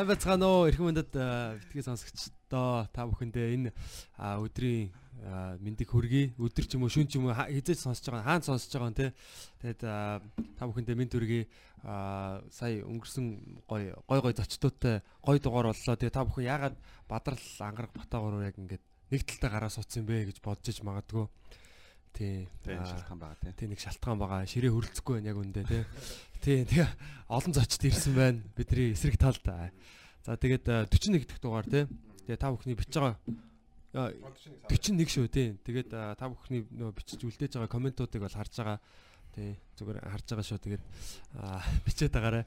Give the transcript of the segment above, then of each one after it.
Сайн байцгаана уу? Эрхэм мөндөд битгий сонсогчдоо та бүхэндээ энэ өдрийн мэндийг хүргэе. Өдөр ч юм уу, шүн ч юм уу хизээж сонсож байгаа, хаана сонсож байгаа нэ. Тэгээд та бүхэндээ мэд хүргэе. сая өнгөрсөн гой гой гой зочдуудтай гой дугаар боллоо. Тэгээд та бүхэн яагаад бадрал ангараг батаагуур яг ингээд нэг талтай гараа суудсан бэ гэж бодож иж магадгүй. Тий. шалтгаан байгаа тий. Тий нэг шалтгаан байгаа. Ширээ хөрөлцөхгүй байна яг үндэ тий. Тий тэгээ олон зочд ирсэн байна. Бидний эсрэг талд. За тэгээд 41 дэх дугаар тий. Тэгээ та бүхний бичиж байгаа 41 шүү тий. Тэгээд та бүхний нөө бичиж үлдээж байгаа комментуудыг бол харж байгаа. Тий зүгээр харж байгаа шүү. Тэгээд бичээд байгаарай.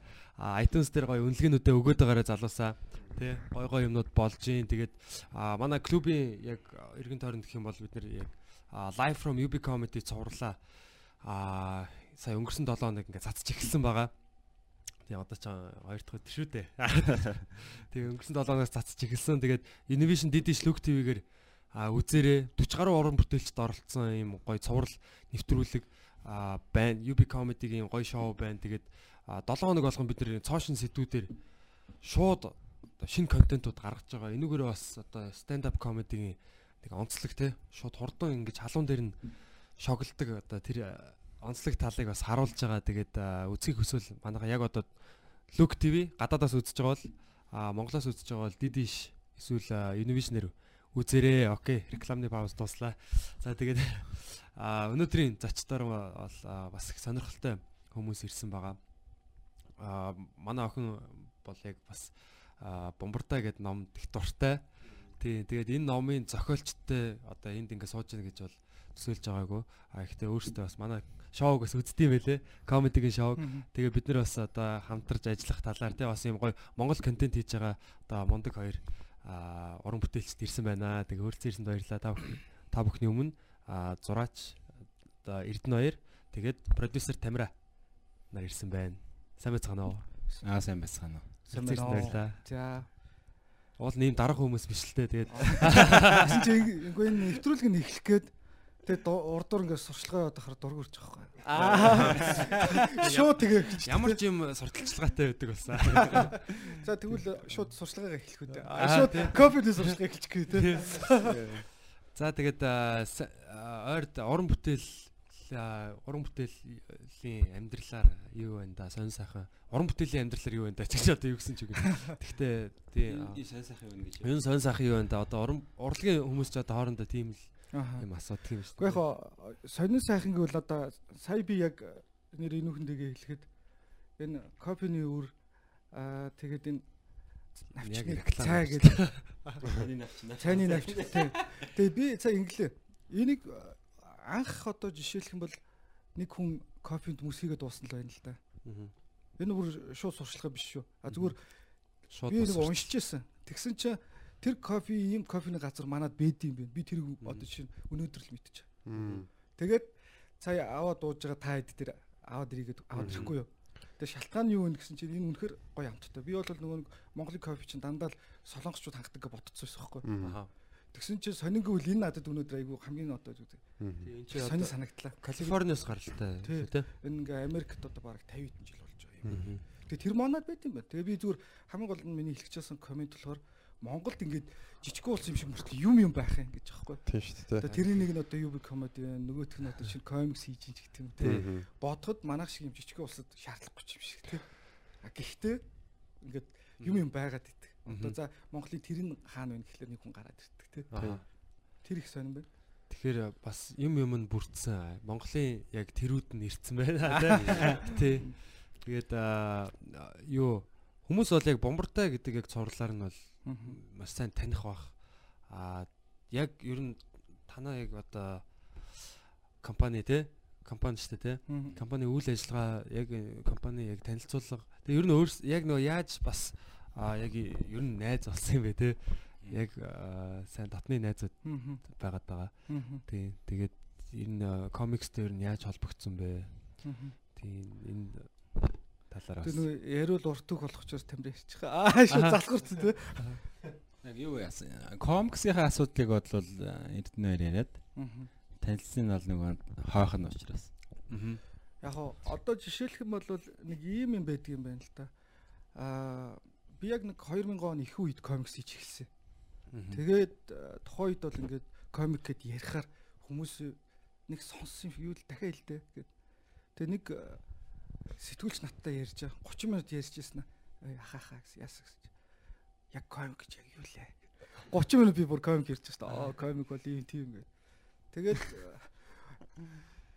iTunes дээр гоё үнэлгээнүүдээ өгөөд байгаарай залуусаа. Тий гой гой юмнууд болж гин. Тэгээд манай клубийн яг эргэн тойронд гэх юм бол бид нэр яг live from UB comedy цувралаа а сая өнгөрсөн 7 хоног ингээд цацж эхэлсэн байгаа. Тэгээ одоо ч 2 дахь өдөр шүү дээ. Тэгээ өнгөрсөн 7 хоногоос цацж эхэлсэн. Тэгээд Innovation Didish Look TV-гээр а үзээрээ 40 гаруй уран бүтээлчд оролцсон юм гоё цуврал нэвтрүүлэг байна. UB comedy-гийн гоё шоу байна. Тэгээд 7 хоног болгон бид нэр цоошин сэдвүүдээр шууд шинэ контентууд гаргаж байгаа. Энүүгээр бас одоо stand up comedy-гийн нэг онцлог те шууд хурдан ингэж халуун дээр нь шоглдог одоо тэр онцлог талыг бас харуулж байгаа. Тэгээд үзхийг хүсвэл манайха яг одоо Look TV гадаадаас үзэж байгаа бол Монголоос үзэж байгаа бол Didish эсвэл Innovation-ээр үзээрэй. Окей, рекламны пауз дуслаа. За тэгээд өнөөдрийн зочдоор бол бас их сонирхолтой хүмүүс ирсэн байгаа. А манай охин бол яг бас бомбартай гэдэг ном их дуртай. Тий, тэгээд энэ номын зохиолчтой одоо энд ингээ сууж яана гэж бол төсөөлж байгаагүй. А ихтэй өөртөө бас манай шоуг бас үздэм байлээ. Комедигийн шоуг. Тэгээ бид нар бас одоо хамтарч ажиллах талаар тий бас юм гоё Монгол контент хийж байгаа одоо мундаг хоёр а уран бүтээлчд ирсэн байна. Тэгээ хөрцөн ирсэнд баярлалаа. Та бүхэн та бүхний өмнө а зураач одоо Эрдэнэ хоёр тэгээд продюсер Тамира нар ирсэн байна. Сайн байцгаана уу? Аа сайн байцгаана уу. Сайн баярлалаа. За Уул нэм дарга хүмүүс биш л дээ. Тэгээд энэ нэвтрүүлэг нь эхлэх гээд тэгээд урдуур ингээд сурчлагаа яваад хахаар дург урч юм. Аа. Шууд тэгээ ямар ч юм сурталчилгаатай байдаг болсон. За тэгвэл шууд сурчлагаа эхлэх үү. Шууд кофений сурчлагаа эхэлчих гээ тий. За тэгээд ойрд уран бүтээл уран бүтээлийн амьдралаар юу байна да сонь сайхан уран бүтээлийн амьдралаар юу байна да чи одоо юу гэсэн ч үгүй. Гэхдээ тий сонь сайхан юу гэж. Энэ сонь сайхан юу байна да одоо уран урлагийн хүмүүс ч одоо хоорондоо тийм л юм асуудаг юм шүү дээ. Гэхдээ яг сонин сайхан гэвэл одоо сая би яг нэр энүүхэнтэйгээ хэлэхэд энэ копины үр аа тэгээд энэ навчны цай гэдэг. Цайны навч. Тэгээ би цаа инглээ. Энийг анх одоо жишээлх юм бол нэг хүн кофенд мөсгийгээ дуусна л байна л да. Энэ бүр шууд сурчлага биш шүү. А зүгээр шууд би нэг уншиж байсан. Тэгсэн чинь тэр кофе ийм кофений газар манад бэд юм байна. Би тэрийг одоо чинь өнөөдөр л мэдчих. Тэгээд цаа аваад дууж байгаа та хэд тэр аваад ирээд аваад ирэхгүй юу? Тэгээ шалтгаан нь юу вэ гэсэн чинь энэ үнэхэр гоё амттай. Би бол нөгөө нэг Монголын кофе чинь дандаа л солонгосчууд хангадаг гэж бодцсон байсан байхгүй. Тэгсэн чинь сонингүй л энэ надад өнөөдөр айгүй хамгийн одоо зүг. Тийм энэ чинь сонин санагдлаа. Калифорниас гаралтай тийм. Энэ ингээ Америкт одоо бараг 50 жил болж байгаа юм. Тэгээ тэр монад байт юм байна. Тэгээ би зүгээр хамгийн гол нь миний хэлчихсэн комент болохоор Монголд ингээд жижиг уулсан юм шиг мөртлөө юм юм байх юм гэж аахгүй. Тийм шүү дээ. Тэрний нэг нь одоо UB comedy нөгөөх нь одоо шинэ комикс хийж ин гэх юм те. Бодоход манайх шиг юм жижиг уулсад шаардлагагүй юм шиг те. А гэхдээ ингээд юм юм байгаад идэг. Одоо за Монголын тэр нь хаана вэ гэхлээр нэг хүн гараад ирдэг тий. Тэр их сонирн байна. Тэгэхээр бас юм юм нь бүрдсэн. Монголын яг тэрүүд нь ирцэн байна тий. Тэгээд юу хүмүүс бол яг бомбартай гэдэг яг цувралаар нь бол маш сайн таних бах. А яг ер нь танаа яг одоо компани тий компани шүү дээ тий. Компани үйл ажиллагаа яг компани яг танилцуулга. Тэгээ ер нь өөр яг нөгөө яаж бас яг ер нь найз болсон юм бэ тий яг сайн дотны найзууд байгаад байгаа. Тийм. Тэгээд энэ комикс дээр нь яаж холбогдсон бэ? Тийм энэ талаар бас. Тэр нөө яриул уртуг болох учраас тамир ярьчих. Аа шүү залхуурсан тий. Яг юу яасан? Комиксийнхаа асуудлыг бодлол Эрдэнэ хоёр яриад. Танилцсан нь бол нөгөө хойх нь учраас. Яг одоо жишээлх юм бол нэг ийм юм байдаг юм байна л да. Аа би яг нэг 2000 он их үед комикс хийж эхэлсэн. Тэгээд э, тухайн үед бол ингээд комик гэд ярихаар хүмүүс нэг сонссон юу л дахиад хэлдэ гэд. Тэгээ нэг э, сэтгүүлч надтай ярьж байгаа 30 минут ярьж ирсэн аа ахахаа гэсэн яас гэж. Яг комик гэж яг юу лээ. 30 минут би бүр комик ярьж дээ. Аа комик бол ийм тийм гэдэг. Тэгээд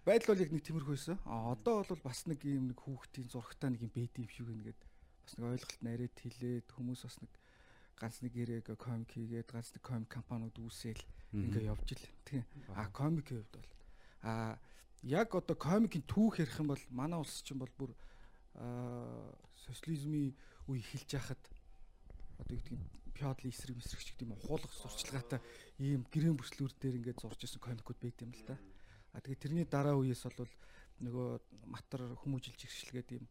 байдал бол яг нэг тиймэрхүү байсан. А одоо бол бас нэг ийм нэг хүүхдийн зурагтай нэг юм бэд юм шиг нэгээд бас нэг ойлголт нарийд хилээд хүмүүс бас нэг ганц нэг яриаг комик хийгээд ганц нэг комик компаниуд үүсээл ингээ явж ил. Тийм. А комикийн хувьд бол а яг одоо комикийн түүх ярих юм бол манай улс чинь бол бүр социализмын үе эхэлж байхад одоо юу гэдэг феодалын эсрэг мэсрэгч гэдэг юм хуулах сурчлагаатай ийм гэрэн бүслүүр дээр ингээд зурж исэн комикуд байт юм л да. А тэгээ тэрний дараа үеэс бол нөгөө матар хүмүүжилж иршилгээд юм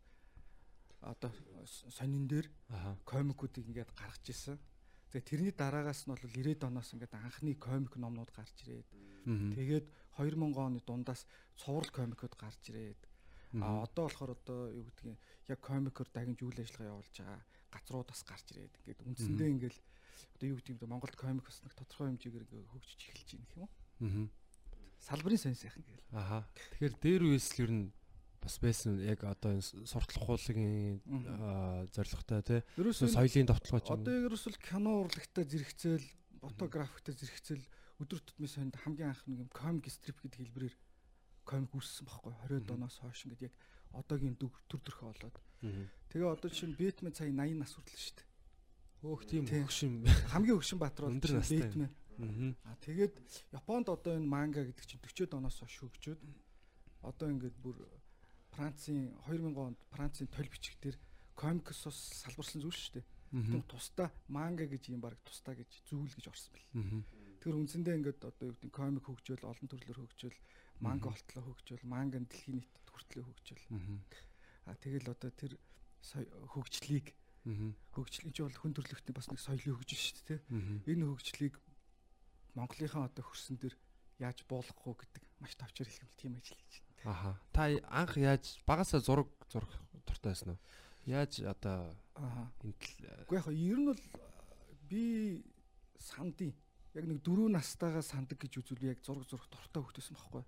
одоо сонин дээр комикуудыг ингээд гаргаж ирсэн. Тэгээ тэрний дараагаас нь бол 90-ад оноос ингээд анхны комик номнууд гарч ирээд тэгээд 2000 оны дундаас цуврал комикуд гарч ирээд а одоо болохоор одоо юу гэдгийг яг комикор дагнж үйл ажиллагаа явуулж байгаа газрууд бас гарч ирээд ингээд үндсэндээ ингээд одоо юу юм Монголд комик бас нэг тодорхой хэмжээгээр ингээд хөгжиж эхэлж байна гэх юм уу салбарын сонь сайхан гээл. Аха. Тэгэхээр дээр үес л ер нь бас байсан яг одоо энэ суртлах хуулийн зорилготой тий. Соёлын давталгаа ч юм. Одоо ерөөсөл кино урлагтай зэрэгцээл, фотографтай зэрэгцээл өдөр тутмын сонд хамгийн анх нэг юм комик стрип гэдэг хэлбэрээр комик үүссэн байхгүй 20 доноос хойш ингээд яг одоогийн төр төрхөө болоод. Тэгээ одоо чинь Бэтмен сая 80 нас хүртэл шүү дээ. Хөөх тийм хөгшин хамгийн хөгшин баатар бол Бэтмен. Аа тэгээд Японд одоо энэ манга гэдэг чинь 40-од оноос хойш хөгжөөд одоо ингээд бүр Францын 2000 онд Францын толь бичгтэр комиксос салбарсан зүйл шүү дээ. Тусдаа манга гэж юм баг тусдаа гэж зүйл гэж орсон бэл. Тэр үндсэндээ ингээд одоо юу гэдэг комик хөгжөөл олон төрлөөр хөгжөөл манга болтлоо хөгжөөл манга дэлхийн нийтэд хүртлээ хөгжөөл. Аа тэгэл одоо тэр хөгжлийг хөгжлийн чинь бол хүн төрөлхтний бас нэг соёлын хөгжил шүү дээ. Энэ хөгжлийг Монголынхаа одоо хөрсөн дээр яаж буулгах вэ гэдэг маш тавчаар хэлэх юм тийм ажил хийж байна. Аха. Та анх яаж багасаа зураг зурх дуртай байсан уу? Яаж одоо аха энэ Уу яг ер нь бол би сандын яг нэг дөрөв настайгаа сандаг гэж үзвэл яг зураг зурх дуртай хөгтөсөн байхгүй.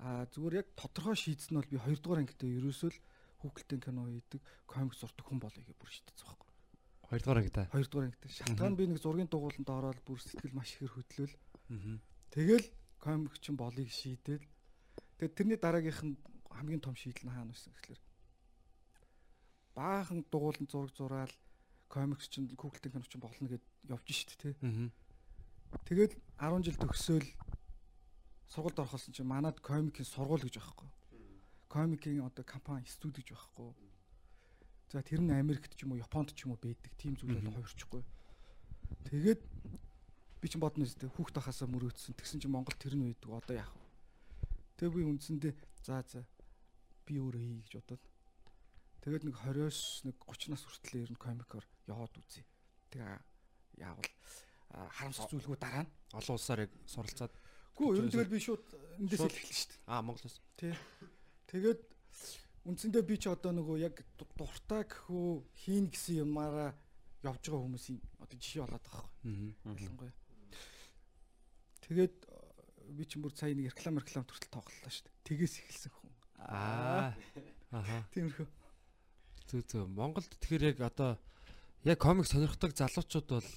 Аа зүгээр яг тодорхой шийдсэн бол би 2 дугаар ангитай ерөөсөө л хүүхэлдэйн кино хийдэг, комик зурдаг хүн болъё гэж бүр шийдсэн байхгүй. 2 дугаар ангитай. 2 дугаар ангитай. Шалтгаан би нэг зургийн дугууланд ороод бүр сэтгэл маш ихээр хөдлөөл. Тэгэл комик чин болыг шийдэл. Тэгээд тэрний дараагийнх нь хамгийн том шийдэл нь хаана байсан гэхээр баахан дугууланд зураг зураал комик чин Google-тэй кино чин болно гэд явж шít те. Тэгээд 10 жил төгсөөл сургуульд орохолсон чинь манад комикийн сургууль гэж байхгүй. Комикийн одоо компани студи гэж байхгүй За тэр нь Америкт ч юм уу Японд ч юм уу байдаг. Тийм зүйл бол хувирчихгүй. Тэгээд би ч бодно өстэй хүүхд тахасаа мөрөөдсөн. Тэгсэн чинь Монгол тэр нь байдаг. Одоо яах вэ? Тэгээ би үндсэндээ за за би өөрөө хий гэж бодоод. Тэгээд нэг 20-оос нэг 30 нас хүртэл ер нь комикоор яваад үзье. Тэгээ яавал харамсах зүйлгүй дараа нь олон улсаар яг суралцаад Гүү ер нь тэгэл би шууд эндээс эхэллээ шүү дээ. Аа Монголоос. Тий. Тэгээд үндсэндээ би ч одоо нөгөө яг дуртай гэхүү хийн гэсэн юмараа явж байгаа хүмүүсийн одоо жишээ болоод байгаа байхгүй. Ялангуяа. Тэгээд би ч бүр сая нэг реклам реклам төртөл тоглолоо шүү дээ. Тгээс эхэлсэн хүн. Аа. Аха. Тиймэрхүү. Зөө зөө. Монголд тэгэхээр яг одоо яг комик сонирхдаг залуучууд бол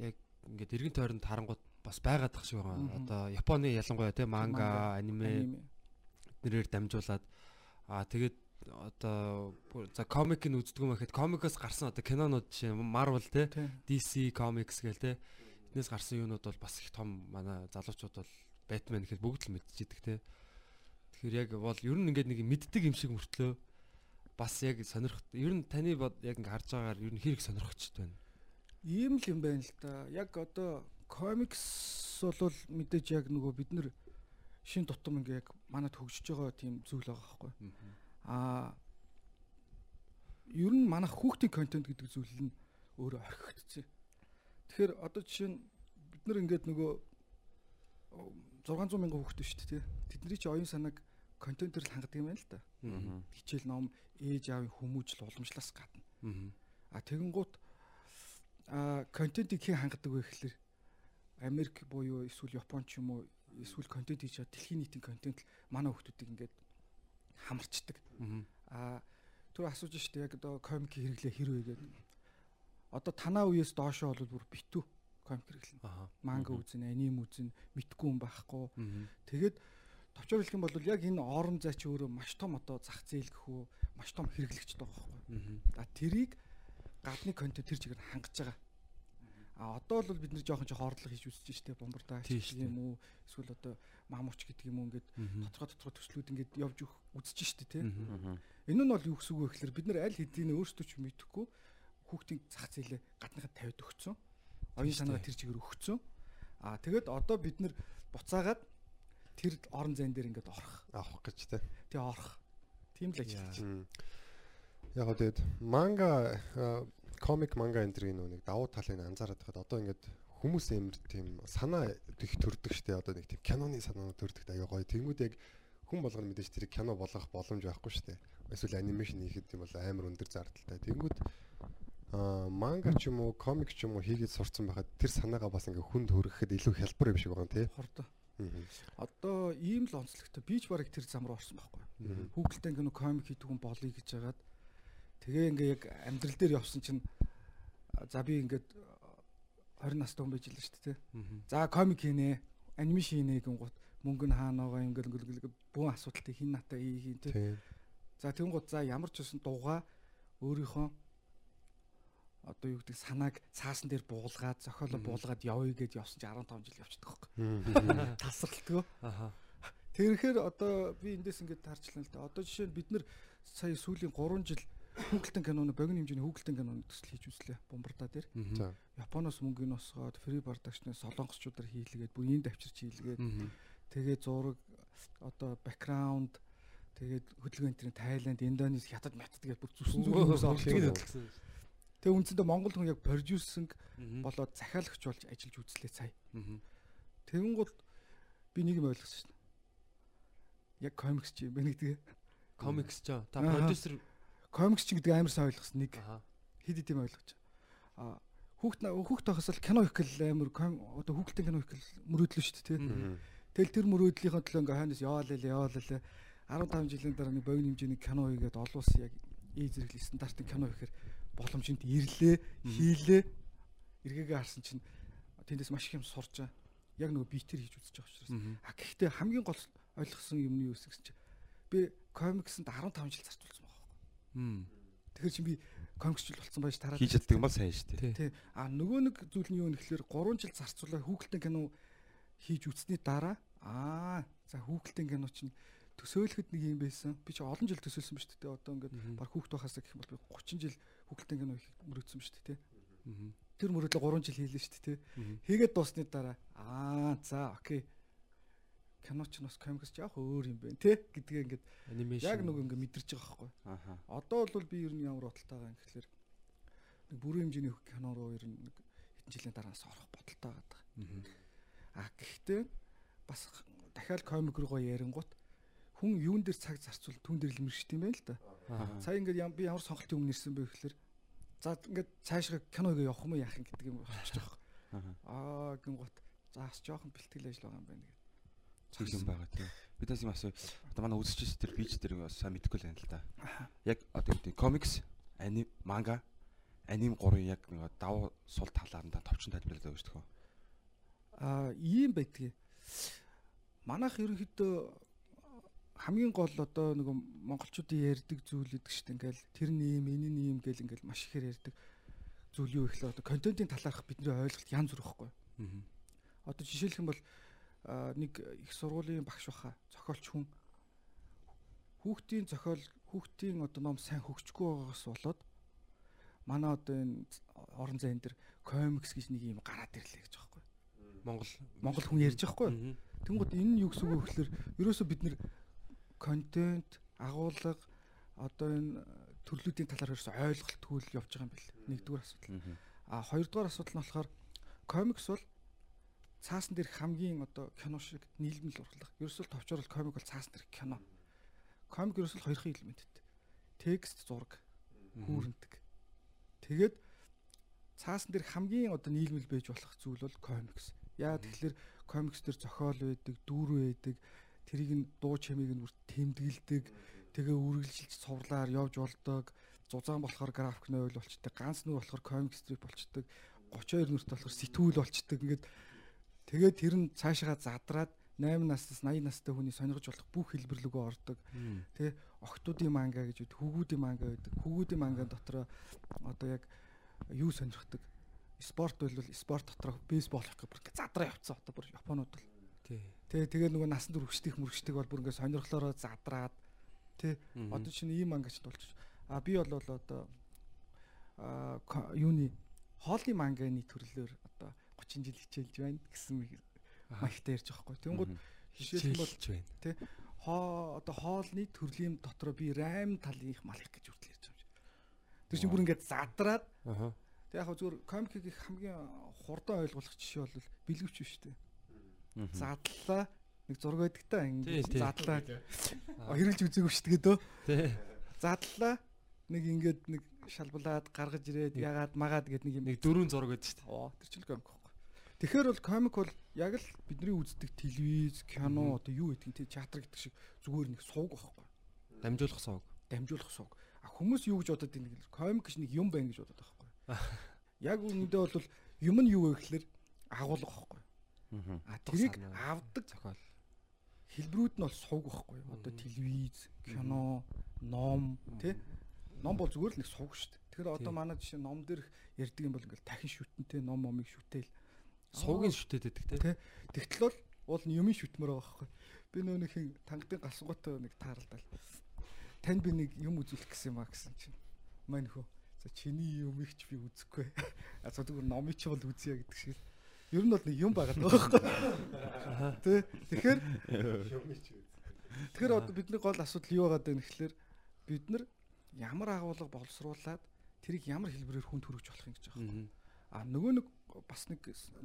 яг ингээд эргэн тойронд харангууд бас байгаад тах шиг байгаа. Одоо Японы ялангуяа те манга, аниме нэрээр дамжуулаад Аа тэгээд одоо за комик нь үздэг юм гэхэд комикоос гарсан одоо кинонууд жишээ Marvel те DC Comics гэл те эднээс гарсан юунууд бол бас их том манай залуучууд бол Batman гэхэд бүгд л мэдчихэдэг те Тэгэхээр яг бол ер нь ингээд нэг мэддэг юм шиг мөртлөө бас яг сонирх ер нь таны яг ингээд харж байгаагаар ер нь хэрэг сонирхчт байна. Ийм л юм байна л да. Яг одоо комикс бол мэдээж яг нөгөө бид нар шин тутам ингээ яг манад хөгжиж байгаа тийм зүйл байгаа байхгүй. Аа ер нь манайх хүүхдийн контент гэдэг зүйл нь өөрөө орхигдсон. Тэгэхээр одоо жишээ нь бид нар ингээд нөгөө 600 мянган хүүхдтэй шүү дээ. Тэдний чи оюун санааг контентээр л хангадаг юм байна л да. Хичээл ном, ээж аавын хүмүүжил уламжлаас гадна. А тэгэнгუთ а контентийг хэн хангадаг вэ гэхэлэр Америк буюу эсвэл Япон ч юм уу эсвэл контент хийж чад дэлхийн нийтийн контент манай хүмүүсийг ингээд хамарчдаг. Аа түр асууж штэ яг одоо комик хэрэглээ хэрвээ гэдэг. Одоо танаа үеэс доошоо бол бүр битүү комик хэрэглэнэ. Манга үзэн, аним үзэн, мэдгүй юм байхгүй. Тэгээд товчоор хэлэх юм бол яг энэ орон зай чи өөрөө маш том одоо зах зээл гэхүү маш том хэрэглэгчтэй байгаа байхгүй. А тэрийг гадны контент тэр чигээр хангаж байгаа. А одоо бол бид нэр жоохон ч хордлого хийж үзэж штэ бомбардаа гэх юм уу эсвэл одоо мамууч гэдэг юм уу ингээд тодорхой тодорхой төслүүд ингээд явж үзэж штэ тий. Энэ нь бол юу гэсэн үг вэ гэхээр бид нар аль хэдийн өөрсдөө ч мэдэхгүй хүүхдийн зах зээлээ гадныхад тавиад өгцөн. Оюун санаагаа тэр чигээр өгцөн. А тэгээд одоо бид нар буцаагаад тэр орон зайн дээр ингээд орох авах гэж тий. Тэгээ орох. Тийм л ажиллаж байна. Яг гоо тэгээд манга комик манга энэ төрлийн нэг давуу талыг анзаараад байхад одоо ингээд хүмүүс амар тийм санаа их төрдөг штэ одоо нэг тийм киноны санаа төрдөг аяа гоё. Тэнгүүд яг хүн болгоно мэдээж тэр кино болгох боломж байхгүй штэ. Эсвэл анимашн хийхэд юм бол амар өндөр зардалтай. Тэнгүүд аа манга ч юм уу комик ч юм уу хийгээд сурцсан байхад тэр санаагаа бас ингээ хүнд хөргөхэд илүү хялбар юм шиг байгаа тий. Хордоо. Одоо ийм л онцлогтой би ч барыг тэр зам руу орсон байхгүй. Хүүхэлтэй кино комик хийдэг хүн болъё гэж хагаад Тэгээ ингээ яг амьдрал дээр явсан чинь за би ингээд 20 настай хүн байж л шүү дээ. За комик хийнэ, анимашн хийнэ гингут мөнгө нь хаана байгаа юм гэл бүх асуудалтай хин натаа ий хийн тий. За тэгүнгут за ямар ч байсан дууга өөрийнхөө одоо юу гэдэг санааг цаасан дээр буулгаад зохиолоо буулгаад явъя гэж явсан чи 15 жил явчихдаг байхгүй. Тасралтгүй. Аха. Тэгэхээр одоо би эндээс ингээд таарчлаа л да. Одоо жишээ нь бид нар сая сүүлийн 3 жил Хүүхэлтэн киноны богино хэмжээний хүүхэлтэн киноны төсөл хийж үзлээ. Бомбардаа дээр. Японоос мөнгөний осгоод фри продакшны солонгосчуудаар хийлгээд бүр энэ давчирч хийлгээд тэгээ зураг одоо бэкграунд тэгээд хөдөлгөөн энтрийн Тайланд, Индонез, Хятад, Мятад гэж бүр зүсэн зүгээс олдсон. Тэгээ үндсэндээ Монгол хүн яг продюсинг болоод захиалагч болж ажиллаж үзлээ сая. Тэгэн гол би нэг юм ойлгосон шин. Яг комикс чи юм байна гэдгээ. Комикс ч та продюсер комикс ч гэдэг амар сайн ойлгосон нэг хэд хэд юм ойлгож. А хүүхд хүүхд тахаас л кино их гэл амар одоо хүүхдийн кино их гэл мөрөөдлөө шүү дээ тий. Тэгэл тэр мөрөөдлийнхөө төлөө ингээ хойноос яваалаа яваалаа 15 жилийн дараа нэг богино хэмжээний кино хийгээд олон улсын яг ээ зэрэг стандартын кино ихээр боломжинд ирлээ хийлээ эргээгээ харсан чинь тэндээс маш их юм сурч. Яг нөгөө битэр хийж үзэж байгаа учраас. А гэхдээ хамгийн гол ойлгосон юм нь юу гэсэн чинь би комиксэнд 15 жил зарцуулсан Тэгэхээр чи би комиксчл болсон байж тараад хийж чаддаг юм бол сайн шүү дээ. Тий. А нөгөө нэг зүйл нь юу нэхлээр 3 жил зарцуулаад хүүхэлдэйн кино хийж үтсний дараа аа за хүүхэлдэйн кино чинь төсөөлөхөд нэг юм байсан. Би чи олон жил төсөөлсөн ба шүү дээ. Одоо ингээд баг хүүхд байхасаа гэх юм бол би 30 жил хүүхэлдэйн кино хийх мөрөөдсөн шүү дээ. Тэр мөрөөдлөө 3 жил хийлээ шүү дээ. Хийгээд дуусны дараа аа за окей кино ч бас комикс яг өөр юм байна те гэдгээ ингээд анимашн яг нэг ингээд мэдэрч байгаа байхгүй. Аха. Одоо бол би ер нь ямар бодолтой байгаа юм гэхэлэр нэг бүрэн хэмжээний кино руу ер нь нэг хэдэн жилийн дараас орох бодолтой байгаа. Аа гэхдээ бас дахиад комик руугаа ярингууд хүн юун дээр цаг зарцуул түн дээр л мэрэгчт юм байна л да. Сая ингээд би ямар сонголтын өмнө ирсэн бэ гэхэлэр за ингээд цаашгаа киног явах юм яах юм гэдэг юм болчихж байгаа. Аа гингут за бас жоохон бэлтгэл ажил байгаа юм байна гэдэг зүйл юм байгаа тийм. Бидээс юм асуу. Одоо манай үзэгчс тэр бич тэр бас сайн мэдэхгүй л байна л да. Яг одоо гэдэг комикс, аним, манга, аним гурын яг нэг давуу сул талаар нь товчон тайлбарлаад өгч төхөө. Аа ийм байдгийг. Манайх ерөнхийдөө хамгийн гол одоо нэг монголчуудын ярьдаг зүйл гэдэг чинь ингээл тэр ийм энэ ийм гэл ингээл маш ихээр ярьдаг зүйл юу ихлэ одоо контентын талаарх бидний ойлголт янз бүр байхгүй. Одоо жишээлх юм бол нэг их сургуулийн багш баха зохиолч хүн хүүхдийн зохиол хүүхдийн одоо ном сайн хөгжихгүй байгаас болоод манай одоо энэ орон зайн дээр комикс гэж нэг юм гараад ирлээ гэж байхгүй. Монгол Монгол хүн ярьж байхгүй. Тэнгууд энэ нь юу гэсэн үг вэ гэхээр ерөөсөө бид нэр контент агуулга одоо энэ төрлүүдийн талаар ерөөсөө ойлголтгүй л явж байгаа юм бэл. Нэгдүгээр асуудал. А хоёрдугаар асуудал нь болохоор комикс бол цаасан дээр хамгийн одоо кино шиг нийлмэл урлах. Ерөөсөө товчрол комик бол цаасан дээр кино. Комик ерөөсөө хоёрхан элементтэй. Текст, зураг, хүүрэндэг. Тэ? Тэгээд цаасан дээр хамгийн одоо нийлмэл байж болох зүйл бол комикс. Яа тэгэхээр комикс дээр зохиол байдаг, дүүр байдаг, тэрийг нь дуу чимээг нь бүр тэмдэглэдэг, тэгээ үргэлжилж цувралаар явж болдог, зузаан болохоор график новел болчдөг, ганц нүр болохоор комик стрип болчдөг, 32 нүрт болохоор сэтгүүл болчдөг. Ингээд тэгээд тэр нь цаашаа задраад 8 наснаас 80 настай хүний сонирхож болох бүх хэлбэр рүүгээ ордог. Тэ охтуудын манга гэж үү, хүүгүүдийн манга байдаг. Хүүгүүдийн манга дотор одоо яг юу сонирхдаг? Спорт бол спорт дотор бейсбол гэх бүр задраа явцсан одоо бүр Японууд бол. Тий. Тэ тэгээ нөгөө насан турш өргөжтөх мөргөжтөг бол бүр ингээ сонирхлоороо задраад тий. Одоо чинь ийм мангач болж. А би бол одоо а юуны хоолны манганы төрлөөр одоо 30 жил хичээлж байна гэсэн маягтай ярьж байгаа хгүй. Тэнгууд хичээлж байна. Тэ хоо одоо хоолны төрлийн дотроо би райм талын их малх гэж үрдэл ярьж байгаа юм. Тэр чинь бүр ингээд задраад аа Тэг яг зүгээр комикийг хамгийн хурдан ойлгох жишээ бол бэлгэвч биш үү? Задлаа нэг зураг байдаг та ингээд задлаа. Хэрэлж үзээгүй шүү дээ дөө. Задлаа нэг ингээд нэг шалбалаад гаргаж ирээд ягаад магаад гэдэг нэг юм нэг дөрвөн зураг байдаг шүү дээ. Оо тэр чинь комик. Тэгэхээр бол комик бол яг л бидний үздэг телевиз, кино одоо юу гэдэг нь театр гэдэг шиг зүгээр нэг сууг байхгүй. Дамжуулах сууг. Дамжуулах сууг. А хүмүүс юу гэж бодод ийм комик гэж нэг юм байна гэж бодод байгаа Яг үүндээ бол юм нь юу вэ гэхээр агуулга байхгүй. Аа тэрийг авдаг зохиол хэлбэрүүд нь бол сувг байхгүй. Одоо телевиз, кино, ном тий ном бол зүгээр л нэг сувг шүү дээ. Тэгэхээр одоо манай жишээ ном дээр ярьдаг юм бол ингээл дахин шүтэнтэй ном момыг шүтээл суугийн шүтээд байдаг тий. Тэгтэл бол уул нь юмын шүтмөр байгаа байхгүй. Би нөө нэг хин тангадын гасгуутай нэг тааралдал. Танд би нэг юм үзүүлэх гэсэн юм а гэсэн чинь. Мань хөө За чиний юм ихч би үзэхгүй. А зүгээр номыг ч бол үзье гэдэг шиг. Ер нь бол нэг юм байгаа даа. Тэ. Тэгэхээр Тэгэхээр одоо бидний гол асуудал юу байгаа вэ гэхэлэр бид нар ямар агуулга боловсруулад тэрийг ямар хэлбэрээр хүнд хүргэж болох юм гэж байгаа. А нөгөө нэг бас нэг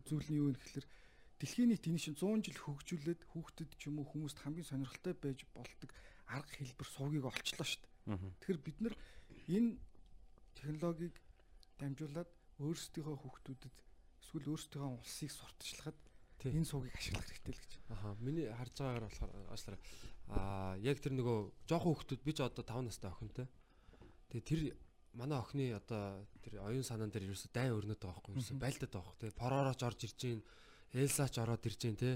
зүйл нь юу вэ гэхэлэр дэлхийн нийт энэ шин 100 жил хөгжүүлээд хүүхдэд ч юм уу хүмүүст хамгийн сонирхолтой байж болдог арга хэлбэр сувгийг олчлоо шүү дээ. Тэгэхээр бид нар энэ технологиг дамжуулаад өөрсдийнхөө хүүхдүүдэд эсвэл өөрсдийнхөө улсыг сурталчлахад энэ суугийг ашиглах хэрэгтэй л гэж. Аха. Миний харж байгаагаар болохоор аашлаа аа яг тэр нөгөө жоохон хүүхдүүд би ч одоо 5 настай охинтой. Тэгээ тэр манай охины одоо тэр оюун санаан дээр ерөөсө дайн өрнөд байгаа байхгүй ерөөсө байлдаад байгаа байхгүй. Тэгээ поророч орж ирж гин, Элсач ороод ирж гин те.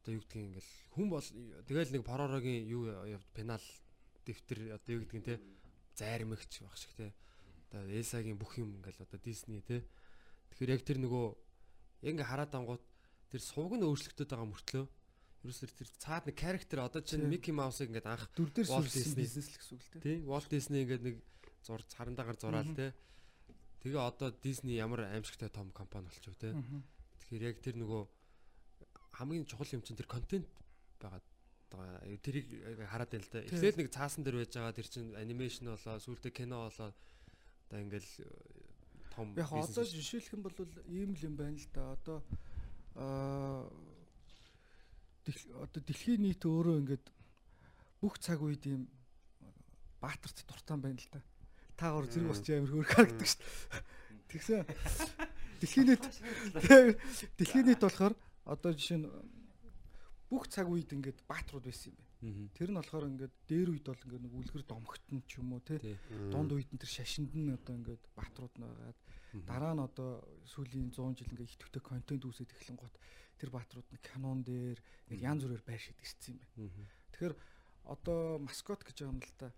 Одоо юу гэдгийг ингээл хүн бол тэгэл нэг поророгийн юу пенал дэвтэр одоо юу гэдгийг те зайрмагч баг шиг те одоо Элсагийн бүх юм ингээл одоо Disney те. Тэгэхээр яг тэр нөгөө яг ингээ хараад ангууд тэр сувг нь өөрчлөгдөд байгаа мөртлөө ерөөсөө тэр цаад нэг character одоо чинь Mickey Mouse-ыг ингээд анх дүр дээр сүлжсэн бизнес л гэсэн үг л те. Тий, Walt Disney ингээд нэг зур царандагаар зураал те. Тэгээ одоо Disney ямар аимшигтай том компани болчихв те. Тэгэхээр яг тэр нөгөө хамгийн чухал юм чинь тэр контент байгаа тэрийг хараад байл та. Эхлээл нэг цаасан дээр байж байгаа тэр чинь анимашн болоо, сүүлдээ кино болоо Одоо ингээл э, том Яг одоо жишээлх юм бол ийм л юм байна л да. Одоо аа одоо дэлхийн нийт өөрөө ингээд бүх цаг үед ийм баатарт дуртан байна л да. Та гор зэрэг босч амир хөөр харагдаг шүү дээ. Тэгсэн. Дэлхийн нийт дэлхийн нийт болохоор одоо жишээ нь бүх цаг үед ингээд баатрууд байсан юм байна. Тэр нь болохоор ингээд дээр үед бол ингээд нэг үлгэр домгтон ч юм уу те дунд үед нь тэр шашинд нь одоо ингээд баатрууд нагаад дараа нь одоо сүүлийн 100 жил ингээд идэвхтэй контент үүсээд эхлэн гот тэр баатрууд нь канон дээр ингээд янз бүрээр байршиж ирсэн юм байна. Тэгэхээр одоо маскот гэж байгаа юм л да.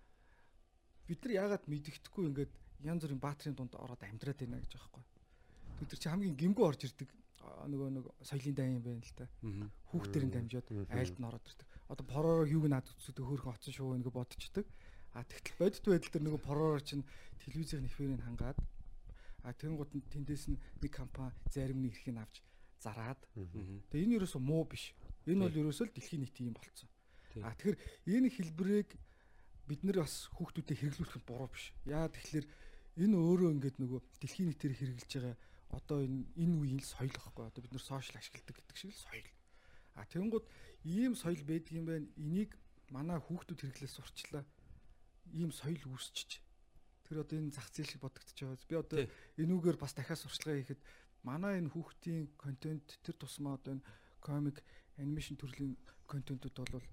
Бид нар яагаад мэддэхгүй ингээд янз бүрийн баатрын дунд ороод амьдраад байна гэж байгаа байхгүй. Тэр чи хамгийн гимгүү орж ирдэг нөгөө нэг соёлын дай юм байна л та. Хүүхдэрийн дамжаад айлд нь ороод ирдэг одоо пороор юуг наад үздэг хөөрхөн оцсон шүү нэг бодчихдаг. А тэгтэл бодит байдал дээр нөгөө пороор чинь телевизийн нэхвэрийг хангаад а тэгэнгუთ нь тэндээс нь нэг компани зарим нэг эрхийг авч зараад. Тэгээ энэ юусоо муу биш. Энэ бол ерөөсөө л дэлхийн нийт юм болцсон. А тэгэхээр энэ хэлбэрийг бид нар бас хүүхдүүдэд хэрэглүүлэх нь буруу биш. Яа тэгэхээр энэ өөрөө ингээд нөгөө дэлхийн нийтээр хэрэгжилж байгаа одоо энэ энэ үеийн соёл واخхой. Одоо бид нар сошиал ашигладаг гэдэг шиг л соёл. А тэгэнгუთ ийм соёл байдгийм байна. Энийг манай хүүхдүүд хэрэглээс сурчлаа. Ийм соёл үүсчих. Тэр одоо энэ зах зээл шиг бодогдож байгаа. Би одоо энүүгээр бас дахиад сурчлага хийхэд манай энэ хүүхдийн контент тэр тусмаа одоо энэ комик анимашн төрлийн контентууд бол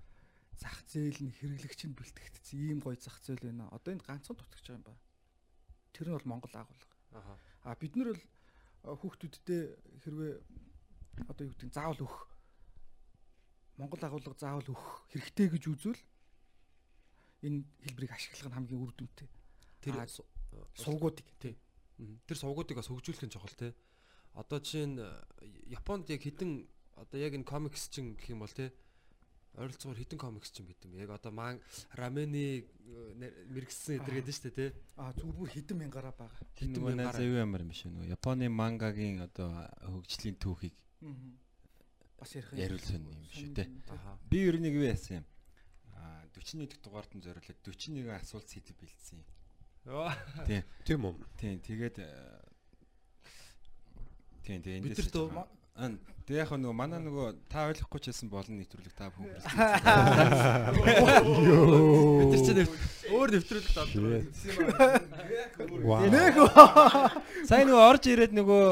зах зээл нь хэрэглэгч нь бэлтгэгдсэн ийм гоё зах зээл байна. Одоо энд ганцхан дутгаж байгаа юм ба. Тэр нь бол Монгол агуулга. Аа. А бид нар бол хүүхдүүддээ хэрвээ одоо юу гэдэг заавал өгөх Монгол агуулга заавал өгөх хэрэгтэй гэж үзвэл энэ хэлбэрийг ашиглах нь хамгийн үр дүнтэй. Тэр сувгуудыг тий. Тэр сувгуудыг бас хөгжүүлэх нь чухал тий. Одоо жишээ нь Японд яг хідэн одоо яг энэ комикс чинь гэх юм бол тий ойролцоогоор хитэн комикс ч юм гэдэг юм. Яг одоо ман рамени мэрэгсэн эдэр гэдэг нь шүү дээ тий. Аа зүгээр бүр хитэн мянгаараа байгаа. Хитэн мянгаараа зав ямар юм биш үү? Японы мангагийн одоо хөгжлийн түүхийг бас ярих яриулсан юм шүү дээ. Би ер нь юу яасан юм? Аа 41 дэх дугаард нь зориулаад 41 асуулт сэдв бэлдсэн юм. Тийм. Тийм үү? Тийм. Тэгээд Тийм тийм эндээс Тэг яг нөгөө манай нөгөө та ойлгохгүй ч байсан болно нэвтрүүлэг та бүхэн хүрсэн. Бид чинь өөр нэвтрүүлэг даа. Нэх. Сайн нөгөө орж ирээд нөгөө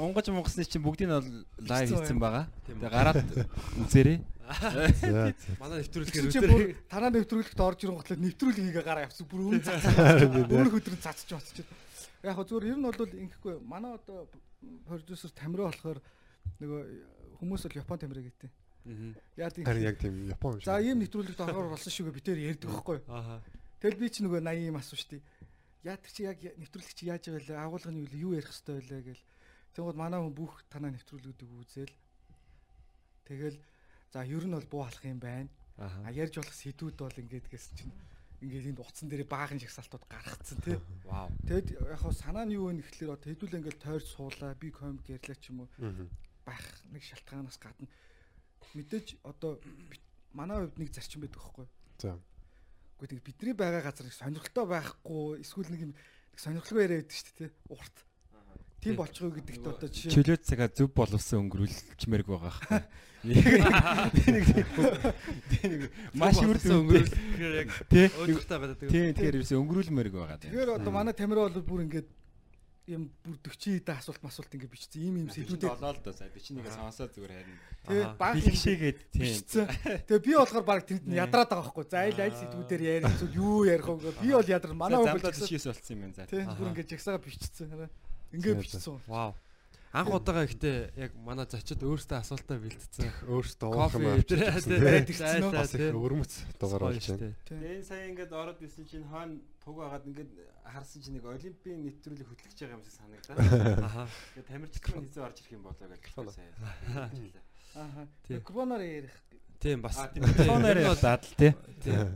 унгаж мунгасны чинь бүгдийг нь лайв хийсэн байгаа. Тэгээ гараад үзээрэй. Манай нэвтрүүлгээр үзээрэй. Танаа нэвтрүүлэгт орж ирэнгүүт нэвтрүүлгийг гараа явсан. Бүр өмнө цацсан. Өмнө өдөр цацж бацчих. Яг зүгээр ер нь бол ингэхгүй манай одоо продюсер Тамираа болохоор нөгөө хүмүүс бол Япон тамираа гэдэг. Яа тийм. Харин яг тийм Япон шүү. За ийм нэвтрүүлэгт орохоор болсон шүү гэ битээр ярьдаг байхгүй. Аа. Тэгэл би ч нөгөө 80 юм асуу штий. Яа тэр чи яг нэвтрүүлэг чи яаж байгаа вэ? Агуулгын юу юу ярих хэвтэй байлаа гэл. Тэгвэл манай хүн бүх танаа нэвтрүүлгүүдийг үзэл. Тэгэл за ер нь бол буу халах юм байна. А ярьж болох сэдвүүд бол ингээд гэсэн чинь ингээд энд утсан дээр баахан жагсаалтууд гаргацсан тий. Вау. Тэгэд яг хаа санаа нь юу вэ гэхэлэр одоо хэдүүл ингээд тойрч суулаа би комик ярьлаа ч юм уу байх нэг шалтгаанаас гадна мэдээж одоо манай хувьд нэг зарчим байдаг байхгүй. За. Гэхдээ бидний байгаа газар сонирхолтой байхгүй эсвэл нэг юм сонирхолгүй яриа байдаг шүү дээ тий. Урт. Тийм болчихоо гэдэгт одоо жишээ чөлөө цагаа зөв боловсон өнгөрүүлчмээрг байгаа хаа. Маш үрдэн өнгөрүүлэхээр яг тий өөртөө гадаг. Тий тэгэхээр ерөөсөө өнгөрүүлмээрг байгаа. Тэгэхээр одоо манай Тамира бол бүр ингээд юм бүр 40 дэ асуулт масуулт ингэ бичсэн. Ийм ийм сэдвүүдээ болоо л доо сая. Бичнийг сонсоо зүгээр харин тэгээ баг бэлгшээгээд тийм. тэгээ би болохоор баг тэнд нь ядраад байгаа байхгүй. За айл айл сэдвүүдээр ярих зүйл юу ярих вэ? Би бол ядар манай бол жишээс болсон юм байна за. Тийм бүр ингэ жагсаага бичсэн ингээ бичсэн вау Анх удаага ихтэй яг манай зочид өөрсдөө асуултаа бэлтцсэн. Өөрсдөө уух юм аа. Бас их өрмөц дугаар болж байна. Энэ сая ингээд ороод исэн чинь хаана туг агаад ингээд харсан чинь нэг олимпийн нэвтрүүлэг хөтлөж байгаа юм шиг санагдаа. Аха. Тэгээ тамирчдын хизээ орж ирэх юм болоо гэж сая. Аха. Микрофоноор ярих. Тийм бас. Микрофоноор дадал тий.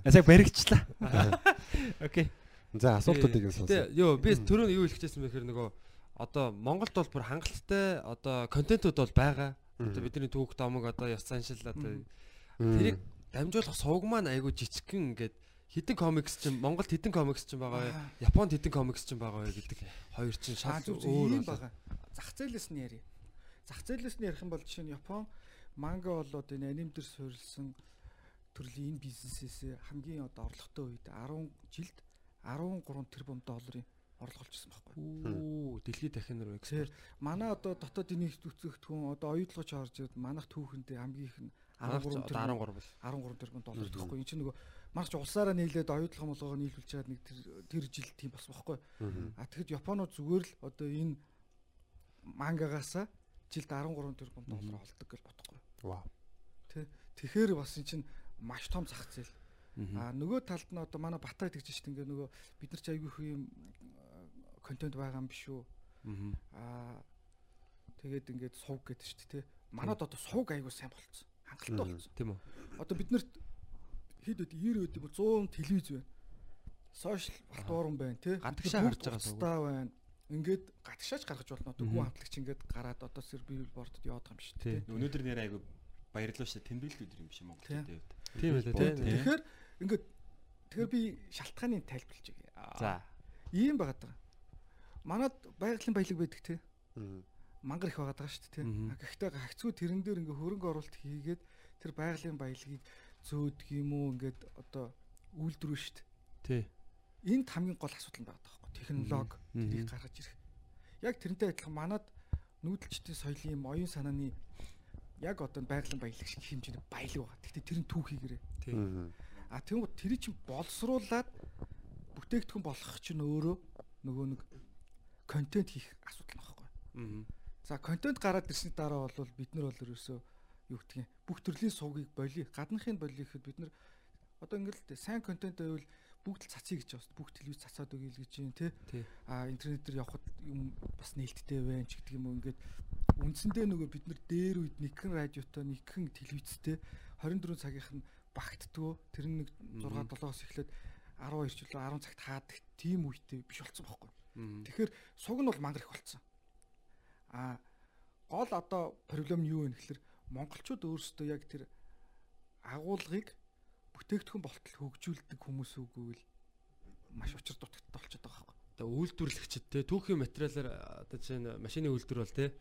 Яг баригчлаа. Окей. За асуултуудыг нь сонсоо. Йоо би түрүү юу хэлэх гэжсэн бэхээр нөгөө одоо Монголд бол бүр хангалттай одоо контентууд бол байгаа. Одоо бидний түүх домог одоо ёс заншил одоо тэрийг дамжуулах сувг маань айгу жижигхэн ингээд хитэн комикс чинь Монголд хитэн комикс чинь байгаа бай. Японд хитэн комикс чинь байгаа бай гэдэг хоёр чинь шал өөр байгаа. Зах зээлээс нь яри. Зах зээлээс нь ярих юм бол жишээ нь Япон манга болоод энэ аним дээр суурилсан төрлийн энэ бизнесээс хамгийн одоо орлоготой үед 10 жилд 13 тэрбум долларын орлого олчихсан байхгүй. Үу, дэлхийд дахин руу экспорт. Манай одоо дотоод энийг зүтгэгдхэн одоо оюутлогч орж ирээд манах түүхэндээ хамгийн их нь 13 13 бол 13 тэрбум доллар гэхгүй. Энд чинь нөгөө марч улсаараа нийлээд оюутлах молгоогоо нийлүүлж чаад нэг тэр тэр жил тийм болсон байхгүй. А тэгэхэд Японууд зүгээр л одоо энэ мангагаасаа жилд 13 тэрбум доллар олдог гэж бодохгүй. Вау. Тэ тэгэхээр бас эн чинь маш том зах зээл. А нөгөө талд нь одоо манай Батай тэгж штт ингээ нөгөө бид нар ч айгүй их юм контент байгаа юм биш үү? Аа тэгээд ингээд сувг гэдэг шүү дээ, тэ. Манад одоо сувг айгуу сайн болцсон. Хангалттай болцсон. Тийм үү. Одоо бид нарт хэд өд 90 өд 100 телевиз байна. Сошиал платформ байна, тэ. Гадагшаа гарч байгаа сувг байна. Ингээд гадагшаач гаргаж болно. Одоо хүн хамтлагч ингээд гараад одоо сервибордод яваад байгаа юм шүү дээ. Өнөөдөр нэр айгуу баярлалаа шүү дээ. Тэмдэглэл өдөр юм биш Монгол тийм. Тийм байлаа тийм. Тэгэхээр ингээд тэгэхээр би шалтгааныг тайлбарлаж өгье. За. Ийм байгаад байгаа манад байгалийн баялаг байдаг те. Мангар их байгаад байгаа шүү дээ те. Гэхдээ хагцгүй тэрэн дээр ингээ хөрөнгө оруулалт хийгээд тэр байгалийн баялагийг зөөдөг юм уу ингээд одоо үйлдвэрүү шүү дээ. Тий. энд хамгийн гол асуудал нь байгаа байхгүй технологи тэрийг гаргаж ирэх. Яг тэрнтэй адилхан манад нүүдэлчдийн соёлын юм оюун санааны яг одоо байгалийн баялаг шиг хэмжээний баялаг байгаа. Гэхдээ тэр нь түүхийгээрээ. Тийм. А тэгвэл тэр чинь боловсруулад бүтээгдэхүүн болгох чинь өөрөө нөгөө нэг контент хийх асуудал нөхгүй. Аа. За контент гараад ирсний дараа бол бид нар бол ерөөсөө юу гэдгийг бүх төрлийн сувгийг боли гадныхын боли гэхэд бид нар одоо ингээл сайн контент байвал бүгд л цацъя гэж байна. Бүгд телевиз цацаад өгье л гэж юм тий. А интернет дээр явхад юм бас нээлттэй байна ч гэдэг юм уу ингээд үндсэндээ нөгөө бид нар дээр үед нэгэн радиотой нэгэн телевизтэй 24 цагийнх нь багтдгөө тэр нэг 6 7-оос эхлээд 12 жилөө 10 цагт хаадаг тийм үедээ биш болсон байхгүй. Тэгэхээр суг нь бол мангар их болсон. А гол одоо проблем нь юу вэ гэхээр монголчууд өөрсдөө яг тэр агуулгыг бүтээгдэхүүн болтол хөгжүүлдэг хүмүүс үгүй л маш учир дутагдaltaй болчиход байгаа байхгүй. Тэгээ үйлдвэрлэгчд те түүхийн материалаар одоо чинь машины үйлдвэр бол те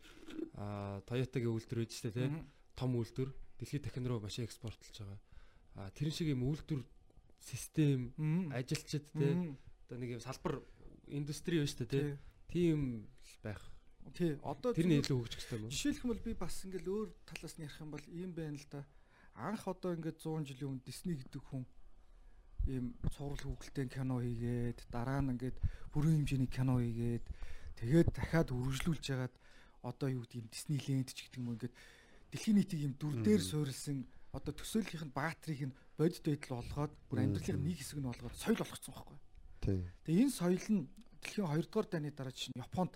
а Toyota-гийн үйлдвэр байж штэ те том үйлдвэр дэлхийд дахин руу машин экспортлж байгаа. А тэрэн шиг юм үйлдвэр систем ажилчид те одоо нэг юм салбар индустри байна штэ те тийм байх Тий, одоо тэрний илүү хөгжих хэрэгтэй юм. Жишээлх юм бол би бас ингээл өөр талаас нь ярих юм бол ийм байна л да. Анх одоо ингээд 100 жилийн өмнө Disney гэдэг хүн ийм цуврал хөвгөлтэй кино хийгээд дараа нь ингээд бүрэн хэмжээний кино хийгээд тэгээд дахиад үргэлжлүүлж ягаад одоо юу гэдэг юм Disneyland ч гэдэг юм ингээд дэлхийн нийтийг ийм дүр дээр суурилсан одоо төсөөллийнх нь баатрийг нь бодит байдал болгоод бүр амьдралын нэг хэсэг нь болгоод соёл болгоцсон байхгүй. Тэгээ энэ соёл нь дэлхийн 2 дугаар дайны дараа чинь Японд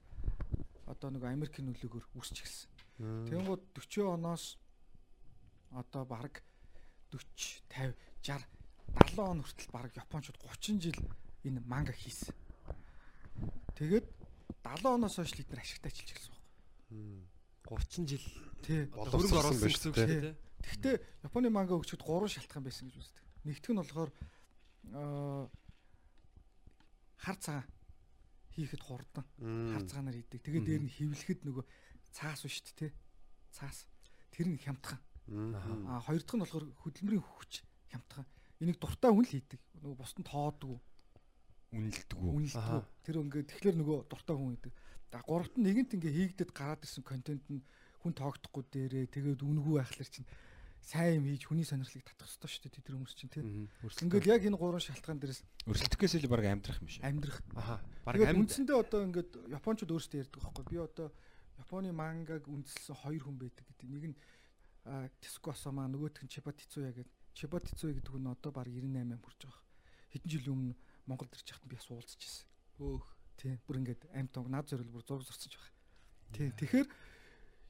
одоо нэг Америкийн нөлөөгөөр үүсч эхэлсэн. Тэнгууд 40 оноос одоо баг 40 50 60 70 он хүртэл баг Япончууд 30 жил энэ манга хийсэн. Тэгээд 70 оноос хойш бид нар ашигтай ажиллаж эхэлсэн байхгүй. 30 жил тий хөрөнгө оруулсан гэсэн үг шүү дээ. Гэхдээ Японы манга хөгжөхөд гурван шалтгаан байсан гэж үздэг. Нэгтгэх нь болохоор хар цагаан хийхэд хурдан хар цагаанаар хийдэг. Тэгээд дээр нь хөвлөхэд нөгөө цаас биш шүү дээ. Цаас. Тэр нь хямдхан. Аа хоёр дахь нь болохоор хөдөлмөрийн хүч хямдхан. Энийг дуртай хүн л хийдэг. Нөгөө бусдын тоодгүй. Үнэлдэггүй. Үнэлдэггүй. Тэр ингээд тэгэхээр нөгөө дуртай хүн хийдэг. За гуравт нь нэгэнт ингээ хийгдэд гараад ирсэн контент нь хүн тоогдохгүй дээрээ тэгээд үнгүй байхлаар чинь сайн юм хийж хүний сонирхлыг татах хэрэгтэй шүү дээ тэр хүмүүс чинь тийм. Ингээл яг энэ гурван шалтгаан дээрээс өрсөлдөхөөс илүү баг амьдрах юм шиг. Амьдрах. Аха. Баг үндсэндээ одоо ингээд японочдод өөрсдөө ярьдаг байхгүй. Би одоо Японы мангаг үндэслсэн хоёр хүн байдаг гэдэг. Нэг нь Тиско Осама нөгөөх нь Чиба Тицуя гэдэг. Чиба Тицуя гэдэг хүн одоо баг 98 хүрч байгаа. Хэдэн жилийн өмнө Монголд ирж хахад би бас уулзч ирсэн. Өөх. Тийм. Бүр ингээд амт над зорил бүр зураг зурцсан байгаа. Тийм. Тэгэхээр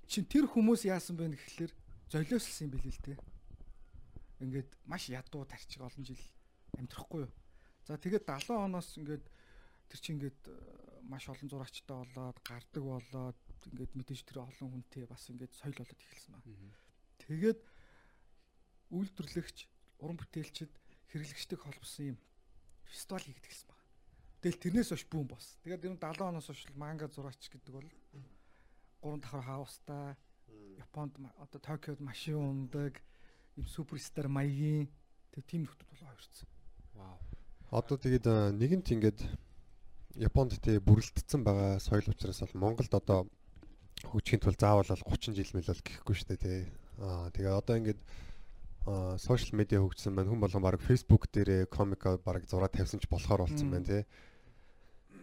чин тэр хүмүүс яасан бэ гэхэлэр золиослсон юм билээ л те. Ингээд маш ядуу тарчиг олон жил амьдрахгүй юу. За тэгээд 70 оноос ингээд тэр чинь ингээд э, маш олон зурагчтай болоод гардаг болоод ингээд мэдээж тэр олон хүнтэй бас ингээд соёл болоод эхэлсэн ба. Тэгээд үйлдвэрлэгч, уран бүтээлчд, хэрэглэгчтэй холбосон юм фестивал хийгдэх гэсэн байна. Тэгэл тэрнээс хойш бүүн бос. Тэгээд энэ 70 оноос хойш манга зураач гэдэг бол гурван давхар хаустай Японд одоо Токиод машин ундаг юм суперстар маягийн тэг тийм нөхдүүд болоо хувирсан. Вау. Одоо тэгээд нэгэнт ингээд Японд тэг бүрэлдсэн байгаа соёл учраас бол Монголд одоо хөгжихийн тулд заавал бол 30 жил мэл бол гэхгүй шүү дээ тий. Аа тэгээ одоо ингээд сошиал медиа хөгжсөн байна. Хүн болгон баг Facebook дээрээ комик баг зураг тавьсан ч болохоор болсон байна тий.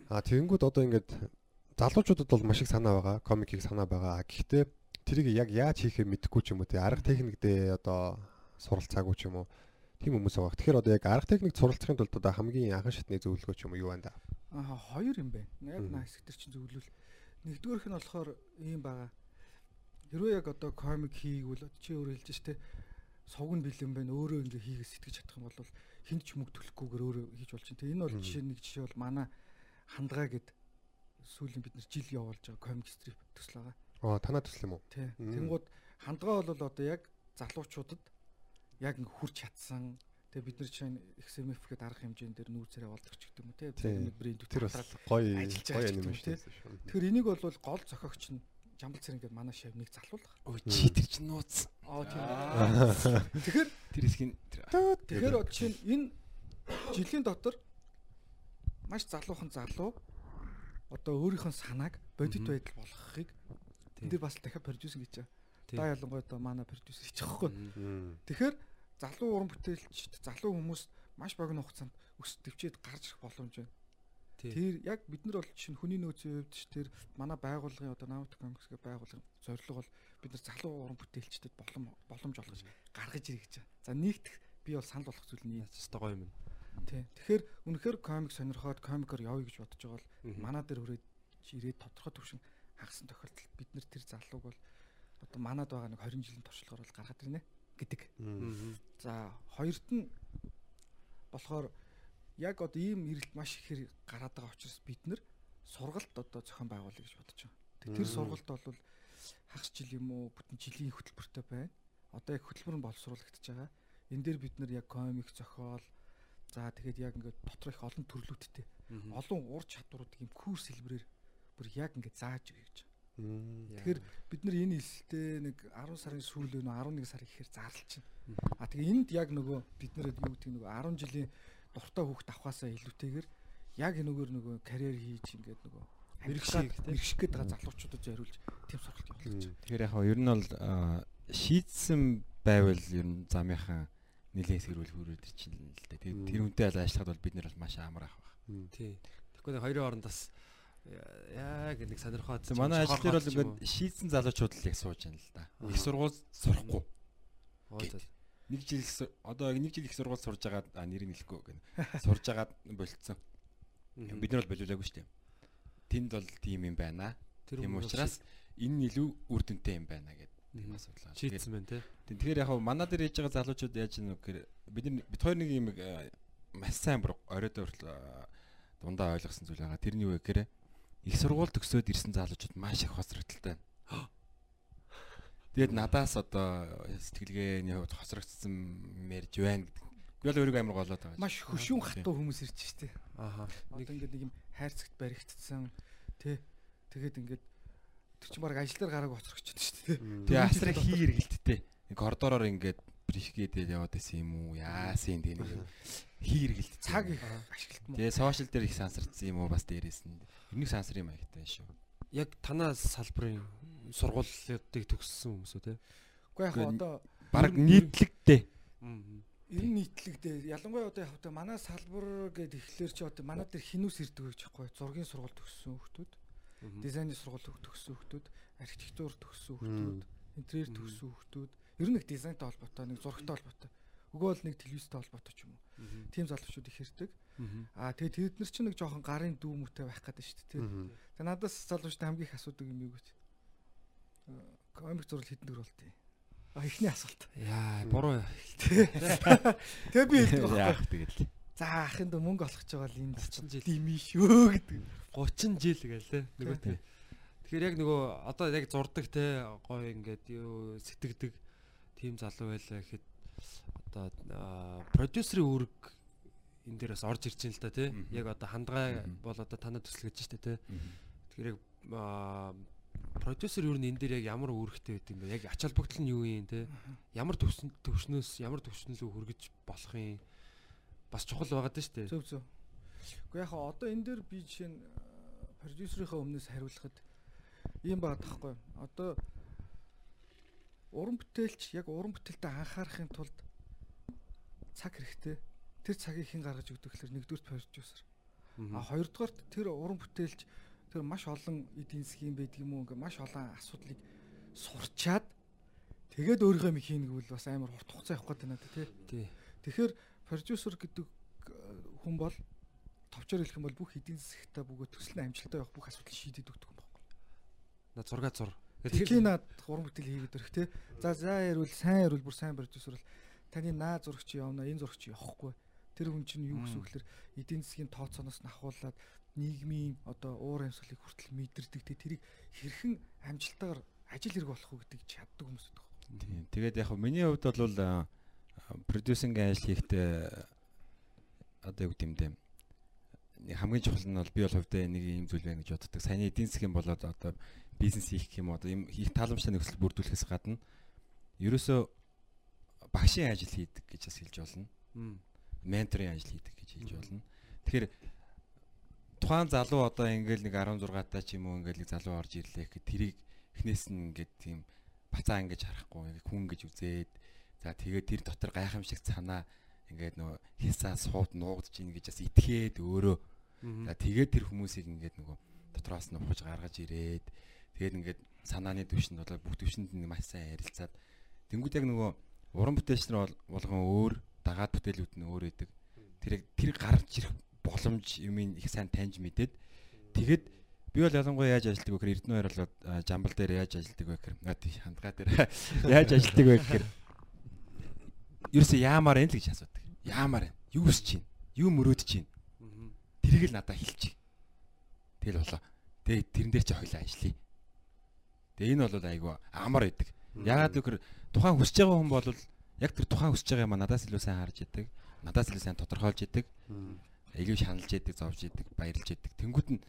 Аа тэгэнгүүт одоо ингээд залуучуудад бол маш их санаа байгаа. Комикийг санаа байгаа. Гэхдээ тэрийг яг яаж хийхээ мэдэхгүй ч юм уу тий арга техник дээр одоо суралцаагүй ч юм уу тийм хүмүүс байгаа. Тэгэхээр одоо яг арга техник суралцахын тулд одоо хамгийн анхан шатны зөвлөгөө ч юм уу юу байна да? Аа хоёр юм байна. Яг наа хэсэг төр чинь зөвлөл. Нэгдүгээрх нь болохоор ийм байгаа. Хэрвээ яг одоо комик хийгвэл чи өөрөө хэлж штэ сувг нь бэлэн байна өөрөө ингээ хийгээ сэтгэж чадах юм бол хинт ч мөнгө төлөхгүйгээр өөрөө хийж болж байна. Энэ бол жишээ нэг жишээ бол манай хандгаа гэд сүүлийн бид нар жил явуулж байгаа комик стрип төсөл байгаа. Аа танаа төсөл юм уу? Тий. Тэнгууд хандгаа бол одоо яг залуучуудад яг хурч чадсан. Тэгээ бид нар чинь XMF гэдэг арга хэмжээнд дээр нүүр царай болдог ч гэдэг юм уу тий. Тэр брэнд тэр бас гоё гоё анимашн. Тэгэхээр энийг бол гол зохиогч нь Жамбал цэрэн гэдэг манай шав нэг залуулах. Ой чи тэр чинь нууц. Аа тийм. Тэгэхээр тэр хэсгийн тэгэхээр одоо чинь энэ жилийн дотор маш залуухан залуу одоо өөрийнх нь санааг бодит байдал болгохыг Энэ бас дахиад продюсер гэж. Тийм. Да ялангуяа одоо манай продюсер хийж байгаа хгүй. Мгм. Тэгэхээр залуу уран бүтээлчд залуу хүмүүс маш богино хугацаанд өс төвчээд гарч ирэх боломж байна. Тэр яг бид нар бол чинь хүний нөөцийн хувьд ч тэр манай байгууллагын одоо Naut Comics гэх байгууллагын зорилго бол бид нар залуу уран бүтээлчдэд болом боломж олгож гаргаж ирэх гэж байна. За нэгдэх би бол санал болгох зүйл нь Яцтай гоё юм. тийм. Тэгэхээр үнэхээр комик сонирхоод комикоор явъя гэж бодож байгаа бол манай дээр хүрээд ирээд тодорхой төвшин хагасан тохиолдолд бид нар тэр залууг бол одоо манад байгаа нэг 20 жилийн туршлагаар бол гаргаад ирнэ гэдэг. За хоёрт нь болохоор яг одоо ийм ирэлт маш ихээр гараад байгаа учраас бид нар сургалт одоо зохион байгуулъя гэж бодож байгаа. Тэр сургалт бол хагас жил юм уу бүтэн жилийн хөтөлбөртэй байна. Одоо яг хөтөлбөр нь боловсруулагдаж байгаа. Энэ дээр бид нар яг комик зохиол за тэгээд яг ингээд дотор их олон төрлүүдтэй олон ур чадваруудыг юм курс хэлбэрээр бүр яг ингээд зааж өгье гэж. Тэгэхээр бид нар энэ илтэй нэг 10 сарын сүүлөө нөө 11 сар ихээр зарлж байна. А тэгээ энд яг нөгөө бид нар юу гэдэг нөгөө 10 жилийн дуртай хүүхд авахаасаа илүүтэйгээр яг энэгээр нөгөө карьер хийж ингээд нөгөө мэрэгших гээд байгаа залуучуудад зориулж тийм сургалт явуулж байна. Тэгэхээр яг хаа ер нь бол шийдсэн байвал ер нь замынхан нэлээд сэрүүл хүрээд ирчихлээ л дээ. Тэгээд тэр үнтэй бол ажиллахад бол бид нар бол маш амар ах байх. Тий. Тэгэхгүй нэг хоёрын оронд бас яг нэг сонирхоод манай ажил дээр бол ингээд шийдсэн залуучууд л яг сууж байна л да. Их сургууль сурахгүй. Нэг жил их одоо нэг жил их сургууль сурж байгаа а нэрийг хэлэхгүй гэнэ. Сурж агаад болцсон. Бид нар бол болиулаагүй шүү дээ. Тэнд бол тийм юм байна. Тийм учраас энэ нь илүү үр дүнтэй юм байна гэдэг тийм асуудал шийдсэн байна те. Тэгэхээр яг манай дээр хийж байгаа залуучууд яаж юм гэхээр бид нар бид хоёр нэг юм э, маш сайн бүр оройд э, дундаа ойлгосон зүйл байгаа. Тэр нь юу вэ гэхээр их сургууль төгсөөд ирсэн залуучууд маш их хосрогдолтой байна. Тэгээд надаас одоо сэтгэлгээний хувьд хосрогдсон мэрж байна гэдэг. Би бол өөрийгөө амар голоод байгаа. Маш хөшүүн хатуу хүмүүс ирж штэ. Ааха. Одоо ингээд нэг юм хайрцагт баригдсан тий. Тэгээд ингээд тэр чинь баг ажил дээр гарааг оцрогчод штэ. Мм. Тэгээ асар хий эргэлттэй. Нэг коридороор ингээд бриф гэдэг яваад байсан юм уу? Яасын тийм нэг хий эргэлттэй. Цаг их ашиглалт мөн. Тэгээ сошиал дээр их сансардсан юм уу бас дээрээс нь. Эрник сансар юм аягтай шүү. Яг танаа салбарын сургуулиудыг төгссөн хүмүүс үү те. Уу яг одоо Бараг нийтлэгтэй. ер нь нийтлэгдээ ялангуяа одоо яг одоо манай салбар гэдэг ихлээр чи одоо манай дээр хинүүс ирдэг гэж байхгүй зургийн сургууль төгссөн хүмүүс дизайны сургууль төгссөн хүмүүс архитектур төгссөн хүмүүс интерьер төгссөн хүмүүс ер нь нэг дизайнтай холбоотой нэг зурагтай холбоотой өгөө бол нэг телевизтэй холбоотой ч юм уу тийм залуучууд их ирдэг аа тэгээд тэд нар чинь нэг жоохон гарын дүү мөтэй байх гэдэг шүү дээ Мм. тэг надаас залуучтай хамгийн их асуудаг юм юу гэж комик зурлал хэдэн төгрөг болтой а ихний асуулт Яа, буруу. тэгээ би хэлдэг байхгүй Яах тэгэл. За ахын дөө мөнгө олох гэж байгаа л энэ 30 жил. дими шүү гэдэг. 30 жил гээл те. Нөгөө те. Тэгэхээр яг нөгөө одоо яг зурдаг те гоё ингээд юу сэтгэдэг тим залуу байлаа гэхэд одоо продюсерийн үүрэг энэ дээр бас орж ирж байна л та. Мгм. Яг одоо хандгай бол одоо танад төслөгөж штэ те. Тэгэхээр яг продюсер юу н энэ дээр яг ямар үүрэгтэй байд юм бэ? Яг ач холбогдол нь юу юм те? Ямар төвшнөөс ямар төвшнөлөө хүргэж болох юм? Бас чухал байгаад нь штэ. Зөв зөв. Уу яг хаа одоо энэ дээр би жишээ нь продюсерийнхаа өмнөөс хариулахад ийм байгаа тахгүй. Одоо уран бүтээлч яг уран бүтээлтэй анхаарахын тулд цаг хэрэгтэй. Тэр цагийг хэн гаргаж өгдөг гэхээр нэгдүгээр продюсер. А хоёрдугаарт тэр уран бүтээлч тэр маш олон эдийн засгийн байдаг юм уу ингээ маш олон асуудлыг сурчаад тэгээд өөрийнхөө юм хийнэ гэвэл бас амар хурд хугацаа явах гэдэг надад тий. Тэгэхээр продюсер гэдэг э, хүн бол товчоор хэлэх юм бол бүх эдийн засгтаа бөгөөд төсөл нь амжилттай явах бүх асуудлыг шийдэд өгдөг юм байна. На зураг зур. Тэтгэлийн наад уран бүтээл хийгээд өрөх тий. За за ярил сайн ярил бүр сайн продюсер бол таны наа зурагч явна энэ зурагч явахгүй. Тэр хүн чинь юу гэсэн үг гэхээр эдийн засгийн тооцооноос нь ахуулаад нийгмийн одоо уур амьсгалыг хүртэл мэдэрдэг тий. Тэрийг хэрхэн амжилттайгаар ажил хэрэг болох уу гэдгийг чаддаг хүмүүс байдаг. Тийм. Тэгээд яг миний хувьд бол продюсинг ажил хийхдээ одоо юу гэмдэ нэг хамгийн чухал нь бол би бол хувьдаа нэг юм зүйл байна гэж боддог. Сайн эдийн засгийн болоод одоо бизнес хийх юм одоо юм хийх тааламжтай нөхцөл бүрдүүлэхээс гадна ерөөсөө багшийн ажил хийдэг гэж бас хэлж болно. Менторын ажил хийдэг гэж хэлж болно. Тэгэхээр тухайн залуу одоо ингээл нэг 16 таа ч юм уу ингээл залуу орж ирлээ гэхэд тэрийг эхнээс нь ингээд тийм бацаа ингэж харахгүй хүн гэж үзээд за тэгээд тэр дотор гайхамшиг санаа ингээд нөө хисаа сууд нуугдж ийн гэж бас итгээд өөрөө. За тэгээд тэр хүмүүсийг ингээд нөгөө дотроос нь ухаж гаргаж ирээд тэгээд ингээд санааны төвшөнд болоо бүх төвшөнд нэг маш сайн ярилцаад тэнгууд яг нөгөө уран бүтээлчнэр болгон өөр дагаад бүтээлүүд нь өөр идэг тэр тэр гарч ирэх боломж юм их сайн таньж мэдээд тэгэд би бол ялангуяа яаж ажилладаг вэ гэхээр Эрдэнэ хоёр бол жамбал дээр яаж ажилладаг вэ гэхээр хандгаа дээр яаж ажилладаг вэ гэхээр ерөөсөө яамаар энэ л гэж асуудаг. Яамаар байна. Юу өсч чинь? Юу мөрөөдөж чинь? Тэрийг л надад хэлчих. Тэгэл болоо. Тэгээ тэрэн дээр чи хоёлаа ажиллая. Тэгээ энэ бол айгу амар байдаг. Яагаад гэвэл тухайн хүсэж байгаа хүн бол яг тэр тухайн хүсэж байгаа юм надаас илүү сайн харж идэг. Надаас илүү сайн тодорхойлж идэг. Илүү шаналж идэг, зовж идэг, баярлж идэг. Тэнгүүд нь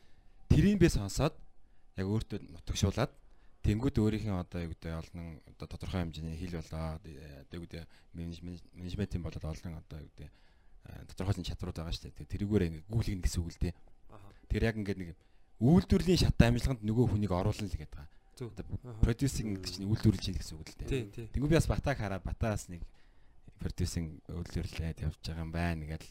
тэрийг би сонсоод яг өөртөө нутагшуулаад Тэнгүүд өөрийнхөө одоо юу гэдэг олон одоо тодорхой хэмжээний хил болоо одоо юу гэдэг менежментийн болоод олон одоо юу гэдэг тодорхойлсон чадрууд байгаа шүү дээ. Тэрүүгээр ингээ гүйлгэн гэсэн үг л дээ. Тэр яг ингээ нэг үйлдвэрлэлийн шат амжилганд нөгөө хүнийг оруулна л гэдэг байгаа. Продюсинг гэдэг чинь үйлдвэрлэж чинь гэсэн үг л дээ. Тэнгүү би бас батаг хараад батаас нэг продюсинг үйлдвэрлээд явж байгаа юм байна гэл.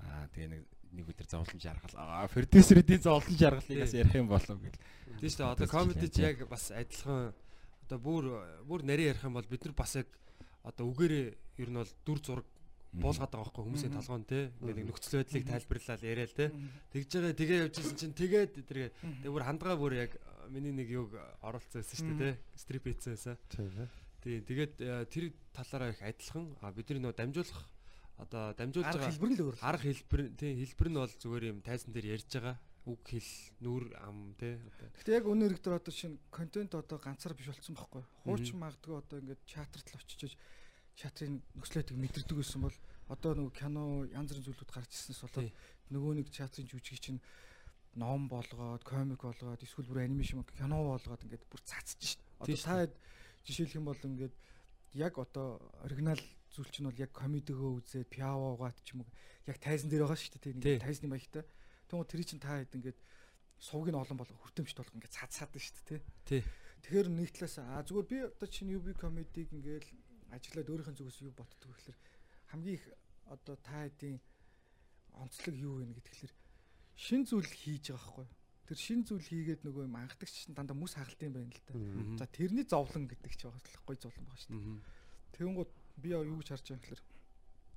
Аа тэгээ нэг нэг өдөр зовлон жаргал. Аа продюсерүүдийн зовлон жаргалыг бас ярих юм болов гэл. Тийм шүү дээ. Одоо комедид яг бас адилхан. Одоо бүр бүр нарийн ярих юм бол бид нар бас яг одоо үгээрээ ер нь бол дүр зураг буулгаад байгаа байхгүй хүмүүсийн толгоон те. Ингээд нөхцөл байдлыг тайлбарлаад яриа л те. Тэгж байгаа тэгээ явжсэн чинь тэгээд тэргээ тэг бүр хандгаа бүр яг миний нэг юг оруулсан байсан шүү дээ те. Стрип хийсэн байсан. Тийм тэгээд тэр талаараа их адилхан. А бидний нөө дамжуулах одоо дамжуулж байгаа хэлбэр нь л өөр. Арга хэлбэр тий хэлбэр нь бол зүгээр юм тайзан дээр ярьж байгаа үг хэл нүур ам тий. Гэтэ яг өнөө дээр одоо шинэ контент одоо ганцаар биш болцсон байхгүй. Хуучин магадгүй одоо ингээд чатарт л очиж чатрын нөхцөлөйг мэдэрдэг байсан бол одоо нөгөө кино янз бүрийн зүйлүүд гарч ирснээс болоод нөгөө нэг чатрын жүжиг чинь ном болгоод комик болгоод эсвэл бүр анимашн кино болгоод ингээд бүр цацж шít. Одоо та жишээлх юм бол ингээд яг одоо оригинал зүйл чинь бол яг комедигөө үзээд пиаво угаад ч юм уу яг тайзан дээр байгаа шүү дээ нэг тайзны маягтай. Тэгвэл тэр чинь та хэд ингээд сувг нь олон болго хүртэмжт болох ингээд цаад цаад шүү дээ тий. Тэгэхээр нэг талаас а зүгээр би одоо чинь UB комедиг ингээд ажиллаад өөрийнхөө зүгээс юу боддог вэ гэхээр хамгийн их одоо та хэдийн онцлог юу вэ гэхээр шин зүйл хийж байгаа байхгүй тэр шин зүйл хийгээд нөгөө юм анхдагч чинь дандаа мүс хагалт юм байна л да. За тэрний зовлон гэдэг ч байгаа гой зовлон байгаа шүү дээ. Тэгэнгүүт би юу гэж харж байгаа гэхээр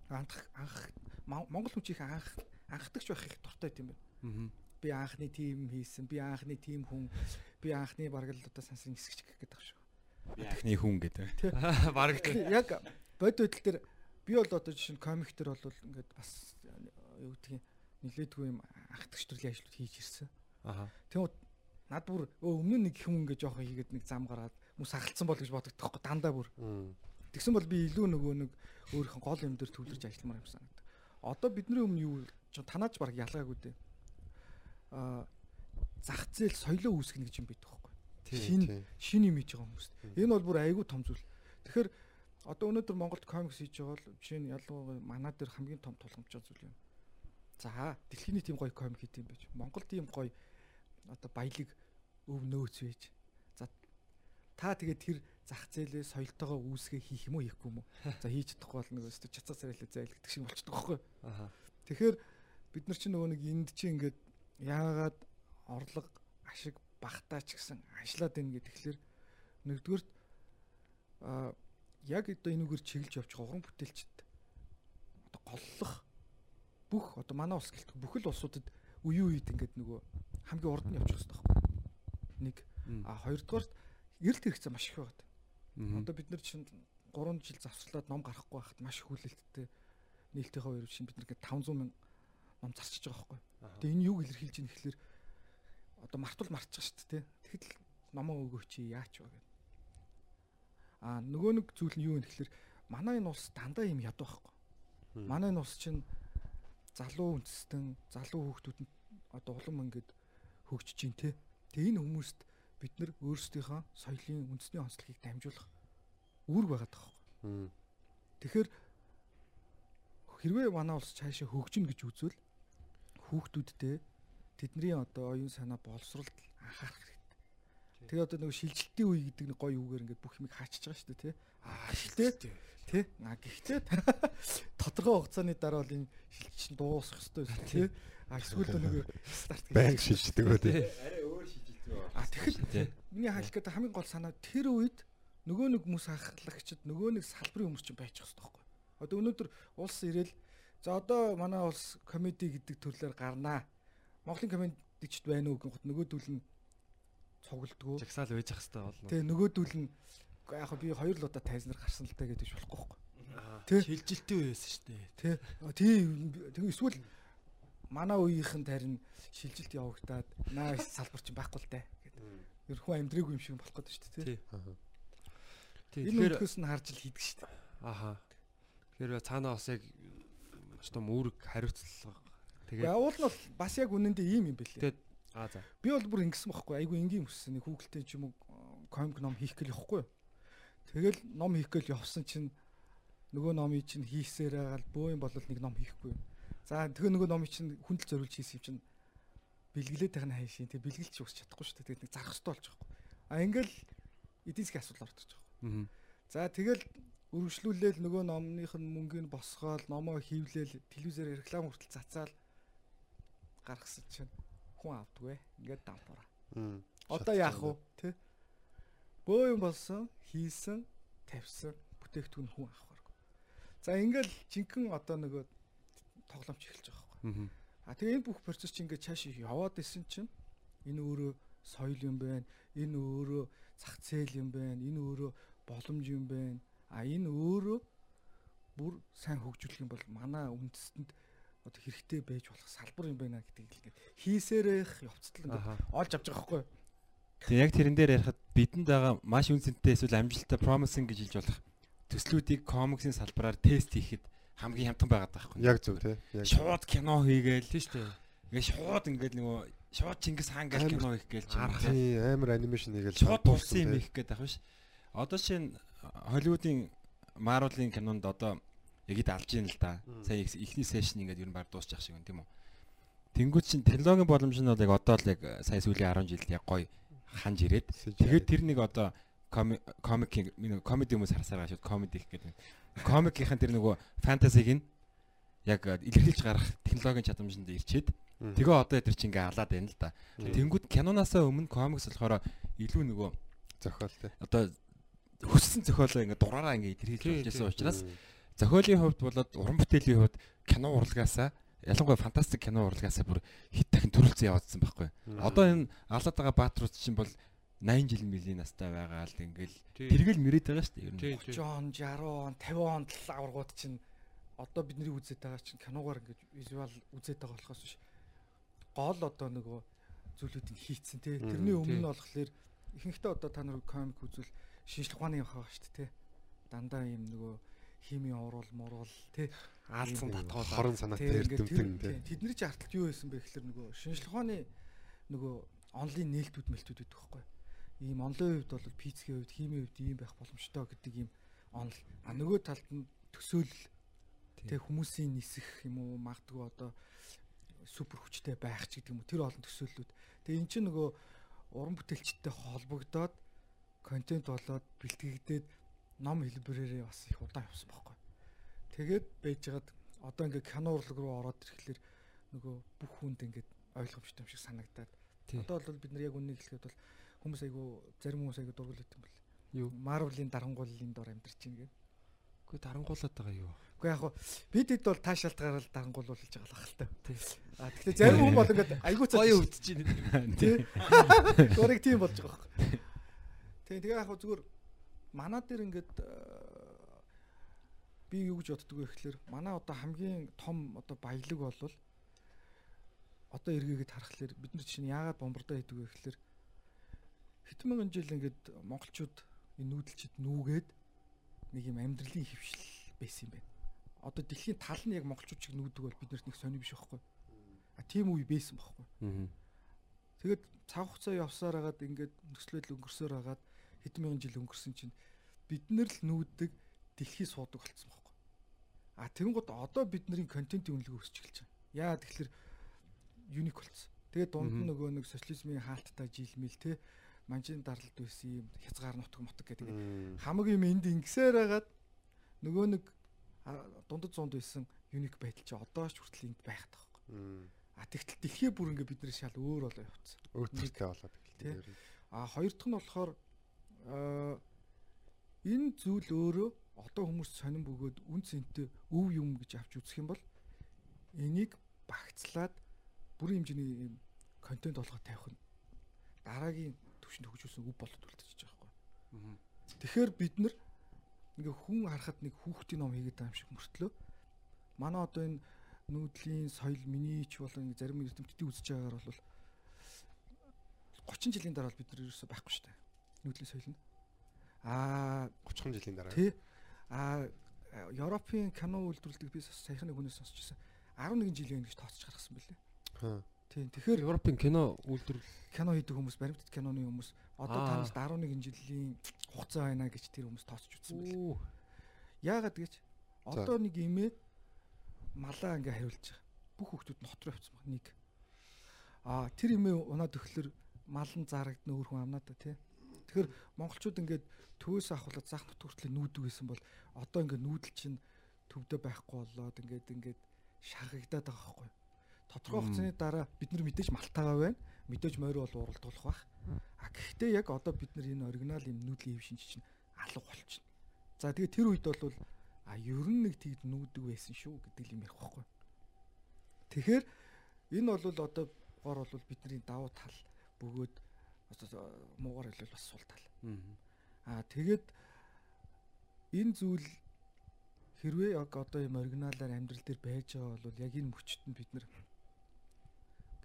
анх анх Монгол хүн чих анх анхдагч байх их дуртай юм байна. Би анхны тим хийсэн, би анхны тим хүн, би анхны бараг л одоо сансрын хэсэгч гэдэг шүү. Би анхны хүн гэдэг. Бараг яг бод байдал дээр би бол одоо жишээ нь комик төр бол ингээд бас юу гэдгийг нилээдгүй юм анхдагч төрлийн ажлууд хийж ирсэн. Аа. Тэгмээ над бүр өмнө нэг хүн ингээд жоохоо хийгээд нэг зам гараад мус хагалтсан бол гэж боддог тоххой дандаа бүр. Тэгсэн бол би илүү нөгөө нэг өөрийнхөө гол юм дээр төвлөрч ажилламаар юм санагдав. Одоо бидний өмнө юу ч танааж баг ялгаагүй дээ. Аа зах зээл соёлоо үүсгэнэ гэж юм байдаг байхгүй. Шин шин юм хийж байгаа хүмүүс. Энэ бол бүр айгүй том зүйл. Тэгэхээр одоо өнөөдөр Монголд комикс хийж байгаа бол жишээ нь ялангуяа манаа дээр хамгийн том тулгамж байгаа зүйл юм. За дэлхийний тийм гоё комик хийх юм байж. Монгол тийм гоё одоо баялаг өв нөөц байж. За та тэгээд тэр зах зээлээ соёлтойгоо үүсгээ хийх юм уу хийхгүй юм уу? За хийж чадахгүй бол нэг өстө чацаа царайлаа зайл гэдэг шиг болчихдог байхгүй. Аа. Тэгэхээр бид нар чинь нөгөө нэг энд чинь ингээд яагаад орлого ашиг багтаа ч гэсэн ажиллаад байна гэдэг тэгэхээр нэгдүгээр а яг одоо энүүгээр чиглэж явж байгаа уран бүтээлчд одоо голлох бүх одоо манай улс гэлт бүхэл улсуудад үе үед ингээд нөгөө хамгийн урд нь явчих хэрэгтэй байхгүй. Нэг а хоёрдугаарт эрэлт хэрэгцээ маш их байгаа. Одоо бид нар чинь 3 жил завсарлаад ном гарахгүй байхад маш хүлээлттэй нээлттэй хоёр чинь бид нэг 500 мянга ном зарчиж байгаа байхгүй. Тэгээ энэ юуг илэрхийлж ийм гэхэлэр одоо мартвал мартчих шүү дээ. Тэгэхэд номоо өгөөч яач вэ гэдэг. Аа нөгөө нэг зүйл нь юу вэ гэхэлэр манай энэ улс дандаа юм ядуу байхгүй. Манай энэ улс чинь залуу үндэстэн залуу хүүхдүүд нь одоо улам ингээд хөгжиж чинь те. Тэгээ энэ хүмүүст бид нар өөрсдийнхөө соёлын үндэсний онцлогийг дамжуулах үүрэг байгаад байгаа юм. Тэгэхээр хэрвээ манай улс цаашаа хөгжинө гэж үзвэл хүүхдүүдтэй тэдний одоо оюун санаа боловсролд анхаарах хэрэгтэй. Тэгээ одоо нөгөө шилжилтийн үе гэдэг нэг гоё үгээр ингээд бүх юмыг хаачиж байгаа шүү дээ тий. Аа гэхдээ тий. А гэхдээ тодорхой хугацааны дараа бол энэ шилжилт дуусах хэрэгтэй шүү тий. А эсвэл нөгөө старт банк шилждэг үү тий. Арай А тэгэхээр миний хаалт гэдэг хамгийн гол санаа тэр үед нөгөө нэг хүмүүс ахлагчд нөгөө нэг салбарын хүмүүс чинь байж байгаа байхгүй. Одоо өнөөдөр улс ирээл за одоо манай улс комеди гэдэг төрлөөр гарнаа. Монголын комедичд байна уу гэхэд нөгөөдүүл нь цуглдгоо. Жагсаал байж ах хэвээр болно. Тэгээ нөгөөдүүл нь яг би хоёр л удаа тайзнаар гарсан л та гэдэг болохгүй байхгүй. Тэ шилжилттэй байсан шүү дээ. Тэ. Тийм тэгээ эсвэл манай үеийнхэн тарин шилжилт явагдаад наа салбар чинь байхгүй л дээ гэдэг. Ерхүү амьдраагүй юм шиг болох гэдэг шүү дээ. Тий. Тий. Энэ өнөхөөс нь харж л хийдэг шүү дээ. Аха. Тэгэхээр цаанаа бас яг ч юм үүрэг хариуцлага тэгээ уул нь бол бас яг үнэндээ ийм юм бэлээ. Тэгээд аа за. Би бол бүр ингэсэн байхгүй айгүй энгийн хүссэн нэг хүүхэлтэй ч юм уу комик ном хийх гээл явахгүй. Тэгэл ном хийх гээл явсан чинь нөгөө номыг чинь хийсээр агаал бөө юм бол нэг ном хийхгүй. За тэгээ нөгөө номыг чинь хүндэл зориулж хийсэн юм чинь бэлгэлээд тахна хайшин тэг бэлгэлж өгч чадахгүй шүү дээ. Тэгээд нэг зарах хэрэгтэй болж байгаа юм. А ингээл эдийн засгийн асуудал ордог байгаа. Аа. За тэгэл өргөжлүүлээл нөгөө номных нь мөнгөний босгоол номоо хийвлээл телевизээр реклам хүртэл цацаал гаргасан чинь хүн авдгүй ингээд давбараа. Одоо яах вэ тэ? Бөө юм болсон хийсэн тавьсан бүтээгдэхүүн хүн авахаргүй. За ингээл жинхэнэ одоо нөгөө тоглоомч эхэлж байгаа байхгүй. А тэгээ энэ бүх процесс чинь ингээд цааш яваад исэн чинь энэ өөрөө соёл юм байна. Энэ өөрөө зах зээл юм байна. Энэ өөрөө боломж юм байна. А энэ өөрөө бүр сайн хөгжүүлэх юм бол манай үндэстэнд одоо хэрэгтэй байж болох салбар юм байна гэдгийг ингээд хийсээрэх явцдал ингээд олж авч байгаа байхгүй. Тэгээ яг тэрэн дээр ярихад бидэнд байгаа маш үнцэнтэй эсвэл амжилттай promising гэж хэлж болох төслүүдийг комиксийн салбараар тест хийхэд хамгийн хямдхан байгаад байгаа байхгүй. Яг зөв тий. Шууд кино хийгээл тий шүү дээ. Ингээ шууд ингээд нөгөө шууд Чингис хаан гэх кино хийх гээл чинь тий амар анимашн хийгээл шууд тулсан юм хийх гээд байгаа биш. Одоо шинэ Холливуудын Marvel-ийн кинонд одоо яг ид алж ийн л да. Сая ихний сешн ингээд ер нь баг дуусчих шиг юм тийм үү. Тэнгүүд чинь технологийн боломж нь бол яг одоо л яг сая сүүлийн 10 жилд яг гоё ханж ирээд тэгээд тэр нэг одоо комик комеди хүмүүс харсаар гашууд комеди гэдэг. Комикийнхэн тэр нөгөө фэнтезиг нь яг илэрхийлж гарах технологийн чадамжинд ирчээд тэгээ одоо тэр чинь ингээ алаад байна л да. Тэнгүүд кинонаасаа өмнө комикс болохоор илүү нөгөө зохиолтой. Одоо хүссэн зохиолоо ингээ дураараа ингээ илэрхийлж байсан учраас зохиолын хувьд болоод уран бүтээлийн хувьд кино урлагаасаа ялангуяа фантастик кино урлагаасаа бүр хит дахин төрөлцөн яваадсан байхгүй. Одоо энэ алаад байгаа Баатрууд чинь бол 80 жил мөлийн настай байгаа л ингээл тэргэл мэрэд байгаа шүү дээ ер нь. 30 он 60 он 50 он тал аваргууд чинь одоо бидний үзээд байгаа чинь киногоор ингээд визуал үзээд байгаа болохоос биш. Гол одоо нөгөө зүйлүүдийг хийцэн те. Тэрний өмнө нь болохоор ихэнхдээ одоо та нар комик үзвэл шинжлэх ухааны явах байгаа шүү дээ те. Дандаа юм нөгөө хими уруул муруул те. Аалцсан татгуул хорон санаатай эрдэмтэн те. тэдний чи арталт юу байсан бэ гэхээр нөгөө шинжлэх ухааны нөгөө онлайн нээлтүүд мэлтүүд гэдэг байхгүй ийм онлайн хувьд бол пицгийн хувьд химийн хувьд ийм байх боломжтой гэдэг ийм онл. А нөгөө талд нь төсөөлөл. Тэг хүмүүсийн нисэх юм уу магадгүй одоо супер хүчтэй байх ч гэдэг юм уу тэр олон төсөөллүүд. Тэг эн чинь нөгөө уран бүтээлчтэй холбогдоод контент болоод бэлтгэгдээд ном хэлбэрээрээ бас их удаан явсан байхгүй. Тэгээд байжгаад одоо ингээ кино урлаг руу ороод ирэхлээр нөгөө бүх хүнд ингээд ойлгомжтой юм шиг санагдаад. Одоо бол бид нар яг үннийг хэлэхэд бол хүмүүс айгу зарим хүмүүс айгу дургуул өгдөг юм бэл. Юу? Marvel-ийн дарангууллын дор амьдарч байна гэдэг. Үгүй дарангуулаад байгаа юу? Үгүй яг бид хэд бол таашаалт гараад дарангуулуулж байгаа л ахaltaа. А тэгэхээр зарим хүн бол ингээд айгу цаа гоё өвдөж байна. Тий. Гурыг тийм болж байгаа байхгүй. Тий, тэгээ яг зүгээр манаа дээр ингээд би юу гэж боддөг вэ гэхээр манай одоо хамгийн том одоо баялаг бол одоо эргээгээд харахаар бид нар чинь яагаад бомбардаа хийдэг вэ гэхээр хэдэн мянган жил ингээд монголчууд энэ нүүдэлчд нүүгээд нэг юм амьдралын хөвшил байсан юм байна. Одоо дэлхийн тал нь яг монголчууд шиг нүүдэг бол бид нарт нэг сони биш байхгүй. А тийм үе байсан байхгүй. Тэгээд цаг хугацаа явсаар хагаад ингээд нөхцөлөд өнгөрсөөр хагаад хэдэн мянган жил өнгөрсөн чинь бид нар л нүүдэг дэлхий суудаг болцсон байхгүй. А тэгэнгუთ одоо бидний контентын үнэлгээ өсч эхэлж байгаа. Яа тэгэхээр юник болцсон. Тэгээд дунд нь нөгөө нэг социализмын хаалттай жилмил те манжин дарлалд байсан юм хязгаар нутг мотг гэдэг хамаг юм энд ингэсээр хагаад нөгөө нэг дундад зуунд байсан юник байдал чи одоо ч хүртэл энд байх таахгүй. А тэгтэл дэлхий бүр ингээ бид нэр шал өөр болоо явцсан. Өөртөлтэй болоод Тий. эхэлсэн. А хоёр дахь нь болохоор энэ зүйл өөрөө одоо хүмүүс сонирн бөгөөд үн цэнтэй өв юм гэж авч үзэх юм бол энийг багцлаад бүрийн хэмжээний контент болгоод тавих нь дараагийн төвшөнд хөгжүүлсэн өв болоод үлдчихэж байгаа байхгүй. Тэгэхээр бид нар ингээ хүн харахад нэг хүүхдийн ном хийгээд байгаа юм шиг мөртлөө манай одоо энэ нүүдлийн соёл миний ч болон зарим эрдэмтдийн үзэж байгаагаар бол 30 жилийн дараа бид нар ерөөсөй байхгүй шүү дээ. Нүүдлийн соёл нь. Аа 30 жилийн дараа. тий. Аа Европын кино үйлдвэрлэдэг би саяхан нэг хүнээс сонсч байсан. 11 жилийн гэж тооцож гаргасан бэлээ. Хаа. Тийм. Тэгэхээр Европын кино үйлдвэрлэл кино хийдэг хүмүүс, баримтат киноны хүмүүс одоо Аа. танаас 11 жилийн хугацаа байна гэж тэр хүмүүс тооцож үзсэн. Оо. Яагаад гэж одоо нэг имээ малаа ингээ хариулж байгаа. Бүх хүмүүс нь хот руу явцсан баг нэг. Аа тэр имээ унаад өгөхлөр мал нь зарагдна өөр хүн амнаа та тий. Тэгэхээр монголчууд ингээд төвөөс ахуулаад зах нут хүртэл нүүдэг байсан бол одоо ингээд нүүдэл чинь төвдөө байхгүй болоод ингээд ингээд шахагдаад байгаа байхгүй. Тодорхой хугацааны дараа бид нар мэдээж малтаагаа байна. Мэдээж морь бол уралдуулах бах. А гэхдээ яг одоо бид нар энэ оригинал юм нүүдлийн хэв шинж чинь алга болчихно. За тэгээ тэр үед бол а ер нь нэг тэгд нүүдэг байсан шүү гэдэг юм ярих байхгүй. Тэгэхээр энэ бол одоо гоор бол бидний давуу тал бөгөөд муугар хэлбэл бас сул тал. Аа тэгээд энэ зүйл хэрвээ яг одоо юм оригиналаар амьдрал дээр байж байгаа бол яг энэ мөчтөд нь бид нар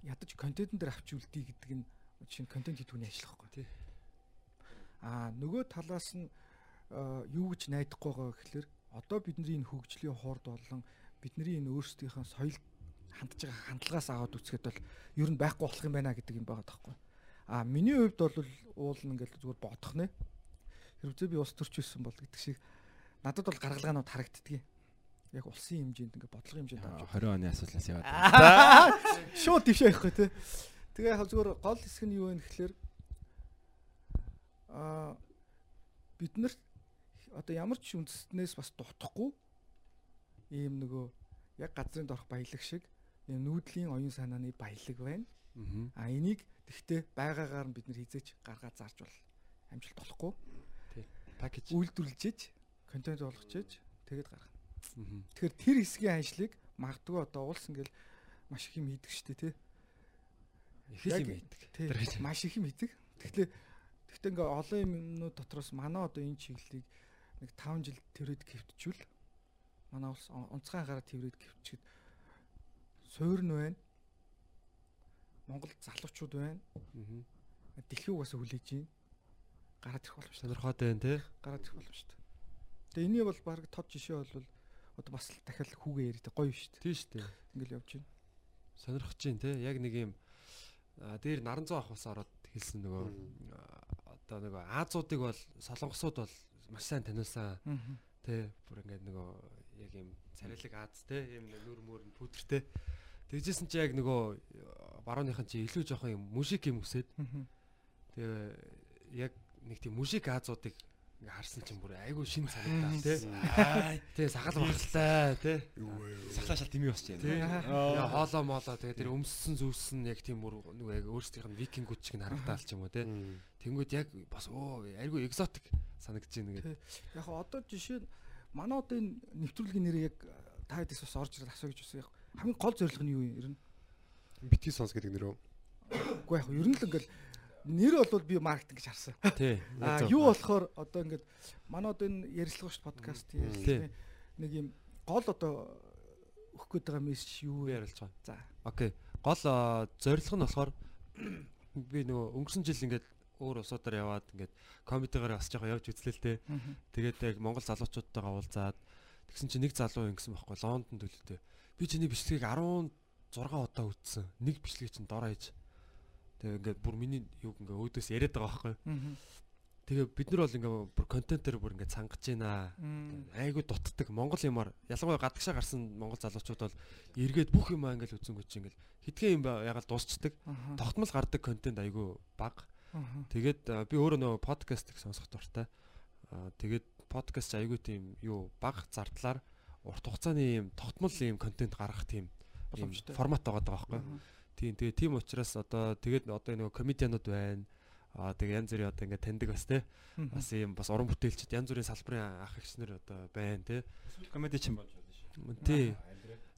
ядаж контентын дээр авч үлдээ гэдэг нь нь контент хийдэг хүний ажил байхгүй тий. Аа нөгөө талаас нь аа, юу гэж найдахгүй байгаа гэхэлэр одоо бидний энэ хөгжлийн хоорд болон бидний энэ өөрсдийнхөө соёл хандж байгаа хандлагаас аваад үзэхэд бол ер нь байхгүй болох юм байна гэдэг юм байгаа таахгүй. А миний хувьд бол уул нь ингээл зүгээр бодох нэ. Хэрвээ би ус төрч байсан бол гэдэг шиг надад бол гаргалгаанууд харагддгийг. Яг улсын хэмжээнд ингээ бодлогын хэмжээнд авч 20 оны асуулаас яваад. шууд дэвшээ явахгүй те. Тэгээ яг зүгээр гол хэсэг нь юу вэ гэхэлэр аа бид нар одоо ямар ч үндэстнээс бас дутхгүй ийм нөгөө яг газрын дорх баялаг шиг ийм нүүдлийн оюун санааны баялаг байна. А энийг тэгтээ байгаагаар нь бид нар хизээч гаргаад зарж бол амжилт олохгүй. пакэж. Үйлдвэрлэж контент болгож тэгээд гаргана. Тэгэхээр тэр хэсгийн ажлыг магадгүй одоо уулс ингээл маш их юм хийдэг штэ тий. Их юм. Тий. Тэр. Маш их юм хийдэг. Тэгэхээр гэхдээ ингээ олон юмнууд дотроос манай одоо энэ чиглэлийг нэг 5 жил тэрвэд гэвтжүүл манай улс он- онцгой анхаарал тэрвэд гэвчихэд суурн байна. Монгол залуучууд байна. Дэлхийг угаасаа хүлээж байна. Гараад ирэх боломжтой. Сонирхоод байна те. Гараад ирэх боломжтой. Тэгээ энийг бол баг тод жишээ бол одоо бас л дахиад хүүгээ яриад гоё шүү дээ. Тийм шүү дээ. Ингээл явж байна. Сонирхож чинь те. Яг нэг юм дээр наранзуу ах бас ороод хэлсэн нөгөө одоо нөгөө Аазуудыг бол солонгосууд бол маш сайн таниулсан те. Бүр ингээд нөгөө яг юм царилэг Аз те. Юм нүр мөр пүдэртэй. Тэгжсэн чи яг нөгөө барууныхан чи илүү жоохон юм мужик юм өсөд тэгээ яг нэг тийм мужик Аазуудыг ингээ харсан чинь бүр айгүй шин санагдаа те. Тэ сагал багталтай те. Сахлаа шал дими босч Тий. байна. Яа хоолоо моолоо тэгээ тэр өмссөн зүйлсэн яг тийм бүр нэг яг өөрсдийнх нь викингүүд чиг харагдаал ч юм уу те. Тэнгүүд яг бас оо айгүй экзотик санагдаж байна гэдэг. Яг одоо жишээ нь манай одоо энэ нэвтрүүлгийн нэр яг та хэдээс бас орж ирээд асуу гэж байсан. Яг хамгийн гол зорилго нь юу юм? Ер нь бити сонс гэдэг нэрөө. үгүй яг ер нь л ингээл нэр бол би маркетинг гэж харсан. Тий. А юу болохоор одоо ингээд манай одоо энэ ярилцлага шүү подкаст Тий. ярилцлагын нэг юм гол одоо өгөх гээд байгаа мессеж юу ярилж байгаа. За. Окей. Гол зорилго нь болохоор би нөгөө өнгөрсөн жил ингээд өөр усуудаар яваад ингээд комедигаар бас жоохон явж үзлээ л те. Тэгээд яг Монгол залуучуудтайгаа уулзаад тэгсэн чинь нэг залуу ингэсэн байхгүй Лондон төлөвтэй. Би чиний бичлэгийг 16 удаа үзсэн. Нэг бичлэгийг чинь дор хаяж. Тэгээд ингээд бүр миний юг ингээ өөдөөс яриад байгаа байхгүй. Тэгээ бид нар бол ингээ бүр контентээр бүр ингээ цангаж байна. Айгу дутдаг Монгол юмар ялангуяа гадагшаа гарсан монгол залуучууд бол эргээд бүх юм ингээл үзэн гүч ингээл хитгэн юм ягаад дуусчдаг. Тогтмол гардаг контент айгу баг. Тэгээд би өөрөө нөгөө подкаст их сонсох дуртай. Тэгээд подкаст айгу тийм юу баг зардлаар урт хугацааны юм тогтмол юм контент гаргах тийм формат байгаа даа байхгүй. Тийм тэгээ тийм учраас одоо тэгээд одоо нөгөө комедианууд байна Аа тэгээ янз бүрийн одоо ингээд таньдаг бас те. Бас ийм бас уран бүтээлчд янз бүрийн салбарын ах эгчнэр одоо байна те. Комеди ч юм болж байна шүү. Тий.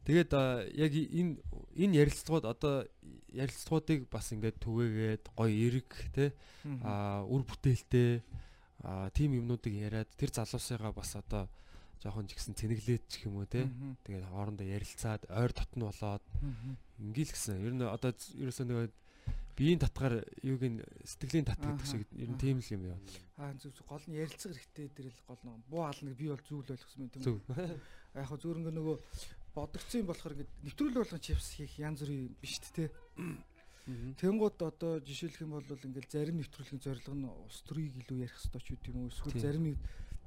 Тэгээд яг энэ энэ ярилцлагууд одоо ярилцлагуудыг бас ингээд түгээгээд гоё эрг те аа үр бүтээлтэй аа тим юмнуудыг яриад тэр залуусыгаа бас одоо жоохон ч гэсэн цэнэглээд ч юм уу те. Тэгээд хоорондоо ярилцаад ойр дотн болоод ингээл гисэн. Ер нь одоо ерөөсөө нэг биеийн татгаар юуг нь сэтгэлийн тат гэдэг шиг ер нь тийм л юм яа. Аа зүг гол нь ярилцах хэрэгтэй дээр л гол нэг буу хаална би бол зүйл ойлгосон юм тийм үү. Яг хөө ингээ нөгөө бодогцсон юм болохоор ингээ нэвтрүүлэг болгон чипс хийх янз бүрийн биш тэ. Тэнгууд одоо жишээлх юм бол ингээл зарим нэвтрүүлгийн зорилго нь ус төрийг илүү ярих хэрэгтэй ч үгүй юм уу эсвэл зарим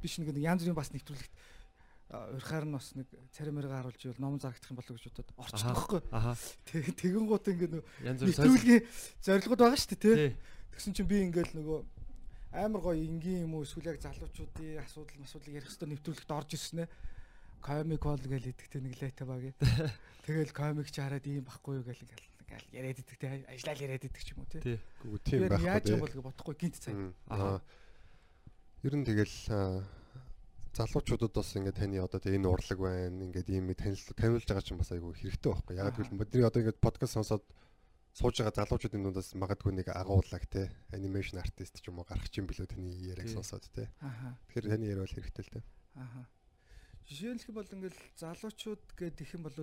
биш нэг янз бүрийн бас нэвтрүүлэгт урьхаар нь бас нэг царимэрэг харуулж ивэл ном зарагдах юм болов гэж бодоод орчихсон байхгүй. Тэгээ тэгэн гут ингээд нэвтрүүлгийн зорилгод байгаа шүү дээ тий. Тэгсэн чинь би ингээд нөгөө амар гоё энгийн юм уу эсвэл яг залуучуудын асуудал масуулыг ярих хэвээр нэвтрүүлэгт орж ирсэн нэ. Comic Hall гэж идэхтэй нэг лайта баг. Тэгэл comic чи хараад ийм байхгүй юу гэл ингээл яриад идэхтэй ажиллаад яриад идэх ч юм уу тий. Гүү тийм байхгүй. Яаж юм бол бодохгүй гинт цай. Аа. Ер нь тэгэл залуучуудад бас ингээд таны одоо энэ урлаг байна ингээд ийм танил таниулж байгаа чинь бас айгүй хэрэгтэй байхгүй. Яг гэвэл бидний одоо ингээд подкаст сонсоод сууж байгаа залуучуудын дундаас магадгүй нэг агууллаг те анимашн артист ч юм уу гарах чинь билүү таны яриаг сонсоод те. Тэгэхээр таны яриа бол хэрэгтэй л те. Аа жишээлх бол ингээд залуучууд гэдэг их юм бол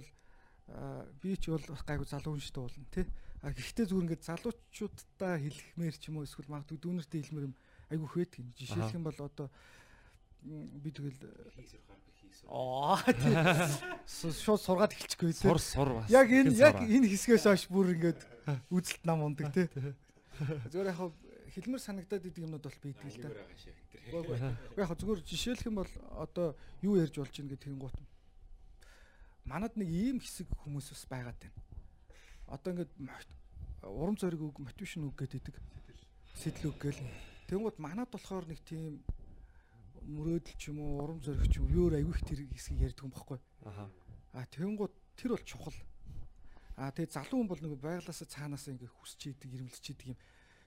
би ч бол гайгүй залуу хүн шүү дээ уулна те. А гэхдээ зүгээр ингээд залуучуудаа хэлэхмээр ч юм уу эсвэл магадгүй дүүнертэй хэлмээр юм айгүй хөөд гин жишээлх юм бол одоо би тэгэл Аа шууд сургаад эхэлчихгүй тий. Сур сур бас. Яг энэ яг энэ хэсгээс хойш бүр ингээд үзэлт нам ундаг тий. Зүгээр яг хэлмэр санагдаад идэг юмнууд бол бийдэг л да. Яг зүгээр жишээлх юм бол одоо юу ярьж болж ийн гэх тэгэнгуут. Манад нэг ийм хэсэг хүмүүс бас байгаад байна. Одоо ингээд урам зориг үг мотивашн үг гэдэг сэтэл үг гэл. Тэгэнгუთ манад болохоор нэг тийм мөрөөдөл ч юм уу урам зориг ч юм юу аявих тэр хэсгийг ярьдаг юм баггүй. Аха. А тэгэнгუთ тэр бол чухал. А тэгээ залуу хүн бол нэг байглаасаа цаанаасаа ингээ хүсч идэг, ирмэлж идэг юм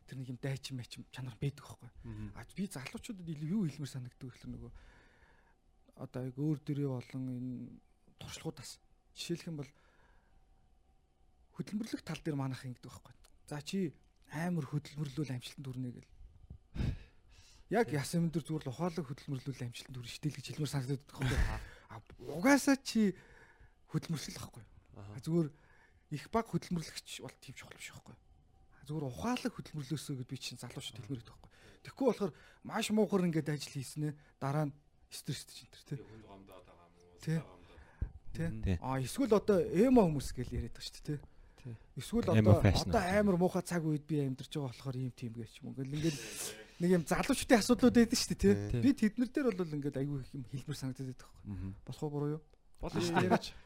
тэр нэг юм дайчин мэч чанар байдаг байхгүй. А би залуучуудад илүү юу хэлмээр санагддаг гэхэл нөгөө одоо яг өөр дөрөө болон энэ туршлагуудаас жишээлх юм бол хөдөлмөрлөх тал дээр манах ингэдэг байхгүй. За чи амар хөдөлмөрлөл амжилтанд хүрнэ гэл яг ясан өндөр зүгээр л ухаалаг хөдөлмөрлүүл амжилтанд хүрэх штеп гэж хэлмээр санагдаад байгаа юм. Угаасаа чи хөдөлмөрлөл ахгүй. Зүгээр их баг хөдөлмөрлөгч бол тийм чухал биш байхгүй. Зүгээр ухаалаг хөдөлмөрлөөсөө гэд би чинь залуу шүү хэлмээр байдаг байхгүй. Тэгэхгүй болохоор маш муухар ингээд ажил хийснэ дараа нь стресстэй чинь тэр тий. Тий. А эсвэл одоо эмо хүмүүс гэж яриад байгаа шүү дээ тий. Эсвэл одоо одоо амар муухай цаг үед би амьдарч байгаа болохоор ийм тийм гэж юм. Ингээл ингээл нэг юм залуучдын асуудлууд байдаг шүү дээ тий. Би тэднэр дээр бол ингээд айгүй их юм хэлбэр санагдаад байдаг байхгүй. Болох уу буруу юу? Болно шүү дээ.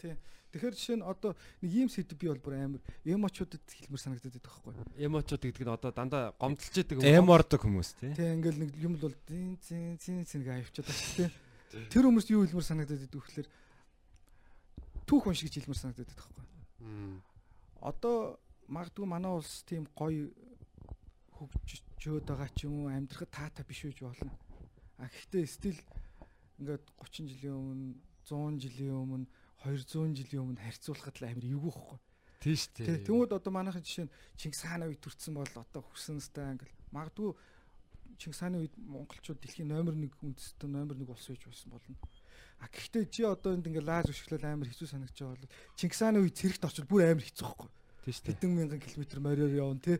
Тий. Тэгэхээр жишээ нь одоо нэг ийм сэдв би бол бүр амар эмочуудад хэлмэр санагдаад байдаг байхгүй. Эмочууд гэдэг нь одоо дандаа гомдолж идэг юм. Эмордог хүмүүс тий. Тий ингээл нэг юм бол зин зин зин зин гэж авчиад байна шүү дээ. Тэр хүмүүс юу хэлмэр санагдаад байдаг вэ гэхээр түүх уншиж хэлмэр санагдаад байдаг байхгүй. Одоо магадгүй манай улс тийм гоё хөгжөөд байгаа ч юм уу амьдрахад таатай биш үж болно. А гэхдээ стил ингээд 30 жилийн өмнө 100 жилийн өмнө 200 жилийн өмнө харьцуулахад л амар эвгүй байхгүй. Тийм шүү дээ. Тэнгүүд одоо манайхан жишээ нь Чингис хааны үед төрсэн бол одоо хүсэнстэй ингээл магадгүй Чингис хааны үед монголчууд дэлхийн номер 1 үндэстэй номер 1 улс гэж байсан болно. А гэхдээ чи одоо энд ингээл лааз өшгөлөл амар хэцүү санагдаж байгаа бол Чингис хааны үед цэрэгт орчод бүр амар хэцүү байхгүй. Хэдэн мянган километр мориор явна тий.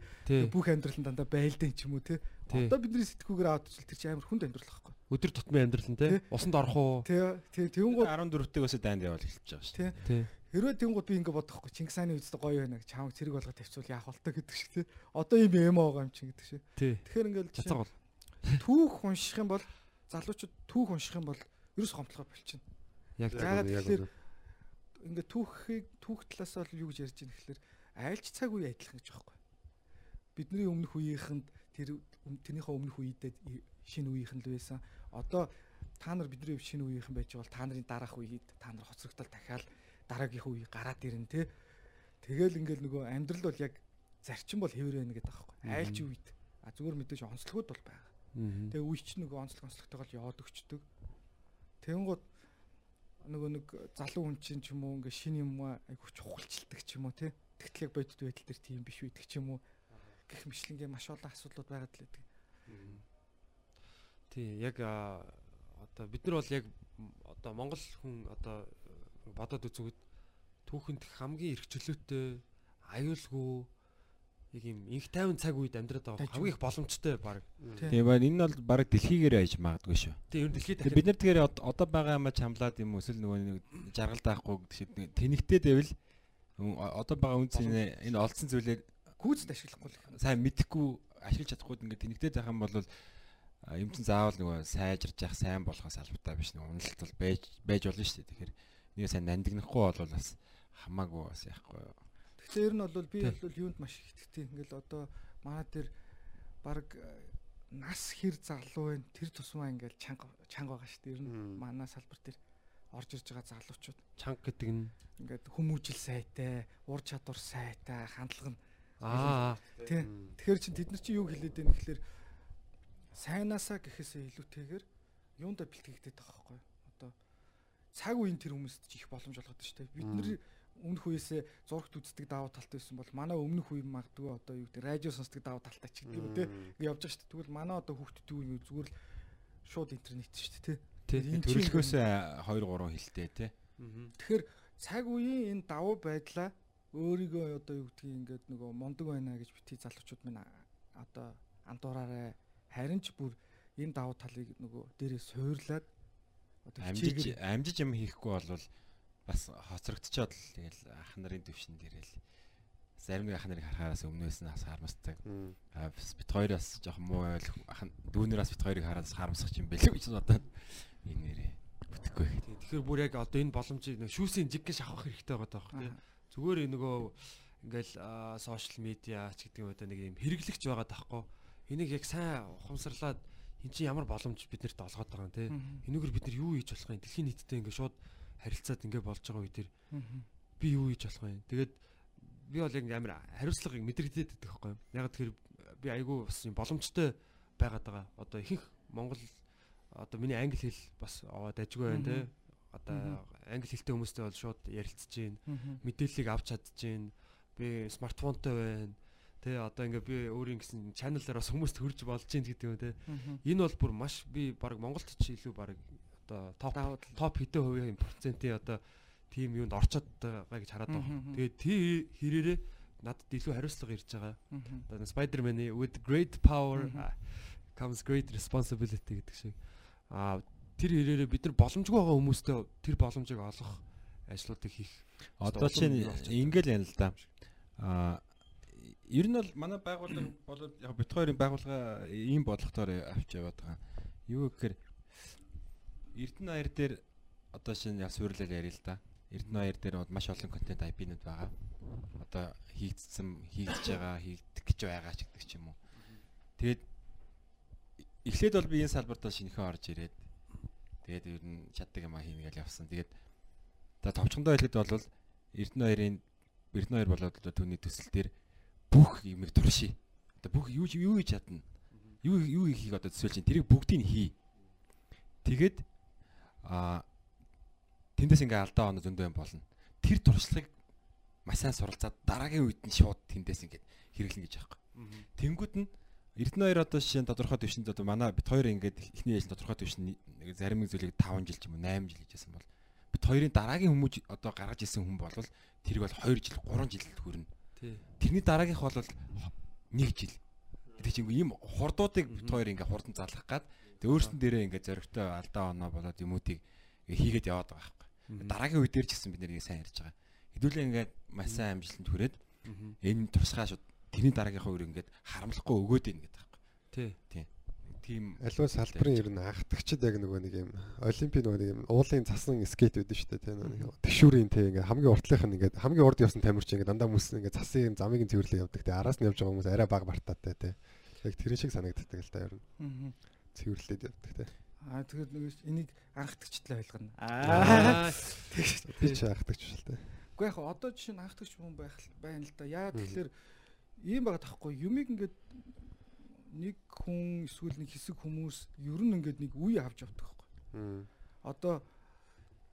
Бүх амьдрал нь дандаа байлдан ч юм уу тий. Одоо бидний сэтгүүгээр аваад чил тэр чинь амар хүнд амьдрал байхгүй. Өдөр тутмын амьдрал нь тий. Усанд орох уу? Тий. Тий. Тэгвэл 14-т өсө дайнд явал эхэлж байгаа шүү. Тий. Хэрвээ тэнгууд би ингээ бодохгүй Чингис хааны үстэй гоё байна гэж чамаг цэрэг болгоод тавьчвал яах болтой гэдэг шиг тий. Одоо юм эмо байгаа юм чинь гэдэг шиг. Тий. Тэгэхээр ингээл бол. түүх унших юм бол залуучууд түүх унших юм бол ерөөс гомдлогоо болчихно. Яг тэгэхээр үнэ. ингээ түүхийг түүх талаас бол юу гэж ярьж байна гэхээр айлч цаг үе адилхан гэж байхгүй. Бидний өмнөх үеийнхэнд тэр тэрнийхээ өмнөх үедээ шинэ үеийнхэн л байсан. Одоо та нар бидний шинэ үеийнхэн байж бол та нарын дараах үеид та нар хоцрогдол дахиад дараагийнхаа үе гараад ирнэ те. Тэгэл ингээл нөгөө амьдрал бол яг зарчим бол хэвээр байна гэдэг байхгүй. Айлч үед а зүгээр мэдээж онцлогуд бол байгаа. Тэгээ үе чинь нөгөө онцлог онцлогтойгоо л яваад өгчдөг. Тэнгууд нөгөө нэг залуу хүн чинь ч юм уу ингээ шин юм айгу чухалчилдаг ч юм уу тий. Тэгтэл яг бодит байдал дээр тийм биш үйдэг ч юм уу. Гэх мэтлэнгээ маш олон асуудлууд байгаад л байдаг. Тий, яг одоо бид нар бол яг одоо Монгол хүн одоо бодоод үзвэл түүхэнд хамгийн эрх чөлөөтэй аюулгүй яг юм инх тайван цаг үед амьдраад байгаа хамгийн их боломжтой баг. Тий. Тийм байна. Энэ бол баг дэлхийгээр аяж магадгүй шүү. Тий, ер нь дэлхийд Тэгээ бид нар тэгэхээр од- одоо байгаа юм чамлаад юм эсвэл нөгөө нэг жаргал даахгүй шиг нэг тэнэгтэй дэвэл одоо байгаа үн цэнэ энэ олдсон зүйлийг Гүйцэд ашиглахгүй л сайн мэдхгүй ашиглаж чадахгүй ингээд тэнэгтэй байх юм бол а, юм чин заавал нөгөө сайжирж явах сайн болохоос албатай биш нэг уналт бол байж байж болно шүү дээ. Тэгэхээр нэг сайн нандинахгүй бол бас хамаагүй бас яахгүй. Тэгэхээр ер нь бол би бол юунд маш их итгэдэг. Ингээл одоо манай дээр баг нас хэр залуу байна. Тэр тусмаа ингээл чанга чанга байгаа шүү дээ. Ер нь манай салбар дээр орж ирж байгаа залуучууд чанга гэдэг нь ингээд хүмүүжил сайтай, ур чадвар сайтай, хандлага нь аа тий. Тэгэхээр чин тэд нар чи юу хэлээд байна гэхээр сайнаасаа гэхээсээ илүүтэйгээр юунда бэлтгэгдээд байгаа байхгүй юу? Одоо цаг үеийн тэр хүмүүст ч их боломж олгоод байна шүү дээ. Бид нар өмнөх үеэсээ зурагт үздэг даваа талтай байсан бол манай өмнөх үе магадгүй одоо юу гэдэг радио сонсдог даваа талтай ч гэдэг юм тий. Ингээ явж байгаа шүү дээ. Тэгвэл манай одоо хүүхдүүд үе зүгээр л шууд интернет шүү дээ тий. Тий. Төрөлхөөс 2 3 хилтэй тий. Тэгэхээр цаг үеийн энэ давуу байдлаа өөрийгөө одоо юу гэдгийг ингээд нөгөө мундаг байна гэж бити залуучууд минь одоо андуураарай харин ч бүр энэ давуу талыг нөгөө дээрээ суурлаад одоо Амжиж амжиж юм хийхгүй бол бас хоцрогдчиход л тэгэл ах нарын төвшин дээрэл зарим ах нарыг харахаас өмнөөс нь бас харамсдаг. Мм. А бас бит хоёроос жоохон муу ойл ах дүүнераас бит хоёрыг хараад бас харамсах юм бэлээ гэж бодоод энэ нэрээ бүтэхгүй. Тий, Тэгэхээр бүр яг одоо энэ боломжийг шүүсийн жиг гэж авах хэрэгтэй байгаа даа тий. Аа. Зүгээр энэ нөгөө ингээл сошиал медиа ч гэдэг юм одоо нэг юм хэрэглэгч байгаа даахгүй. Энийг яг сайн ухамсарлаад эн чинь ямар боломж биднэрт олгоод байгаа юм те. Мгм. Энэгээр бид нар юу хийж болох юм? Дэлхийн нийтэд ингээд шууд харилцаад ингээд болж байгаа үе дээр би юу хийж болох юм? Тэгээд би бол яг амар хариуцлагыг мэдрэгдээд байдаг байхгүй юу? Яг тэр би айгүй бас юм боломжтой байгаад байгаа. Одоо ихэнх Монгол одоо миний англи хэл бас аваад ажгүй байна те. Одоо англи хэлтэй хүмүүстэй бол шууд ярилцж гин мэдээллийг авч чадчихээн. Би смартфонтой байна. Тэ одоо ингээ би өөрийн гэсэн чаналаар бас хүмүүст хүрж болж гин гэдэг юм те. Энэ бол бүр маш би баг Монголд ч илүү баг одоо топ топ хэдэн хувийн процентын одоо тим юунд орчод байгаа гэж хараад байгаа. Тэгээд тий хэрээрээ надад илүү хариуцлага ирж байгаа. Одоо Spider-Man-ы with great power comes great responsibility гэдэг шиг. Аа тэр хэрээрээ бид нар боломжгүй байгаа хүмүүстээ тэр боломжийг олгох ажлуудыг хийх. Одоо чинь ингээл яана л да. Аа ер нь бол манай байгууллага бол яг бит хоёрын байгууллага ийм бодлоготоор авч яваад байгаа. Юу гэхээр Эрдэнэ баяр дээр одоо шинэ яс суйрлал ярил л да. Эрдэнэ баяр дээр бол маш олон контент IP-нууд байгаа. Одоо хийгдсэн, хийгдэж байгаа, хийгдэх гэж байгаа ч гэдэг ч юм уу. Тэгээд эхлээд бол би энэ салбарт шинэхэн орж ирээд тэгээд ер нь чаддаг юм а хийнэ гэж явсан. Тэгээд та товчхондоо хэлэхэд бол Эрдэнэ хоёрын Эрдэнэ хоёр болоод одоо түүний төсөл дээр бүх юмыг туршия. Одоо бүх юу юу хийж чадна. Юу юу хийхийг одоо төсөөлж чинь тэрийг бүгдийг нь хий. Тэгээд а тэндээс ингээ алдаа оноо зөндөө юм болно. Тэр туршлагыг маш сайн суралцаад дараагийн үед нь шууд тэндээс ингээ хэрэглэн гэж юм. Тэнгүүд нь Эрдэнэ хоёр одоо жишээ нь тодорхой төвшөнд одоо манай бит хоёр ингээд эхний ээж тодорхой төвшөнд нэг зарим нэг зүйлийг 5 жил ч юм уу 8 жил хийжсэн бол бит хоёрын дараагийн хүмүүс одоо гаргаж исэн хүн бол тэрийг бол 2 жил 3 жил хүрнэ. Тэрний дараагийнх бол 1 жил. Тэг чинь ийм хурдуудыг бит хоёр ингээ хурдан залгах гад тэг өөрсдөн дээрээ ингээ зөрөгтэй алдаа оноо болоод ингээ хийгээд яваад байгаа. Дараагийн үе дээр ч гэсэн бид нэрийг сайн ярьж байгаа. хэдүүлээ ингээд маш сайн амжилтанд хүрээд энэ тусгай шууд тэрний дараагийнхаа үр ингээд харамлахгүй өгөөд ийн гэдэг Тий. тийм Аливаа салбарын ер нь анхдагчд яг нөгөө нэг юм олимпийн нөгөө нэг юм уулын цасан скейт байдаг шүү дээ тийм нэг тэгшүүрийн тийм ингээ хамгийн уртлынх нь ингээ хамгийн урд явсан тамирч ингээ дандаа хүмүүс ингээ цасын замыг нь цэвэрлээ явдаг тийм араас нь явж байгаа хүмүүс арай бага бартаатай тийм яг тэр шиг санагддаг л да ер нь. Цэвэрлээд явдаг тийм Аа тэгэхээр нэг энийг анхдагчтай ойлгоно. Аа. ч анхдагч шил тийм Уу яг одоо жишээ нь анхдагч хүн байх байна л да. Яа тэгэхээр ийм байгаа тахгүй юмыг ингээд нэг хүн эсвэл нэг хэсэг хүмүүс ер нь ингээд нэг үе авч явдаг байхгүй. Одоо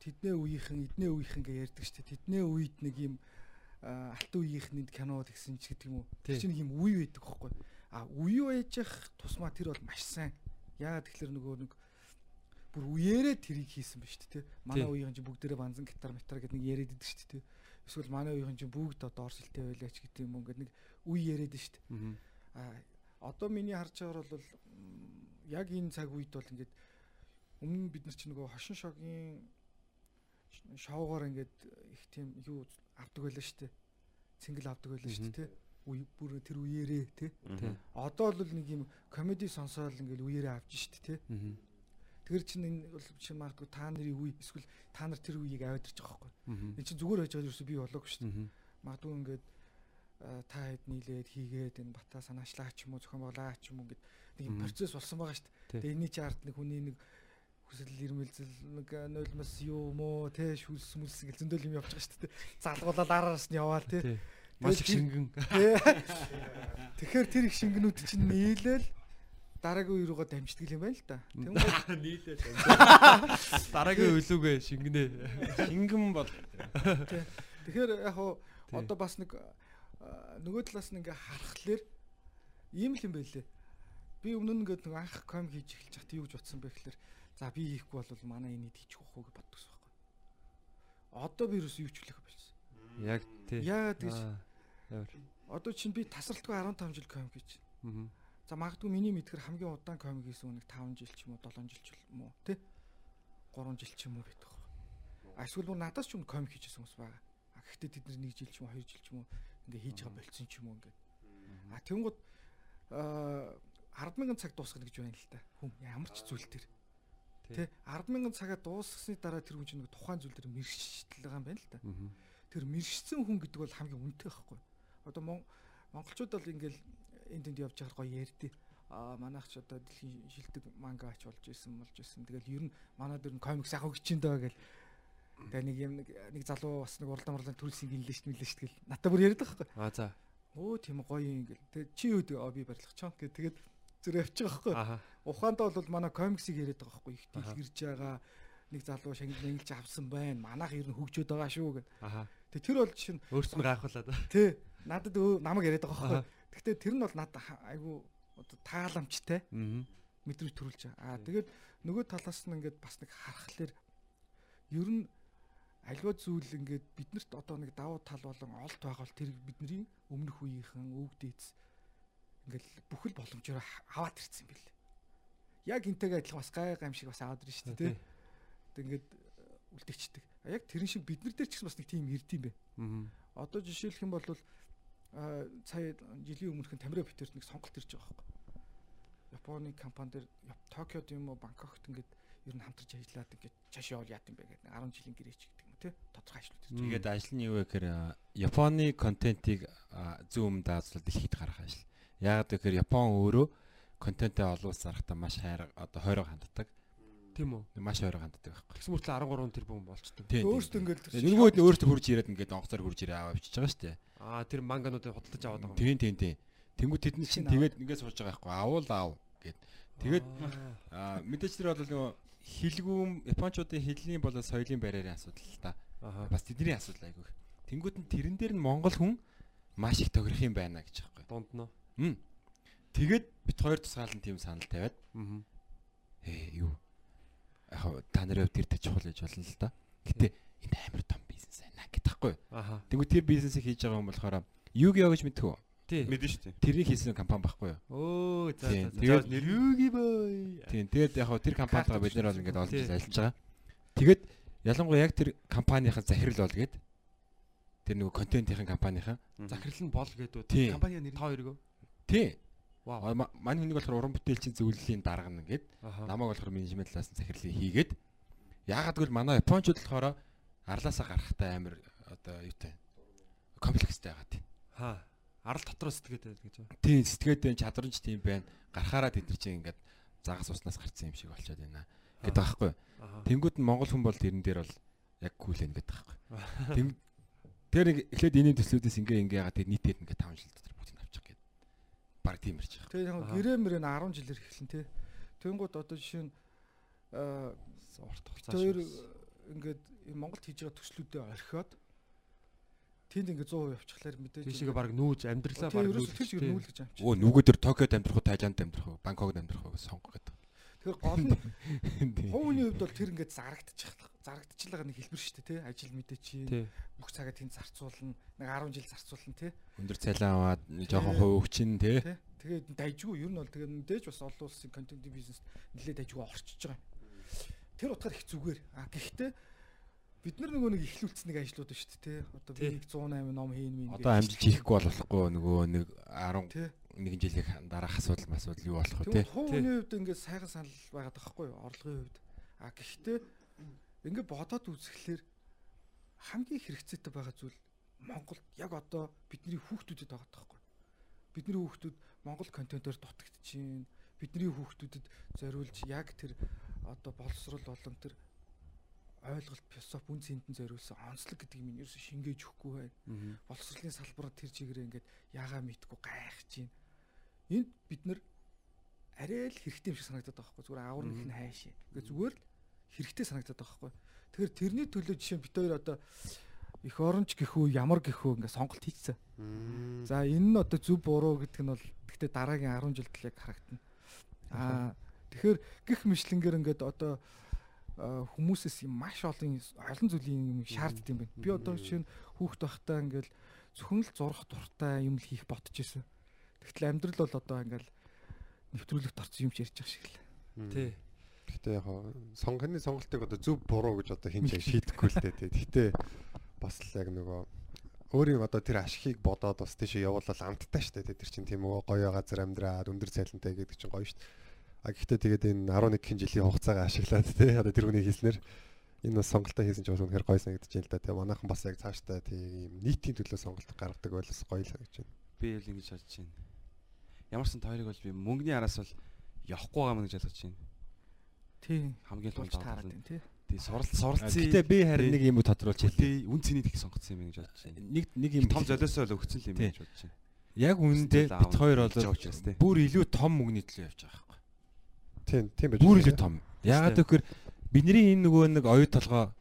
тэднээ үеийнхэн эднээ үеийнхэн гэж ярьдаг шүү дээ. Тэднээ үед нэг юм алтан үеийнхэн кино тэгсэн ч гэдэг юм уу. Тэр чинь нэг юм үе байдаг байхгүй. А үе байж явах тусмаа тэр бол маш сайн. Яагаад тэгэхээр нөгөө нэг бүр үеэрээ тэрийг хийсэн ба шүү дээ. Манай үеийн чинь бүгдээрээ банзан гитар метар гэдэг нэг яриад идэг шүү дээ. Эсвэл манай үеийн чинь бүгд одоо оршилтэй байлаач гэдэг юм ингээд нэг үе яриад шүү дээ. Аа одоо миний харж байгаагаар бол яг энэ цаг үед бол ингээд өмнө бид нар чинь нөгөө хошин шогийн шоугаар ингээд их тийм юу авдаг байлаа шүү дээ. Цэнгэл авдаг байлаа шүү дээ. Үе бүр тэр үеэрээ тэ. Одоо бол нэг юм комеди сонсоол ингээд үеэрээ авч дээ, тэ. Тэр чинь энэ бол чинь магадгүй та нарын үе эсвэл та нар тэр үеийг аваад байгаа байхгүй. Энэ чинь зүгээр байж байгаа ерөөсөө би болоогүй шүү дээ. Магадгүй ингээд та хэд нийлээд хийгээд энэ бата санаачлаа ч юм уу зохион байгуулаа ч юм уу ингээд нэг юм процесс болсон байгаа шүү дээ. Тэгээ энэний чи ард нэг хүний нэг хүсэл ирмэлзэл нэг нойлмос юу мó те шүлс мүлс гэл зөндөл юм явж байгаа шүү дээ. Залгуулаад араас нь яваал те. Маш их шингэн. Тэгэхээр тэр их шингэнүүд чинь нийлээл дараагийн үе руугаа дамждаг юм байна л да. Тэнгүүд нийлээд дараагийн үйлүүгээ шингэнэ. Шингэн бол Тэгэхээр яг одоо бас нэг нөгөө талаас нь ингээ харахаар ийм л юм байлээ. Би өмнө нь ингээд нэг анх ком хийж эхэлж хат юу гэж бодсон бэ гэхээр за би хийхгүй бол манай энийг хийчих واخ гэж боддог байсан байхгүй. Одоо би юус юу ч хүлээх болсон. Яг тий. Яагаад гэж Одоо чинь би тасралтгүй 15 жил ком хийж. Аа. За магадгүй миний мэдгээр хамгийн удаан ком хийсэн үнийг 5 жил ч юм уу 7 жил ч юм уу тий. 3 жил ч юм уу байдаг. А эсвэл бүр надаас ч юм ком хийжсэн хүмүүс байгаа. А гэхдээ тэд нар 1 жил ч юм уу 2 жил ч юм уу ингээ хийж байгаа болцсон ч юм уу ингээ. А тэнгууд аа 100000 цаг дуусгах гэж байна л та. Хүм ямар ч зүйл төр. Тэ 100000 цагаа дуусгасны дараа тэр хүн чинь нэг тухайн зүйл дээр мэрэгчлээ байгаа юм байна л та. Тэр мэрэгчсэн хүн гэдэг бол хамгийн үнэтэй байхгүй. Одоо монголчууд бол ингээл энд тэнд явж байгаа гоё ярьдээ. Аа манайх ч одоо дэлхийн шилдэг мангаач болж исэн болж исэн. Тэгэл ер нь манай дээр нь комикс ахыг чинь даа гэл Тэгээ нэг юм нэг залуу бас нэг уралдаан урлаан төрөлсөн гинлээ шүү дээ дээ. Натаа бүр байгаа байхгүй. Аа за. Өө тийм гоё юм гэл. Тэгээ чи өөд би барилгах чам гэ. Тэгээд зүр явчих байхгүй. Ухаандаа бол манай комиксыг яриад байгаа байхгүй. Их дэлгэрж байгаа нэг залуу шангил нэгэлж авсан байна. Манайх ер нь хөгжөөд байгаа шүү. Аа. Тэгээ тэр бол чинь өөрсдөө гайхуулаад. Тий. Надад намайг яриад байгаа байхгүй. Гэхдээ тэр нь бол надад айгу одоо тааламжтай. Аа. Мэдрэмж төрүүлж байгаа. Аа тэгээд нөгөө талаас нь ингээд бас нэг харахаар ер нь альва зүйл ингээд биднэрт одоо нэг давуу тал болон олд байгаа бол тэр бидний өмнөх үеийнхэн өвг дээдс ингээд бүхэл боломжоор аваад ирсэн юм бэл. Яг энтэйгээ адилхан бас гай гам шиг бас аваад ирж шүү дээ. Тэг ингээд э, үлдээчдэг. Яг тэрэн шиг бид нар дээр ч бас нэг тийм ирд юм бэ. Аа. Одоо жишээлх юм бол сая жилийн өмнөхөн Тамира битэрт нэг сонголт ирж байгаа байхгүй. Японы компани дээр Токиод юм уу Бангкокт ингээд ер нь хамтарч ажиллаад ингээд цааш явал яат юм бэ гэдэг 10 жилийн гэрээч гэдэг тий тодорхой ажлууд ирж. Тэгээд ажил нь юу вэ гэхээр Японы контентийг зүүм даазлал дэлхийд гаргах ажил. Яагаад гэхээр Япон өөрөө контентээ олон улс зарахтаа маш хайр одоо хойроо ханддаг. Тийм үү? Маш хойроо ханддаг байхгүй. Тэгсэн мөртлөө 13 тэрбум болчтой. Өөртөө ингээд нэггүй нь өөртөө хурж ирээд ингээд онгоцоор хурж ирээ аваа авчиж байгаа шүү дээ. Аа тэр мангануудыг худалдаж аваад байгаа. Тийм тийм тийм. Тэнгүү тэдний чинь тэгээд ингээд сууж байгаа байхгүй. Авуул аав гэд. Тэгээд аа мэдээч тэр бол нөгөө хилгүүм японочдын хэлний болоо соёлын барьерийн асуудал л та. Бас тэдний асуудал айгүй. Тэнгүүд нь тэрэн дээр нь монгол хүн маш их тохирох юм байна гэж байгаа юм. Дунд нь. Мм. Тэгээд бит хоёр тусгаалan тийм санал тавиад. Аа. Ээ юу. Яг та нарын хувьд тэр тэ чухал гэж болно л да. Гэтэ энэ амар том бизнес байна гэдэг таахгүй. Аа. Тэнгүүд тэр бизнесийг хийж байгаа юм болохоор Югио гэж мэдтгүү. Мэдэн шүү дээ. Тэрийг хийсэн компани байхгүй юу? Өө за за. Тэгээд нэрүүги бай. Тийм. Тэгээд яг тэр компанитаа бид нар бол ингээд олж ажиллаж байгаа. Тэгээд ялангуяа яг тэр компанийхаа захирал бол гээд Тэр нөгөө контентийн компанийн. Захирал нь бол гэдэг Тийм. компани нэр та хоёрыг. Тий. Вау. Манай хүнийг болохоор уран бүтээлчийн зөвлөлийн дарга нэгээд Аха. намайг болохоор менежментлаас нь захирлыг хийгээд яагаад гэвэл манай японочууд болохоор арлаасаа гарахтай амар одоо юутай комплекстэй байгаа тийм. Ха. Арал дотроо сэтгэгээд байл гэж байна. Тийм сэтгэээд байна чадварч тийм байна. Гарахаараа тэд нар чинь ингээд загас уснаас гарцсан юм шиг болчиход байна. Гэдэг байхгүй. Тэнгүүд нь монгол хүн бол тэрэн дээр бол яг күүлэн гэдэг байхгүй. Тэр нэг эхлээд энэний төслүүдээс ингээ ингээ ягаад тэр нийтээд ингээ 5 жил дотор гээд баг тийм ярьж байгаа. Тэгээ яг гэрээ мөрөө 10 жилээр эхэлсэн тий. Тэнгууд одоо жишээ нь аа Урт хугацаа. Тэр ингээд Монголд хийж байгаа төслүүдэд орхиод тэнд ингээд 100% явчихлаар мэдээж Тийшээгээ баг нүүж амьдралаа баг нүүж. тэр шиг нүүл гэж амч. Өө нүгөө тэр Токиод амьдрах уу, Тайланд амьдрах уу, Бангкокд амьдрах уу сонгох гэдэг. Тэгэхээр гол нь хувийн хувьд бол тэр ингээд зарагдчих зарагдчихлаа байгаа нэг хэлбэр шүү дээ тий. Ажил мэдээ чи бүх цагаа тэнд зарцуулна. Нэг 10 жил зарцуулна тий. Өндөр цалин аваад жоохон хувь өвчин тий. Тэгээд дайжгүй ер нь бол тэгээд мэдээж бас олон улсын контент бизнес нэлээд дайжгүй орчиж байгаа. Тэр утгаар их зүгээр. А гэхдээ бид нар нөгөө нэг ихлүүлцнийг ажлууд шүү дээ тий. Одоо би Тий. нэг 108 ном хийн мин. Одоо амжилт хийхгүй бол болохгүй нөгөө нэг 10 тий. нэгэн жилийн дараах асуудал масуудал юу болох вэ тий. Хувийн хувьд ингээд сайхан санал байгаад байгаа хгүй юу? Орлогын хувьд. А гэхдээ ингээд бодоод үзэхлээр хамгийн хэрэгцээтэй байгаа зүйл Монголд яг одоо бидний хүүхдүүдэд байгаа таахгүй. Бидний хүүхдүүд Монгол контентоор дутагдчихээн. Бидний хүүхдүүдэд зориулж яг тэр одоо боловсрол болон тэр ойлголт философи үн цэнтэн зориулсан онцлог гэдгийг минь ерөөсө шингээж өгөхгүй байна боловсролын салбараар тэр чигээрээ ингээд ягаа мэдгүй гайхаж байна. Энд бид нар арай л хэрэгтэй юм шиг санагдаад байгаа байхгүй зүгээр авар нэг нь хайш. Ингээд зүгээр л хэрэгтэй санагдаад байгаа байхгүй. Тэгэхээр тэрний төлөө жишээ нь бид хоёр одоо их оронч гэхүү ямар гэхүү ингээд сонголт хийцсэн. За энэ нь одоо зөв буруу гэдэг нь бол гэхдээ дараагийн 10 жилд л яг харагдана. Аа тэгэхээр гих мэтлэнгээр ингээд одоо хүмүүсээс юм маш олон олон зүйлийн юм шаарддаг юм байна. Би одоо жишээ нь хүүхд байхдаа ингээл зөвхөн л зурх дуртай юм л хийх бодож исэн. Тэгтэл амьдрал бол одоо ингээл нэвтрүүлэгт орсон юм ч ярьж байгаа шиг л. Тий. Гэхдээ яг сонгоны сонголтыг одоо зөв буруу гэж одоо хин ч яг шийдэхгүй л дээ. Гэхдээ бас л яг нөгөө өөрийн одоо тэр ашигыг бодоод бас тийшээ явуулал амттай штэ тий. Тэр чинь тийм гоё газар амьдраад өндөр цалинтай гэдэг чинь гоё штэ. А гэхдээ тэгээд энэ 11 хэн жилийн хугацаагаа ашиглаад тий. Одоо тэр хүний хэлснээр энэ бас сонголтоо хийсэн ч бас үнэхээр гоё санагдаж байна л да. Тий. Манайхан бас яг цаашдаа тийм нийтийн төлөө сонголт гаргадаг байлс гоё л санагдаж байна. Би л ингэж бодож байна. Ямар ч сан тойрог бол би мөнгөний араас бол явахгүй байгаа мэн гэж ойлгож байна. Тийм. Хамгийн Тулж таараад байна тий. тий суралц суралцсан. Гэтэ би харин нэг юм тодруулж хэлээ. тий үн цэнийг их сонгоцсон юм гэж бодож байна. Нэг нэг юм Том золиосоо л өгсөн л юм гэж бодож байна. Яг Сэтгэл бит хоёр бол учраас тий. бүр илүү том мөнгөний төлөө явж байгаа байхгүй. Тийм тийм байж. Бүр илүү том. Ягаад гэвэл бидний энэ нөгөө нэг оюун толгой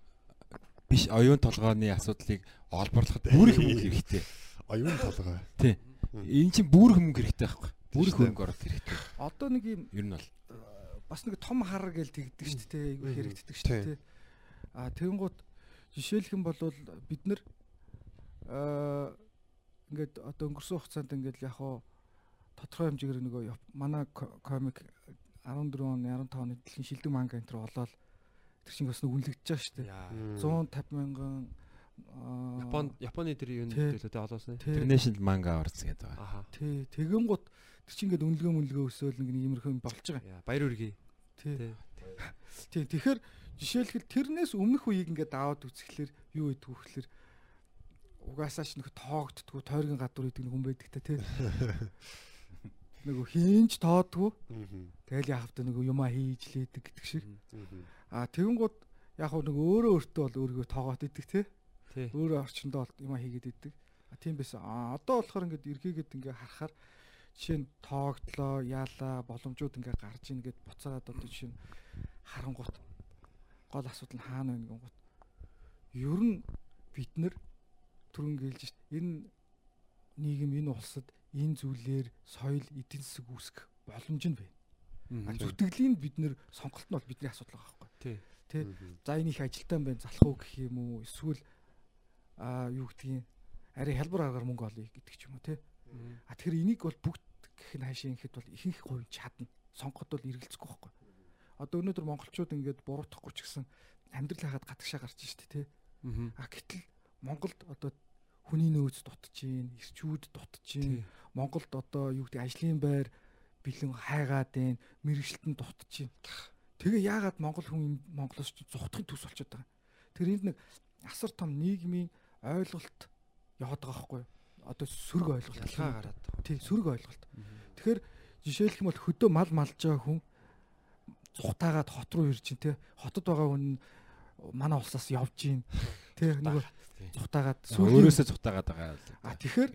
биш оюун толгойн асуудлыг олборлоход бүр их мөнгө хэрэгтэй. оюун толгой. Тий. Энэ чинь бүр их мөнгө хэрэгтэй байхгүй. Бүр их мөнгө оруулах хэрэгтэй. Одоо нэг юм Ер нь бол бас нэг том хар гээл тэгдэг шүү дээ. Айгүй хэрэгддэг шүү дээ. А тэгэнгუთ жишээлх юм бол бид аа ингээд одоо өнгөрсөн хугацаанд ингээд яг хоо тодорхой хэмжээгээр нөгөө манай ко- комик 14 он 15 оны дэлхийн шилдэг манга энэ төр болоод тэр чинь бас нэг үнэлэгдэж байгаа шүү дээ. Яа. 150 мянган аа, Япон Японы тэр юу нэртэй олоосон. International Manga Awards гэдэг байгаа. Тий тэгэн гут тэр чинь ингээд үнэлгээ мүнэлгээ өсөөл нэг иймэрхүү болж байгаа. Баяр үргээ. Тий. Тий. Тэгэхээр жишээлбэл тэрнээс өмнөх үеийг ингээд даваад үзэхлээр юу гэдэг вэ гэхээр угаасаа ч нөх тоогддгүү тойргийн гадуур гэдэг нэг хүн байдаг та тий. Нөгөө хийнч тоодгүй тэгэл яах вэ нөгөө юмаа хийж лээдэг гэдэг шиг. А тэгэн гууд яг нөгөө өөрөө өөртөө бол өөрийгөө тоогоод идэг тий. Өөрөө орчиндөө бол юмаа хийгээд идэг. А тийм байсан. А одоо болохоор ингээд эргээгээд ингээд харахаар жишээ нь тоогдлоо, яалаа, боломжууд ингээд гарч ийн гэд буцаад одоо жишээ нь харангуут гол асуудал нь хаана байна гингут. Ер нь бид нар түрүүн гэлж шít энэ нийгэм энэ улсад энэ зүйлээр соёл эдийн засаг үүсгэх боломж нь байна. А зүтгэлийн бид нэр сонголт нь бол бидний асуудал байгаа байхгүй. Тэ. За энэ их ажилтаа байна залах уу гэх юм уу эсвэл а юу гэдгийг арай хялбар аргаар мөнгө олъё гэдэг ч юм уу те. А тэгэхээр энийг бол бүгд гэх нь хаашаа ихэд бол ихэнх хувь чадна. Сонгоход бол эргэлзэхгүй байхгүй. Одоо өнөөдөр монголчууд ингээд буруутахгүй ч гэсэн амьдрал хахад гадагшаа гарч штэ. Мгм. А гэтэл Монголд одоо хүний нөөц эрчүүд дутж гин. Монголд одоо юу гэдэг ажлын байр бэлэн хайгаад байна, мэрэгчлэлтэн дутж гин. Тэгээ яагаад монгол хүн Монголоос зугтахын төс болчиход байгаа. Тэр энд нэг асар том нийгмийн ойлголт яваад байгаа байхгүй юу? Одоо сөрөг ойлголт ялгаа гараад. Тий, сөрөг ойлголт. Тэгэхээр жишээлх юм бол хөдөө мал малж байгаа хүн цухтаагаад хот руу ирж чинь те хотод байгаа хүн манай улсаас явж гин те нөгөө цухтаагаад өөрөөсөө цухтаагаад байгаа. А тэгэхээр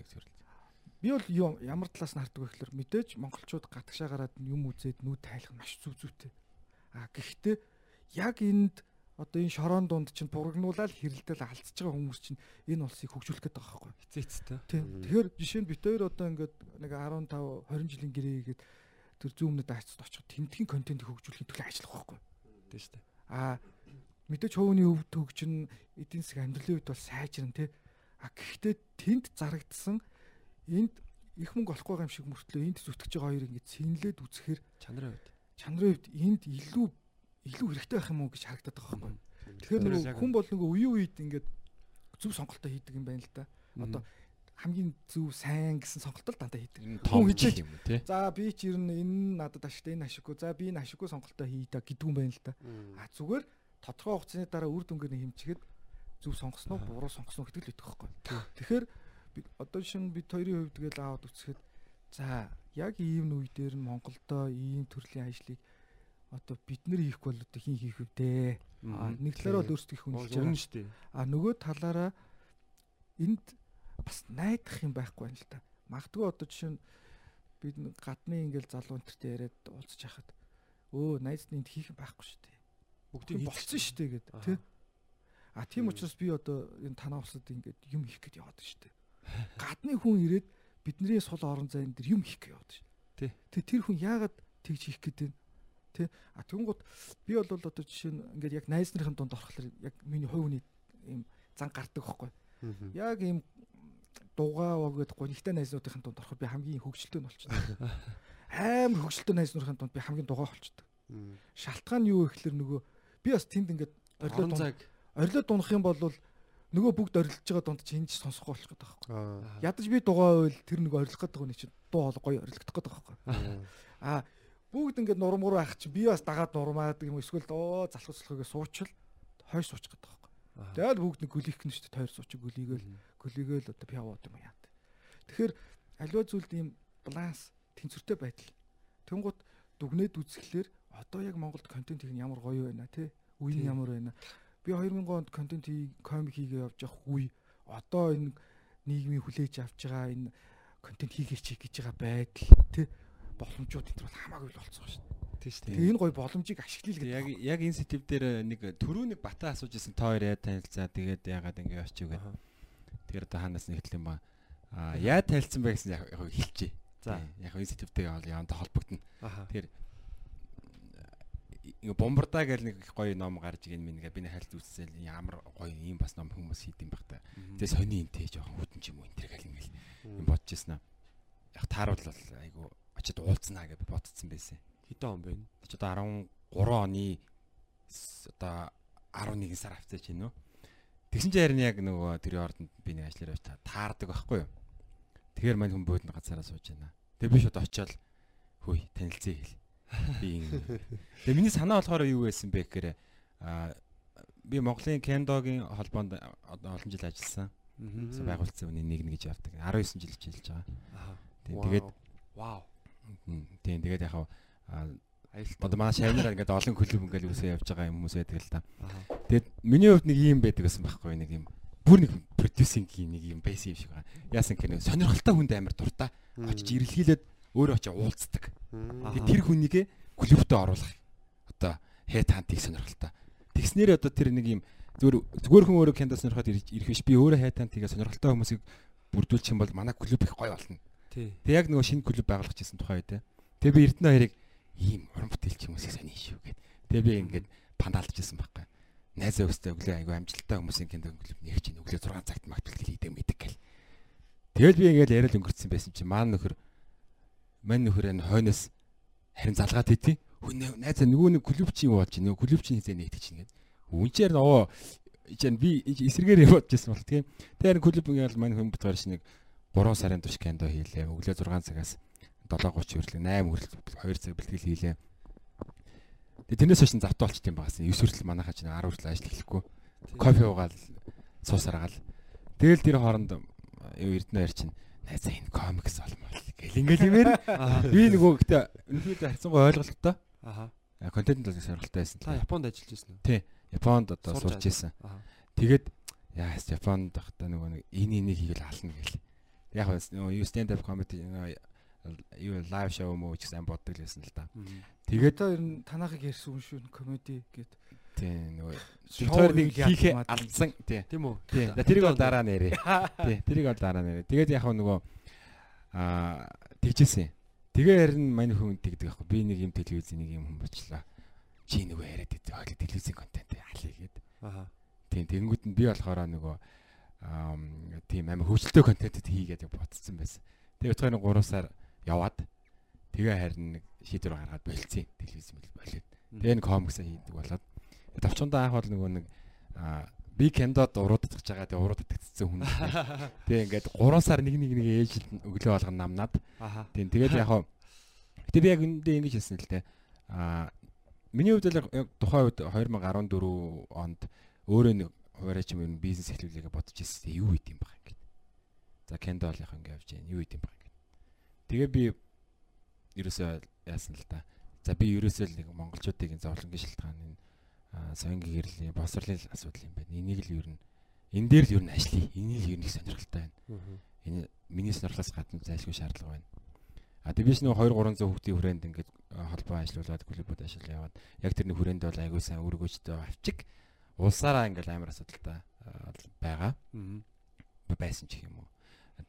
би бол ямар талаас нь хардаг вэ гэхээр мэдээж монголчууд гатгшаа гараад юм үзээд нүд тайлах маш зүг зүйтэй. А гэхдээ яг энд одоо энэ шорон дунд чинь бурагнуулаад хэрэлдэл алдчихж байгаа хүмүүс чинь энэ улсыг хөгжүүлэх гээд байгаа байхгүй. Эцээцтэй. Тэгэхээр жишээ нь бит хоёр одоо ингээд нэг 15 20 жилийн гэрээ хийгээд тэр зүүмнэд айцад очих тэмдгийн контент хөгжүүлэхийн төлөө ажиллах байхгүй. Шүү дээ. Аа мэдээж хувийн өвд хөгжин эдийн засаг амьдралын үед бол сайжран тий. А гэхдээ тэнд зарагдсан энд их мөнгө олохгүй юм шиг мөртлөө энд зүтгэж байгаа хоёрыг ингэ цэнлээд үзэхээр чанарын хувьд чанарын хувьд энд илүү илүү хэрэгтэй байх юм уу гэж харагдаад байгаа байхгүй. Тэгэхээр нөгөө хүн бол нөгөө үеийн үед ингээд зөв сонголтоо хийдэг юм байна л да. Одоо хамгийн зөв сайн гэсэн сонголтол дандаа хийдэг. Хүн хичээл юм тий. За би ч ер нь энэ надад ашигтай энэ ашиггүй. За би энэ ашиггүй сонголтоо хий та гэдэг юм байна л да. А зүгээр тодорхой хугацааны дараа үр дүнгээр нь хэмжихэд зөв сонгосноо буруу сонгосноо гэдэг л өгөх байхгүй. Тэгэхээр одоо шинэ бид хоёрын хувьд тэгэл аваад үцхэд за яг ийм үе дээр нь Монголдо ийм төрлийн ажлыг одоо бид нэр хийхгүй бол одоо хин хийх вдэ. Нэг талаараа бол өөрсдөө их үнэлж байгаа шүү дээ. А нөгөө талаараа энд бас найдах юм байхгүй юм л та. Магадгүй одоо жишээ нь бид гадны ингээл залуу энтертэй яриад уулзч яхад өө найз нь энд хийх юм байхгүй шүү дээ. Бүгдийг болцсон шүү дээ гэд тий. А тийм учраас би одоо энэ танаа усад ингээд юм хийх гээд яваад шүү дээ. Гадны хүн ирээд бидний сул орон зайн дээр юм хийх гээд яваад шүү. Тий. Тэг тэр хүн яагаад тэгж хийх гээд байна? Тэ. А тэгэнгუთ би бол одоо жишээ нь ингээд яг найз нарын дунд орохлоор яг миний хувь хүний ийм зан гардаг байхгүй. Яг ийм дугаа гэдэг гонигтай найзнуудын дунд ороход би хамгийн хөвгөлтэй нь болчихсон. Амар хөвгөлтэй найзнуудын дунд би хамгийн дугаа болчихдог. Шалтгаан нь юу гэхээр нөгөө би бас тэнд ингээд орлоо цаг орлоо дунах юм бол нөгөө бүгд орилж байгаа дунд чинь ч сонсохгүй болох гэдэг байхгүй. Ядаж би дугаа байвал тэр нөгөө орилох гэдэг нь чинь дуу гоё орилгдох гэдэг байхгүй. Аа бүгд ингээд нурам руу ах чи би бас дагаад нурмаад юм эсвэл оо залхах залхахыг суучил хойш суучих гэдэг байхгүй. Тэгэл бүгд нэг гөлих гэн шүү дээ тойр суучих гөлийгээл гөлийгээл одоо аваад юм яа. Тэгэхээр аливаа зүйлд ийм баланс тэнцвэртэй байдал. Тэнгууд дүгнээд үзэхлээр одоо яг Монголд контент хийх нь ямар гоё байна те үе нь ямар байна. Би 2000 онд контент хий комик хийгээ явж явах үе одоо энэ нийгмийн хүлээж авч байгаа энэ контент хийгээч гэж байгаа байдал те боломжууд энэ бол хамаагүй л болцсон шүү дээ. Тийм шүү дээ. Тэгээ энэ гоё боломжийг ашиглая гэдэг. Яг яг энэ сэтив дээр нэг түрүү нэг бата асууж исэн та хоёр яа танилцаа тэгээд яагаад ингэ очив гэдэг. Тэгэхээр одоо ханаас нэг хэлсэн ба а яа танилцсан бэ гэсэн яг хэлчихье. За яг энэ сэтивтэй явандаа холбогдно. Тэгэхээр ингээ бомбардаа гэл нэг гоё ном гарч ийн минь ингээ би хальт үзсэл ямар гоё юм бас ном хүмүүс хийдэм байх та. Тэгээ сони энтэй жоохон хүтэн ч юм уу энэ төр гэл ингээл юм бодож ирсэн аа. Яг тааруул бол айгу очиод уулзнаа гэж бодсон байсан. Хэдэн он бэ? Очиод 13 оны одоо 11 сар авцаач гинөө. Тэгсэн чинь харин яг нөгөө тэр ордонд би нэг ажиллаар явж таардаг байхгүй юу. Тэгэхээр мань хүн буудлын газараа сууж байна. Тэгээ би шууд очиод хөөе танилцъя хэл. Би Тэгээ миний санаа болохоор юу байсан бэ гэхээр а би Монголын кендогийн холбоонд олон жил ажилласан. Байгуулсан үний нэг нэг гэж явдаг. 19 жил ажиллаж байгаа. Тэгээд вау. Тийм тэгээд яг Одоо манай шавнараа ингээд олон клуб ингээд үсээ явж байгаа хүмүүс байдаг л да. Тэгээд миний хувьд нэг юм байдаг гэсэн байхгүй нэг юм бүр нэг продюсингийн нэг юм байсан юм шиг байна. Яасан гэх нэг сонирхолтой хүнд амар дуртай. Очиж ирэлхийлээд өөрөө очиж уулздаг. Тэгээд тэр хүнийгээ клубтээ оруулах. Одоо хэт хантыг сонирхолтой. Тэгснээр одоо тэр нэг юм зүгээр зүгээр хүн өөрөө кендо сонирхоод ирэх биш. Би өөрөө хэт хантыг сонирхолтой хүмүүсийг бүрдүүлчих юм бол манай клуб их гоё болно. Тэг яг нөгөө шинэ клуб байгуулах гэсэн тухай те. Тэгээ би Эрдэнэ хоёрыг ийм уран бүтээлч хүмүүсийг сони шүү гэд. Тэгээ би ингээд пандалж ирсэн байхгүй. Найзаа өстэй өглөө айгу амжилттай хүмүүсийн кино клуб нэг чинь өглөө 6 цагт магтвал хийдэг мэдэг гэл. Тэгэл би ингээд яриад өнгөрцөн байсан чинь маань нөхөр мань нөхөр энэ хойноос харин залгаад идэв. Хүн найзаа нөгөө нэг клуб чинь юу болж нөгөө клуб чинь хизээ нэгтгэж чинь гэдэг. Үнчээр нөө ичэн би эсрэгээр бодож байсан бол тийм. Тэр клуб ингээл маань хүн битгаар шинийг 3 сарын турш кендо хийлээ. Өглөө 6 цагаас 7:30 хүртэл 8 хүртэл 2 цаг бэлтгэл хийлээ. Тэгээ тэрнээс хойш завтаа болчт юм багасан. 9 хүртэл манайхаа чинь 10 хүртэл ажил эхлэхгүй. Кофе уугаал суусаргаал. Тэгэл тэр хооронд юу эрдэнэ ярьчин найзаа энэ комикс олмол гэл ингээл юмэр. Би нөгөө гэтээ өнөөдөр харьцангуй ойлголттой. Аха. Контент бол сонирхолтой байсан. Та Японд ажиллаж байсан уу? Тий. Японд одоо сурч. Аха. Тэгээд яас Японд байхдаа нөгөө нэг энэ энийг хийгээл ална гэл. Яг юу stand up comedy юу лайв шоу муу ч гэсэн боддог л байсан л да. Тэгээд Одоо ер нь танахыг ярьсан хүн шүү комеди гэд. тий нөгөө Шоу нэг хийх хийхээ юм алдсан тий. Тийм үү? Тий. За тэрийг бол дараа нэрээ. Тий. Тэрийг бол дараа нэрээ. Тэгээд яг нөгөө аа тэгжсэн. Тэгээ харин манай хүн тэгдэг аахгүй. Би нэг юм телевизийн нэг юм хүн бочлаа. Чи нөгөө яриад идэв. Хойло телевизийн контент алий гээд. Аха. Тийм тэгэнгүүт нь би болохоор нөгөө аа тийм амар хөвчлөлтөө контентэд хийгээд бодсон байсан. Тэгээ утгаараа 3 сар яваад тэгээ харин нэг шийдвэр гаргаад болцсон. Телевиз болоод. Тэгээ нэг комикс хийдэг болоод тавчундаа анх бол нөгөө нэг би кендод уруудаж байгаа тэгээ уруудад татцсан хүн. Тэгээ ингээд 3 сар нэг нэг нэг ээж өглөө болгон намнаад. Тийм тэгээд яг хаа Гэтэ би яг үндэ ингэж хэлсэн л дээ. Аа миний хувьд л тухайн үед 2014 онд өөрөө нэг хуваарч юм бизнес эхлүүлээгээ бодож ирсэн. Юу хийд юм баг ингээд. За кендо яг ингээд явж байна. Юу хийд юм баг ингээд. Тэгээ би ерөөсөө яасан л да. За би ерөөсөө л нэг монголчуудын зовлонгийн шалтгааны соёнгийн гэрлийн босрлын асуудал юм байна. Энийг л ер нь энэ дээр л ер нь ажлыг энийг л ер нь их сонирхолтой байна. Энэ миний сонирхлоос гадна зайлшгүй шаардлага байна. А тийм биш нэг 2 300 хүүхдийн хүрээнд ингээд холбоо ажиллуулад клубуд ажиллаж яваад яг тэрний хүрээнд бол аягүй сайн өргөжтэй авчиг улсаараа ингээд амар асуудалтай байгаа. байсан ч юм уу.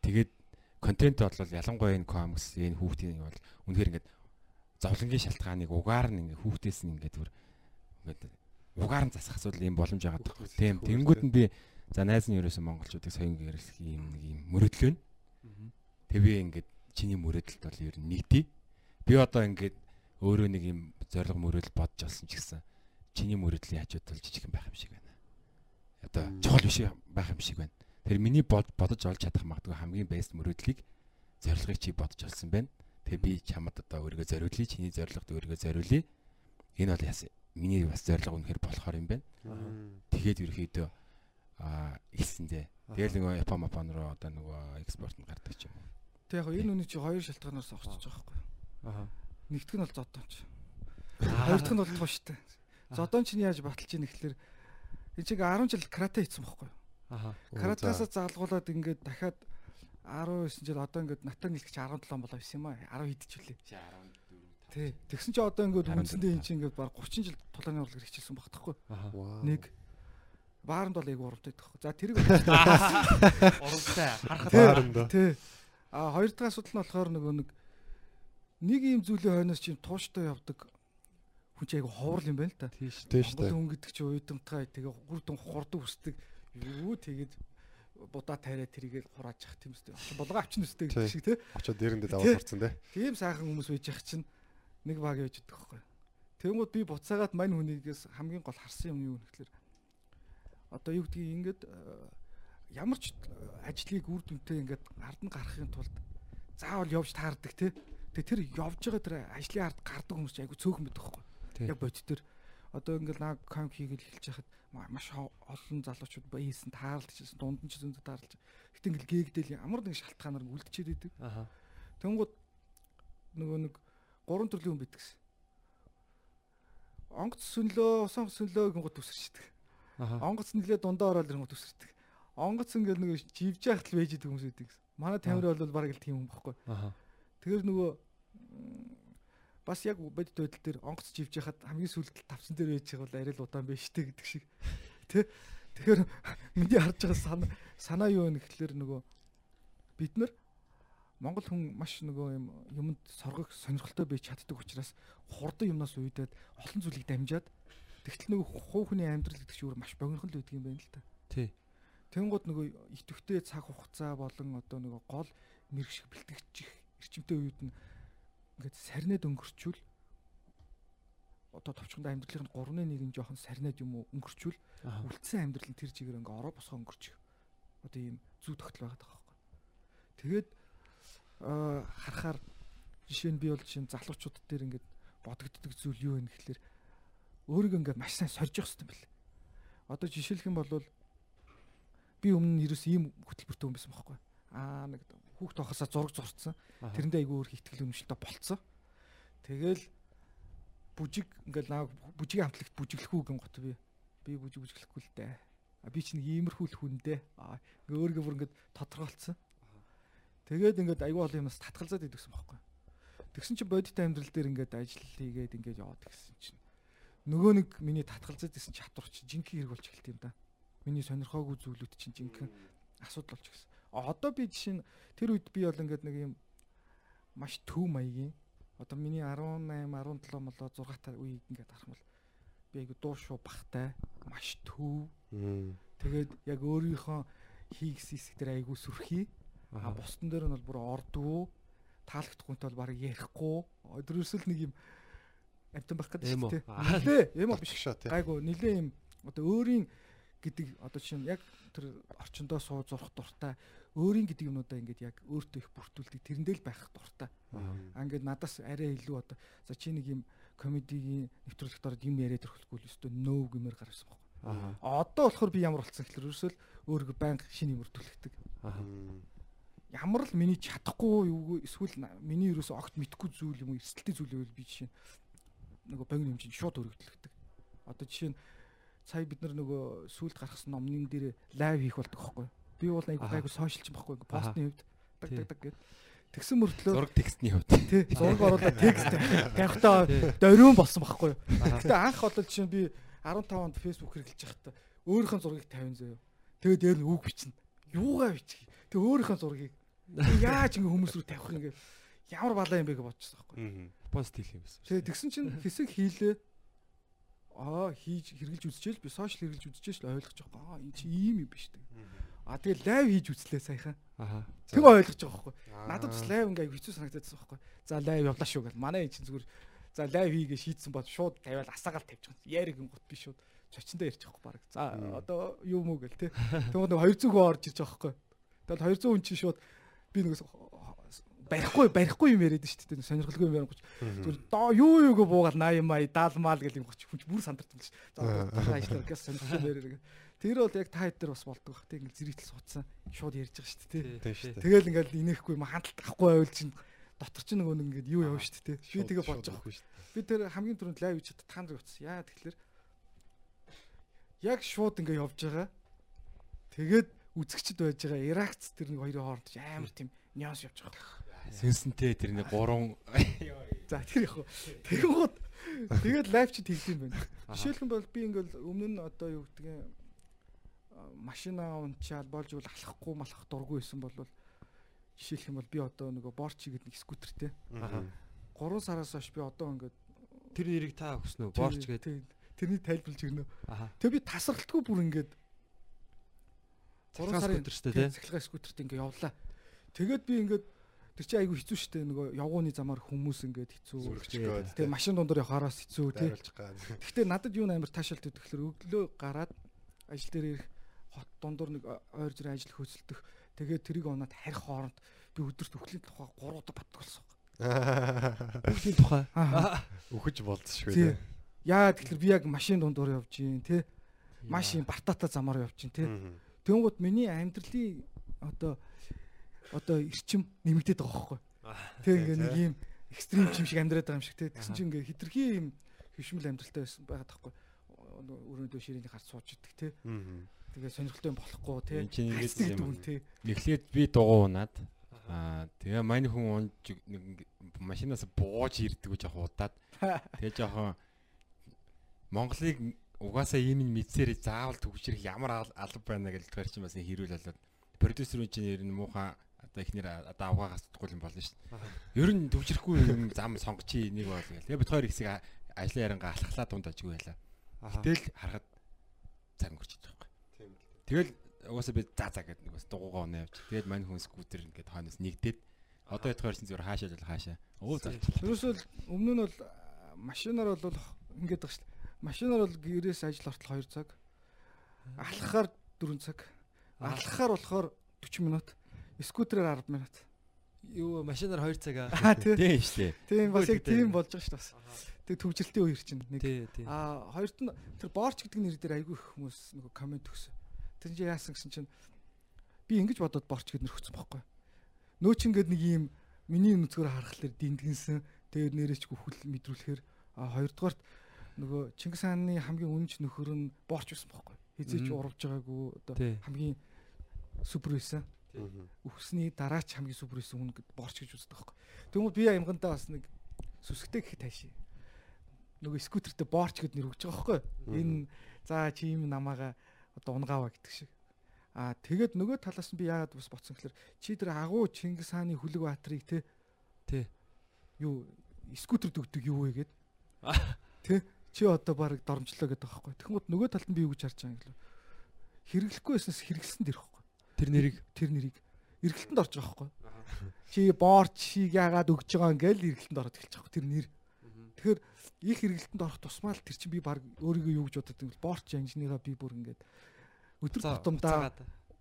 Тэгээд контент бол ялангуяа энэ комикс энэ хүүхдийн бол үнэхээр ингээд зовлонгийн шалтгааныг угаар нь ингээд хүүхдээс нь ингээд бүр ингээд угаар нь засах асуудал юм боломж байгаа тоххой. Тийм. Тэнгүүд нь би за найз нь ерөөсөн монголчуудыг соён гэрэлх юм нэг юм мөрөдлөө. Тэг би ингээд чиний мөрөдөлт бол ер нь нэгдий. Би одоо ингээд өөрөө нэг юм зориг мөрөдөл бодож олсон ч гэсэн чиний мөрөдлийн хажууд бол жижигхэн байх юм шиг байна. Одоо чухал биш байх юм шиг байна. Тэр миний бодож олж чадах магадгүй хамгийн бэст мөрөдлийг зорилгыг чи бодож олсон байна. Тэгээ би чамд одоо өөрийгөө зориулъя, чиний зорилгод өөрийгөө зориулъя. Энэ бол яасан миний бас зорилго үнэхэр болохоор юм байна. Тэгээд ерөөхдөө аа илсэндээ. Тэгэл нөгөө Япон Япон руу одоо нөгөө экспорт нь гардаг ч юм уу. Тэг яг энэ үний чи хоёр шалтгаанаас огцож байгаа байхгүй. Аха. Нэгдүг нь бол зодонч. Хоёр дахь нь бол тууштай. Зодонч нь яаж баталж ийн гэхэлэр энэ чиг 10 жил карате хийсэн байхгүй. Аха. Каратеасаа залгуулад ингээд дахиад 19 жил одоо ингээд натаа нийлгч 17 болоо байсан юм аа. 10 идчихвүлээ. Тий. Тэгсэн чи одоо ингээд үндсэндээ эн чинь ингээд баг 30 жил тулааны урлаг хэрэгжилсэн баг тахгүй. Аха. Нэг бааранд бол айгу урамтай тахгүй. За тэрийг Урамтай. Харахад Бааранда. Тий. А хоёр дахь асуудал нь болохоор нөгөө нэг нэг юм зүйлийн хойноос чинь тууштай явдаг хүн чинь айгу ховрол юм байна л та. Тийш. Тийш дээ. хүн гэдэг чинь уйдамтгай тэгээ гурдун хурдан үсдэг. Юу тэгээд будаа тайраа тэрийгэл хурааж явах тийм үстэй. Булгаа авчин үстэй гэдэг Тий. шиг тий. Очоод дэрэндээ Тий. даваа сурцсан те. Тийм сайхан хүмүүс байж явах чинь нэг баг явж идэх байхгүй. Тэнгүүд би буцаагаад мань хүнийгээс хамгийн гол харсан юм юу гэхээр одоо юу гэдгийг ингээд э, ямар ч ажлыг үр дүнтэй ингээд ард нь гаргахын тулд заавал явж таардаг те. Тэгээ тэр явж байгаа тэр ажлын ард гардаг хүмүүс айгу цөөхөн байдаг байхгүй. Яг бодит тэр одоо ингээд наг комп хийгээл эхэлж яхад ма- маш олон залуучууд баясэн таарлаж байсан дунд нь ч зөндө таарлаж. Гэтэ ингээд гээгдэл ямар нэг шалтгаанаар үлдчихэд идэг. Аха. Тэнгууд нөгөө нэг гурван төрлийн хүн байдаг гэсэн. Онгоц сүнлөө, усан сүнлөө гингууд төсөрчдөг. Аха. Онгоц нэлээ дундаа ороод ирэнгууд төсөрдөг. Онгоц ингээд нөгөө живж яхад л байж идэг хүмүүс байдаг гэсэн. Манай тамир бол баг л тийм юм баггүй. Аха. Тэгэхээр нөгөө бас яг бодит байдал дээр онгоц живж яхад хамгийн сүүлд тавцан дээр байж байгаа бол арай л удаан байж тээ гэдэг шиг. Тэ? Тэгэхээр миний харж байгаа санаа санаа юу вэ гэхэлэр нөгөө бид нар Монгол хүн маш нөгөө юм юмд соргох сонирхолтой байж чаддаг учраас хурдан юмнаас уйдаад олон зүйлийг дамжаад тэгтэл нөгөө хуухны амьдрал гэдэг чинь маш богинохон л үүдг юм байна л та. Тий. Тэнгууд нөгөө идэвхтэй цаг хугацаа болон одоо нөгөө гол мэрэгших бэлтгэж эрчимтэй үед нь ингээд сарнид өнгөрчүүл одоо товчхонд амьдралын 3-1 жоохон сарнаад юм уу өнгөрчүүл үлдсэн амьдрал нь тэр чигээр ингээ ороо босгоо өнгөрчих. Одоо ийм зүү тогтол байгаа байхгүй. Тэгээд аа харахаар жишээ нь би бол жишээ нь залуучууд дээр ингээд бодогддог зүйл юу вэ гэхэлэр өөрийгөө ингээд маш сайн сорж явах хэрэгтэй бэл. Одоо жишээлх юм бол би өмнө нь ерөөс ийм хөтөлбөртэй хүн байсан байхгүй. Аа нэг хүүхд тохосоо зураг зурцсан. Тэрэндээ айгүй өөр ихтгэл өнөмшлтэй болцсон. Тэгэл бүжиг ингээл наа бүжигийн хамтлагт бүжиглэх үү гэн гот би. Би бүжиг бүжиглэхгүй л дээ. А би чинь нэг иймэрхүү л хүн дээ. Аа ингээ өөргөө бүр ингээд тодорхойлцсон. Тэгээд ингээд айгүй олон юмас татгалзаад идэгсэн байхгүй. Тэгсэн чинь бодит амьдрал дээр ингээд ажил хийгээд ингээд яваад гисэн чинь нөгөө нэг миний татгалзаад исэн чатвар чинь жинхэнэ хэрэг болж эхэлт юм да. Миний сонирхоогүй зүйлүүд чинь жинхэнэ асуудал болж гисэн. Одоо би жишээ нь тэр үед би бол ингээд нэг юм маш төв маягийн одоо миний 18 17 молоо 6 та үеийг ингээд харах юм бол би айгу дуу шуу бахтай маш төв. Тэгээд яг өөрийнхөө хийгс хэсэг дээр айгу сүрхий. А бусдын дээр нь бол бүр ордгоо таалагдахгүйтэй бол баг ярихгүй. Өдрөөсөл нэг юм амтан байх гэдэг шүү дээ. Нилээ юм биш шаа тий. Гайгүй нилээ юм одоо өөрийн гэдэг одоо чинь яг тэр орчондоо суу зурх дуртай өөрийн гэдэг юмудаа ингээд яг өөртөө их бүртүүлдэг тэрэндээ л байх дуртай. Аа ингээд надаас арай илүү одоо за чи нэг юм комедигийн нэвтрүүлэгт ороод юм яриад өрхөхгүй л өстөө нөө гэмээр гарсан байхгүй. Аа одоо болохоор би ямар болцсон гэхэлэр ерөөсөө өөрийгөө байнга шинэ юм өртүүлдэг. Аа ямар л миний чадахгүй юу эсвэл миний ерөөсөө огт мэдхгүй зүйл юм уу эрсдэлтэй зүйл байвал би жишээ нөгөө богино хэмжээнд шууд өргөдлөгдөг. Одоо жишээ нь сая бид нар нөгөө сүулт гаргасан номны дээр лайв хийх болдог байхгүй. Би бол айгу айгу сошиалч байхгүй постны хувьд даг даг даг гэд. Тэгсэн мөртлөө зураг текстний хувьд тий зураг оруулаад текст тавихтаа дориун болсон байхгүй. Гэтэ анх бол жишээ нь би 15 онд Facebook хэрэглэж байхдаа өөрийнхөө зургийг тавин заяа. Тэгээд дээр нь үг бичнэ. Юугаа бичих. Тэг өөрийнхөө зургийг яаж ингэ хүмүүс рүү тавих гээ. Ямар балаа юм бэ гэж бодчихсон байхгүй пост хийх юм байсан. Тэгээ тэгсэн чинь хэсэг хийлээ. Аа хийж хэрглэж үзчихэл би сошиал хэрглэж үзчихэж л ойлгож байгаа. Аа энэ чи ийм юм биш үү. Аа тэгээ лайв хийж үзлээ саяхан. Аха. Тэг ойлгож байгаа байхгүй. Надад бас лайв ингээ хэцүү санагдчихсан байхгүй. За лайв явлаа шүү гэл. Манай энэ чинь зүгээр за лайв хийгээ шийдсэн бод шууд тавиал асаагаал тавьчих. Яриг гот би шууд чочиндоо ярьж байхгүй баг. За одоо юу мүү гэл те. Тэгвэл 200 хүн орж ирж байгаа байхгүй. Тэгэл 200 хүн чинь шууд би нэгээс барихгүй барихгүй юм яриад шүү дээ сонирхолгүй юм ярингуч зүгээр доо юу юуг буугаад 80 май даалмаал гэл юм гоч хүн бүр сандарсан л ш. За ажиллаа гэс сонирхолтой яриад. Тэр бол яг та хэд дээр бас болдог бах тийм ингээл зэрэгтэл суудсан шууд ярьж байгаа шүү дээ. Тэгэл ингээл инехгүй юм хандлт авахгүй байвал чинь дотор чинь нөгөө нэг ингээд юу явна шүү дээ. Би тэгээ бодож байгаа шүү дээ. Би тэр хамгийн түрүүнд лайв хийж та нар утсан. Яа тэгэхээр яг шууд ингээ явж байгаа. Тэгээд үзэгчд байж байгаа Иракц тэр нэг хоёрын хооронд амар тийм нюанс явж байгаа. Сэнсэнтэй тэрний 3 За тэр яг. Тэгэнгүүт тэгээд лайв чи тэгдэм юм байна. Жишээлх юм бол би ингээл өмнө нь одоо юу гэдгийг машина унчаад болж үл алахгүй малах дургүй байсан бол жишээлх юм бол би одоо нөгөө борчи гэдэг нэг скутертэй. Аа. 3 сараас хойш би одоо ингээд тэр нэрийг та өгсөн үү? Борч гэдэг. Тэрний тайлбарлаж өгнө. Аа. Тэг би тасралтгүй бүр ингээд 3 сарын скутертэй тий. Цахилгаан скутертэй ингээд явлаа. Тэгээд би ингээд Тэр чинь айгүй хэцүү шттэ нөгөө явгууны замаар хүмүүс ингээд хэцүү. Тэгээ машин дундор явахараас хэцүү тий. Гэхдээ надад юу амар таашаалт өгөхлөр өглөө гараад ажил дээр ирэх хот дундор нэг ойр зэрэг ажил хөөцөлдөх. Тэгээд тэрийг оноод харих хооронд би өдөрт өхлийн тухай 3 удаа батдаг болсон. Өхлийн тухай. Өхөж болцсон шүү дээ. Яа тэгэхээр би яг машин дундуур явж гин тий. Маш юм бартаата замаар явж гин тий. Тэнгууд миний амьдралын одоо одоо эрчим нэмэгдээд байгаа байхгүй. Тэг ингээ нэг юм экстрим юм шиг амьдраад байгаа юм шиг тэгсэн чинь ингээ хитрхи юм хөвшмөл амьдралтай байсан байгаад байхгүй. Өрөөндөө ширээний гарт сууж идэг те. Тэгээ сонирхолтой юм болохгүй те. Энд чинь ингээд юм те. Эхлээд би дугуй унаад Аа тэгээ манай хүн унж нэг машинаас бууж ирдэг гэж яг удаад. Тэгээ жоохон Монголыг угаасаа ийм нь мэдсээр заавал төгжрэх ямар алба байна гэж тохиолч юм бас хэрүүл болоод продюсерын чинь нэр нь муухан одоо ихнэр одоо авгаагаас тутгуул юм болно шүү дээ. Ер нь төвчрэхгүй юм зам сонгочи нэг бол гэл. Тэгээ бид хоёр хэсэг ажлын яриангаа алхахлаа дунд ажгүй байла. Гэтэл харахад цаг өнгөрч байгаа байхгүй. Тэгэл угаасаа би за за гэдэг нэг бас дугуугаа унаа явж. Тэгээд мань хүн скутер ингээд хойноос нэгдээд одоо ядгаар чинь зүгээр хаашаа л хаашаа. Өө за. Ерөөсөө өмнө нь бол машинаар бол ингээд байгаа шүү дээ. Машинаар бол гэрээс ажил ортол 2 цаг. Алхахаар 4 цаг. Алхахаар болохоор 40 минут. Скутерээр 10 минут. Юу машинаар 2 цаг аа. Аа тий. Тийм шүү дээ. Тийм бас яг тийм тий. болж байгаа шүү дээ бас. Тэгээ төвжилтийн үеэр чинь нэг. Аа хоёрт нь тэр борч гэдэг нэр дээр айгүй их хүмүүс нөгөө комент өгсөн. Тэр чинь яасан гэсэн чинь би ингэж бодоод борч гэдэг нэр өгсөн байхгүй. Нөө чи ингээд нэг юм миний нүцгөр харахаар диндгэнсэн. Тэгээд нэрээчгүй хүл мэдрүүлэхээр а хоёрдугаарт нөгөө Чингис хааны хамгийн үнэнч нөхөр нь борч байсан байхгүй. Хизээч урвж байгаагүй одоо хамгийн супер байсан. Мгм. Үхсний дараач хамгийн байсан хүн борч гэж үздэг байхгүй. Тэгмээ би ямгандаа бас нэг сүсгтэй гэх тааши. Нөгөө скутертэй борч гэд нэр өгч байгаа байхгүй. Энэ за чи юм намаага одоо унгаава гэдэг шиг. Аа тэгээд нөгөө талаас нь би яагаад бас боцсон гэхээр чи тэр агуу Чингис хааны хүлэг баатрийг те Тий. юу скутер дөгдөг юу вэ гэд. Тэ чи одоо баг дормжлоо гэдэг байхгүй. Тэгмэд нөгөө талд нь би юу гэж харж байгаа юм гэлээ. Хэрэглэхгүй байснаас хэрэглэсэн дэрх. Тэр нэрийг Тэр нэрийг эргэлтэнд орж байгаа байхгүй. Чи борчийг яагаад өгж байгаа ингээл эргэлтэнд ороод эхэлж байгаа. Тэр нэр. Тэгэхээр их эргэлтэнд орох тусмаа л тэр чинь би баг өөрийгөө юу гэж юм бол борч инженераа би бүр ингээд өдөр тутамдаа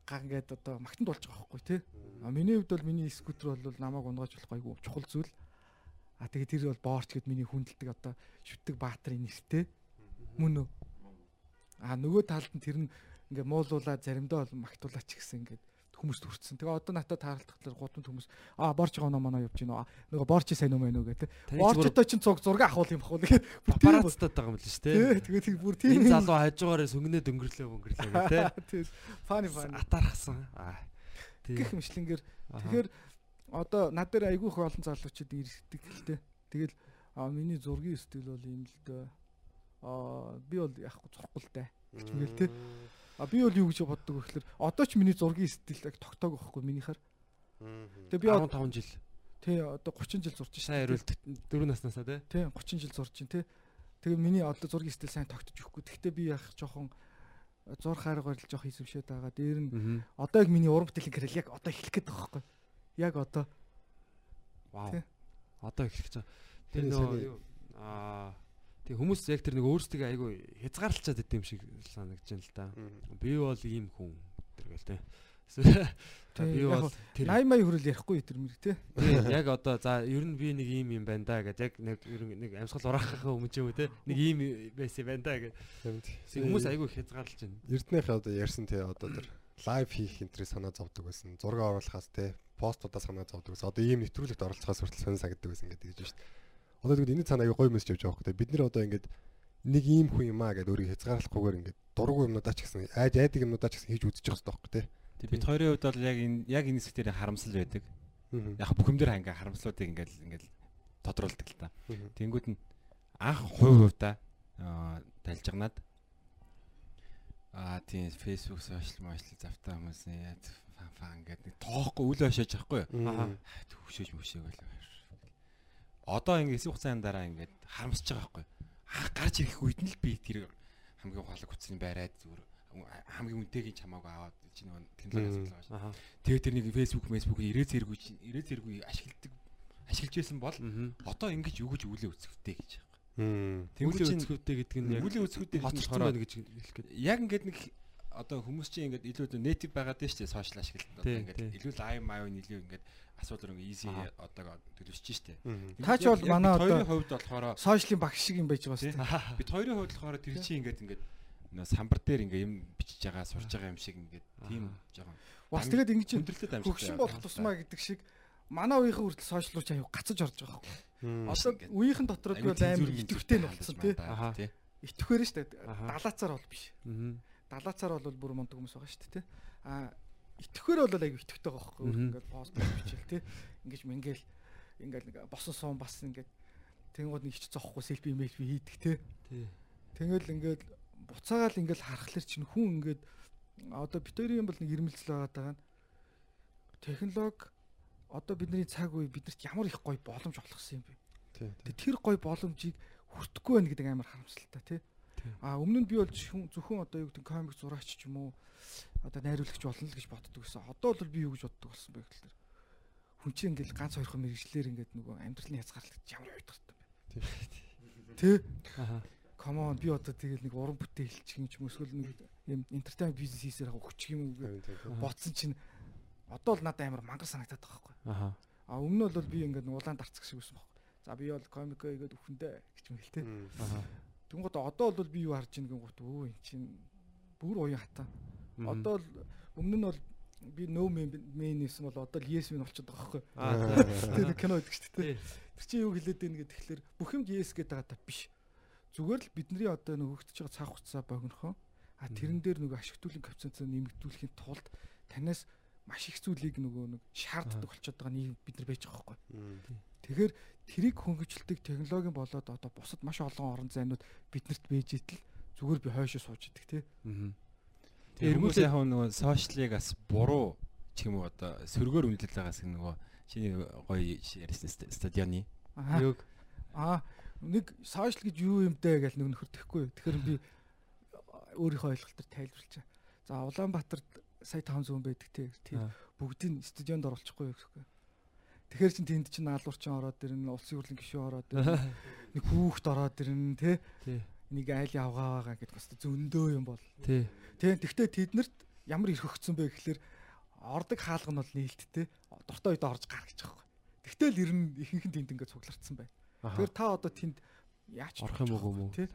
ган ингээд одоо магтанд болж байгаа байхгүй тий. А миний хувьд бол миний скутер бол намайг унгааж болох айгүй чухал зүйл. А тэгээд тэр бол борч гэд миний хүндэлдэг одоо шүтдэг баатрын нэртэй. Мөн үү? А нөгөө талд нь тэр нь ингээ муулуулаад заримдаа бол магтуулаач гэсэн ингээд хүмүүст хүрсэн. Тэгээ одоо надад таарлах талаар гудамд хүмүүс аа борч гоноо манаа явж гинөө. Нөгөө борч сайн уу мэн үү гэдэг. Борчтой чинь цуг зураг ахуул юм бахуул гэдэг. папарацтад байгаа юм л шүү дээ. тэгээ тэг бүр тийм Энэ залуу хажуугаараа дөнгөрлөө өнгөрлөө гэх тээ. тийм фани фани. Атархсан. Аа. Гэх мэтлэнгээр Аха. тэгэхээр одоо над дээр айгүй их олон залуучууд ирдэг гэлтэй. Тэгэл аа миний зургийн стил бол юм л дээ. Аа би бол яахгүй зурхгүй л дээ. мэгэл те. А би бол юу гэж боддог вэ гэхээр одоо ч миний зургийн стил яг тогтоог байхгүй минийхаар. Тэгээ би одоо 15 жил. тий одоо 30 жил зурж Сайн шээ. хариулт 4 наснасаа тий. Тий 30 жил зурж чинь тий. Тэгээ миний одоо зургийн стил сайн тогтож өгөхгүй. Гэхдээ би яг жоохон зурх харгаар л жоох хийсвшээд байгаа. Дээр нь одоо яг миний уран бүтээлийн карьер яг одоо эхлэх гээд байгаа байхгүй. Яг одоо Вау. Одоо эхлэх гэж байгаа. Тэр нөгөө сайн- аа тэг хүмүүс яг тэр нэг өөрсдөө айгүй хязгаарлалчаад идэм шиг санагдаж байна л да. Би бол ийм хүн тэргээл. За Тий, би бол тэр 80 80 хүрэл ярихгүй тэр мэр тий. тий, яг одоо за ер нь би нэг ийм юм байна да гэдэг яг нэг ер нь нэг амьсгал ураахаа өмнө ч юм уу тий. Нэг ийм байсан байна да гэдэг. Хүмүүс айгүй хязгаарлаж байна. Эрднийх одоо ярьсан те одоо тэр лайв хийх энтрээ санаа зовдөг байсан. Зураг оруулахаас те постуудаа санаа зовдөг байсан. Одоо ийм нэвтрүүлэгт оролцохоос хүртэл сонир санагддаг байсан гэдэг гэж шүү дээ. Одоо тэгвэл энэ цаанаа аюу гоё мессеж явж байгаа хөөхтэй. Бид нэр одоо ингээд нэг ийм хүн юм аа гэдэг өөрийгөө хязгаарлахгүйгээр ингээд дургу юмнуудаа ч гэсэн айд айдаг юмнуудаа ч гэсэн хийж явах хэрэгтэй байхгүй те. Тэг бид хоёрын хувьд бол яг энэ яг энэ хэсгээр харамсал байдаг. Яг бүхэмдэр ханга харамслуудыг ингээл ингээл тодруулдаг л та. Тэнгүүд нь анх хувь хувьдаа аа талжигнаад аа тийм Facebook social social завтай хүмүүс яа фан фан гэдэг нэг тоохгүй үл өшөөж байхгүй юу? Аа. Төвшөөж мөшөөг байл. Одоо ингээд хэсэг хугацааны дараа ингээд харамсаж байгаа байхгүй? Аа гарч ирэх үед нь л би тэр хамгийн ухаалаг хүчний байраад зүгээр хамгийн үнэтэйг чамаагүй аваад чи нөгөө технологи байгаа Аха. Тэгээ тэр нэг Facebook, Facebook ирээ зэргүй ирээ зэргүй ашигладаг ашиглаж байсан бол одоо ингэж юу гэж үлээ үсгэвтэй гэж байгаа. Чинь өцгөөтэй гэдэг нь яг үлийн үсгүүдтэй хоцорсон байна гэж хэлэх гээд. яг ингээд нэг одоо хүмүүс чинь ингээд илүү native байгаад байна шүү дээ сошиал ашиглалт одоо ингээд илүү live маяг илүү ингээд асуудал руу easy одоо төлөвшөж шүү дээ. Таа ч бол манай одоо- хоёрын хувьд болохоор Сошиалын багш шиг юм байж байгаа шүү дээ. бид хоёрын хувьд болохоор тэр чинь ингээд ингээд нөө самбар дээр ингээд юм бичиж байгаа сурж байгаа юм шиг ингээд тийм жоохон Бас тэгээд ингэж хөгшин болох тусмаа гэдэг шиг манай үеийнхэн хүртэл сошиал руу ч аюу гацаж орж байгаа. Аа. Одоо ингээд үеийнхэн дотор би бол амар итгэвтэй нь болцсон тий. Нь шүү дээ. Далаацаар бол биш. Аа. Далаацаар бол бүр мундаг хүмүүс байгаа шүү дээ тий. А итгэвэр бол аюу итгэвтэй байгаа байхгүй. Ингээд пост бичэл тий. Ингэж мингээл ингээд нэг босон суун бас ингээд тэнгууд нэг ч зоохгүй селфи имэйл би хийдэг тий. Тий. Тэгэл ингээд буцаагаал ингээд харахлаар чинь хүн ингээд одоо битэрийн бол нэг ирмэлцэл байгаа даа. Технологи одоо бидний цаг үе биднэрт ямар их гоё боломж олгосон юм бэ? Тэр гоё боломжийг хүртэхгүй байна гэдэг амар харамсалтай тий. А өмнө нь би бол зөвхөн одоо юу гэдэг комик зураач ч юм уу одоо найруулагч болно л гэж боддог гэсэн. Одоо бол би юу гэж боддог болсон бэ гэхээр хүн чинь ингээл ганц хоёрхан мэрэгчлэр ингээд нөгөө амьдралын хязгаарлалт ямар уйдгартай юм бэ? Тий. Аха. come on би одоо тэгэл нэг уран бүтээлч юм ч юм эсвэл нэг юм entertainment бизнес хийсээр хүчих юм уу бодсон чинь одоо л надад амар мангар санагдаад байгаа байхгүй. Аха. А өмнө нь бол би ингээд улаан дарцах шиг байсан байхгүй. За би бол комико игээд өхөндөө гэж юм хэлтэй. Аха. Тэнгууд одоо бол би юу харж ийн гингут өө эн чинь бүр уян хатаа. Одоо л өмнө нь бол би no main нэсэн бол одоо л yes main болчиход байгаа байхгүй. Тэр кино гэдэг чинь тий. Тэр чинь юу хэлээд байна гэдэг тэгэхээр бүх юм yes гэдэг байгаа та биш. Зүгээр л бидний одоо нэг хөгтөж байгаа цаг хугацаа богинохоо а тэрэн дээр нөгөө ашигтуулын коэффициентээ нэмэгдүүлэхийн тулд танаас маш их зүйлийг нөгөө нэг шаарддаг болчиход байгаа нийгэм бид нар байж байгаа байхгүй. Тэгэхээр трийг хөнгөжлөлтийг технологийн болоод одоо бусад маш олон орон зайнууд биднэрт байж итэл зүгээр би хойшоо сууж идэг тий. Тэгээ хүмүүс яг нөгөө сошиалыг бас буруу ч юм уу одоо сөргөөр үнэлэл байгаас нөгөө чиний гоё ярьсан стадионы. Юг аа нэг сошиал гэж юу юм бэ гэж нэг нөхөр тэхгүй. Тэгэхээр би өөрийнхөө ойлголтоор тайлбарлачаа. За Улаанбаатарт сая 500 хүн байдаг тий. Тэр бүгдийг стадионд оруулчихгүй юу гэхгүй. Тэгэхээр чин тэнд чин наалуурчин ороод ирнэ, улсын хурлын гишүүн ороод ирнэ. Нэг хүүхд ороод ирнэ. Тий. Нэг айл авгаа байгаа гэдэг бас зөндөө юм бол. Тий. Тэгвэл тэднэрт ямар ирэх өгцөн бэ гэхэлэр ордог хаалга нь бол нээлттэй. Дуртай үед орж гар гэж байгаа. Тэгтэл ер нь ихэнх нь тэнд ингээд цуглардсан байна. Тэгэхээр та одоо тэнд яач орох юм уу уу? Тий.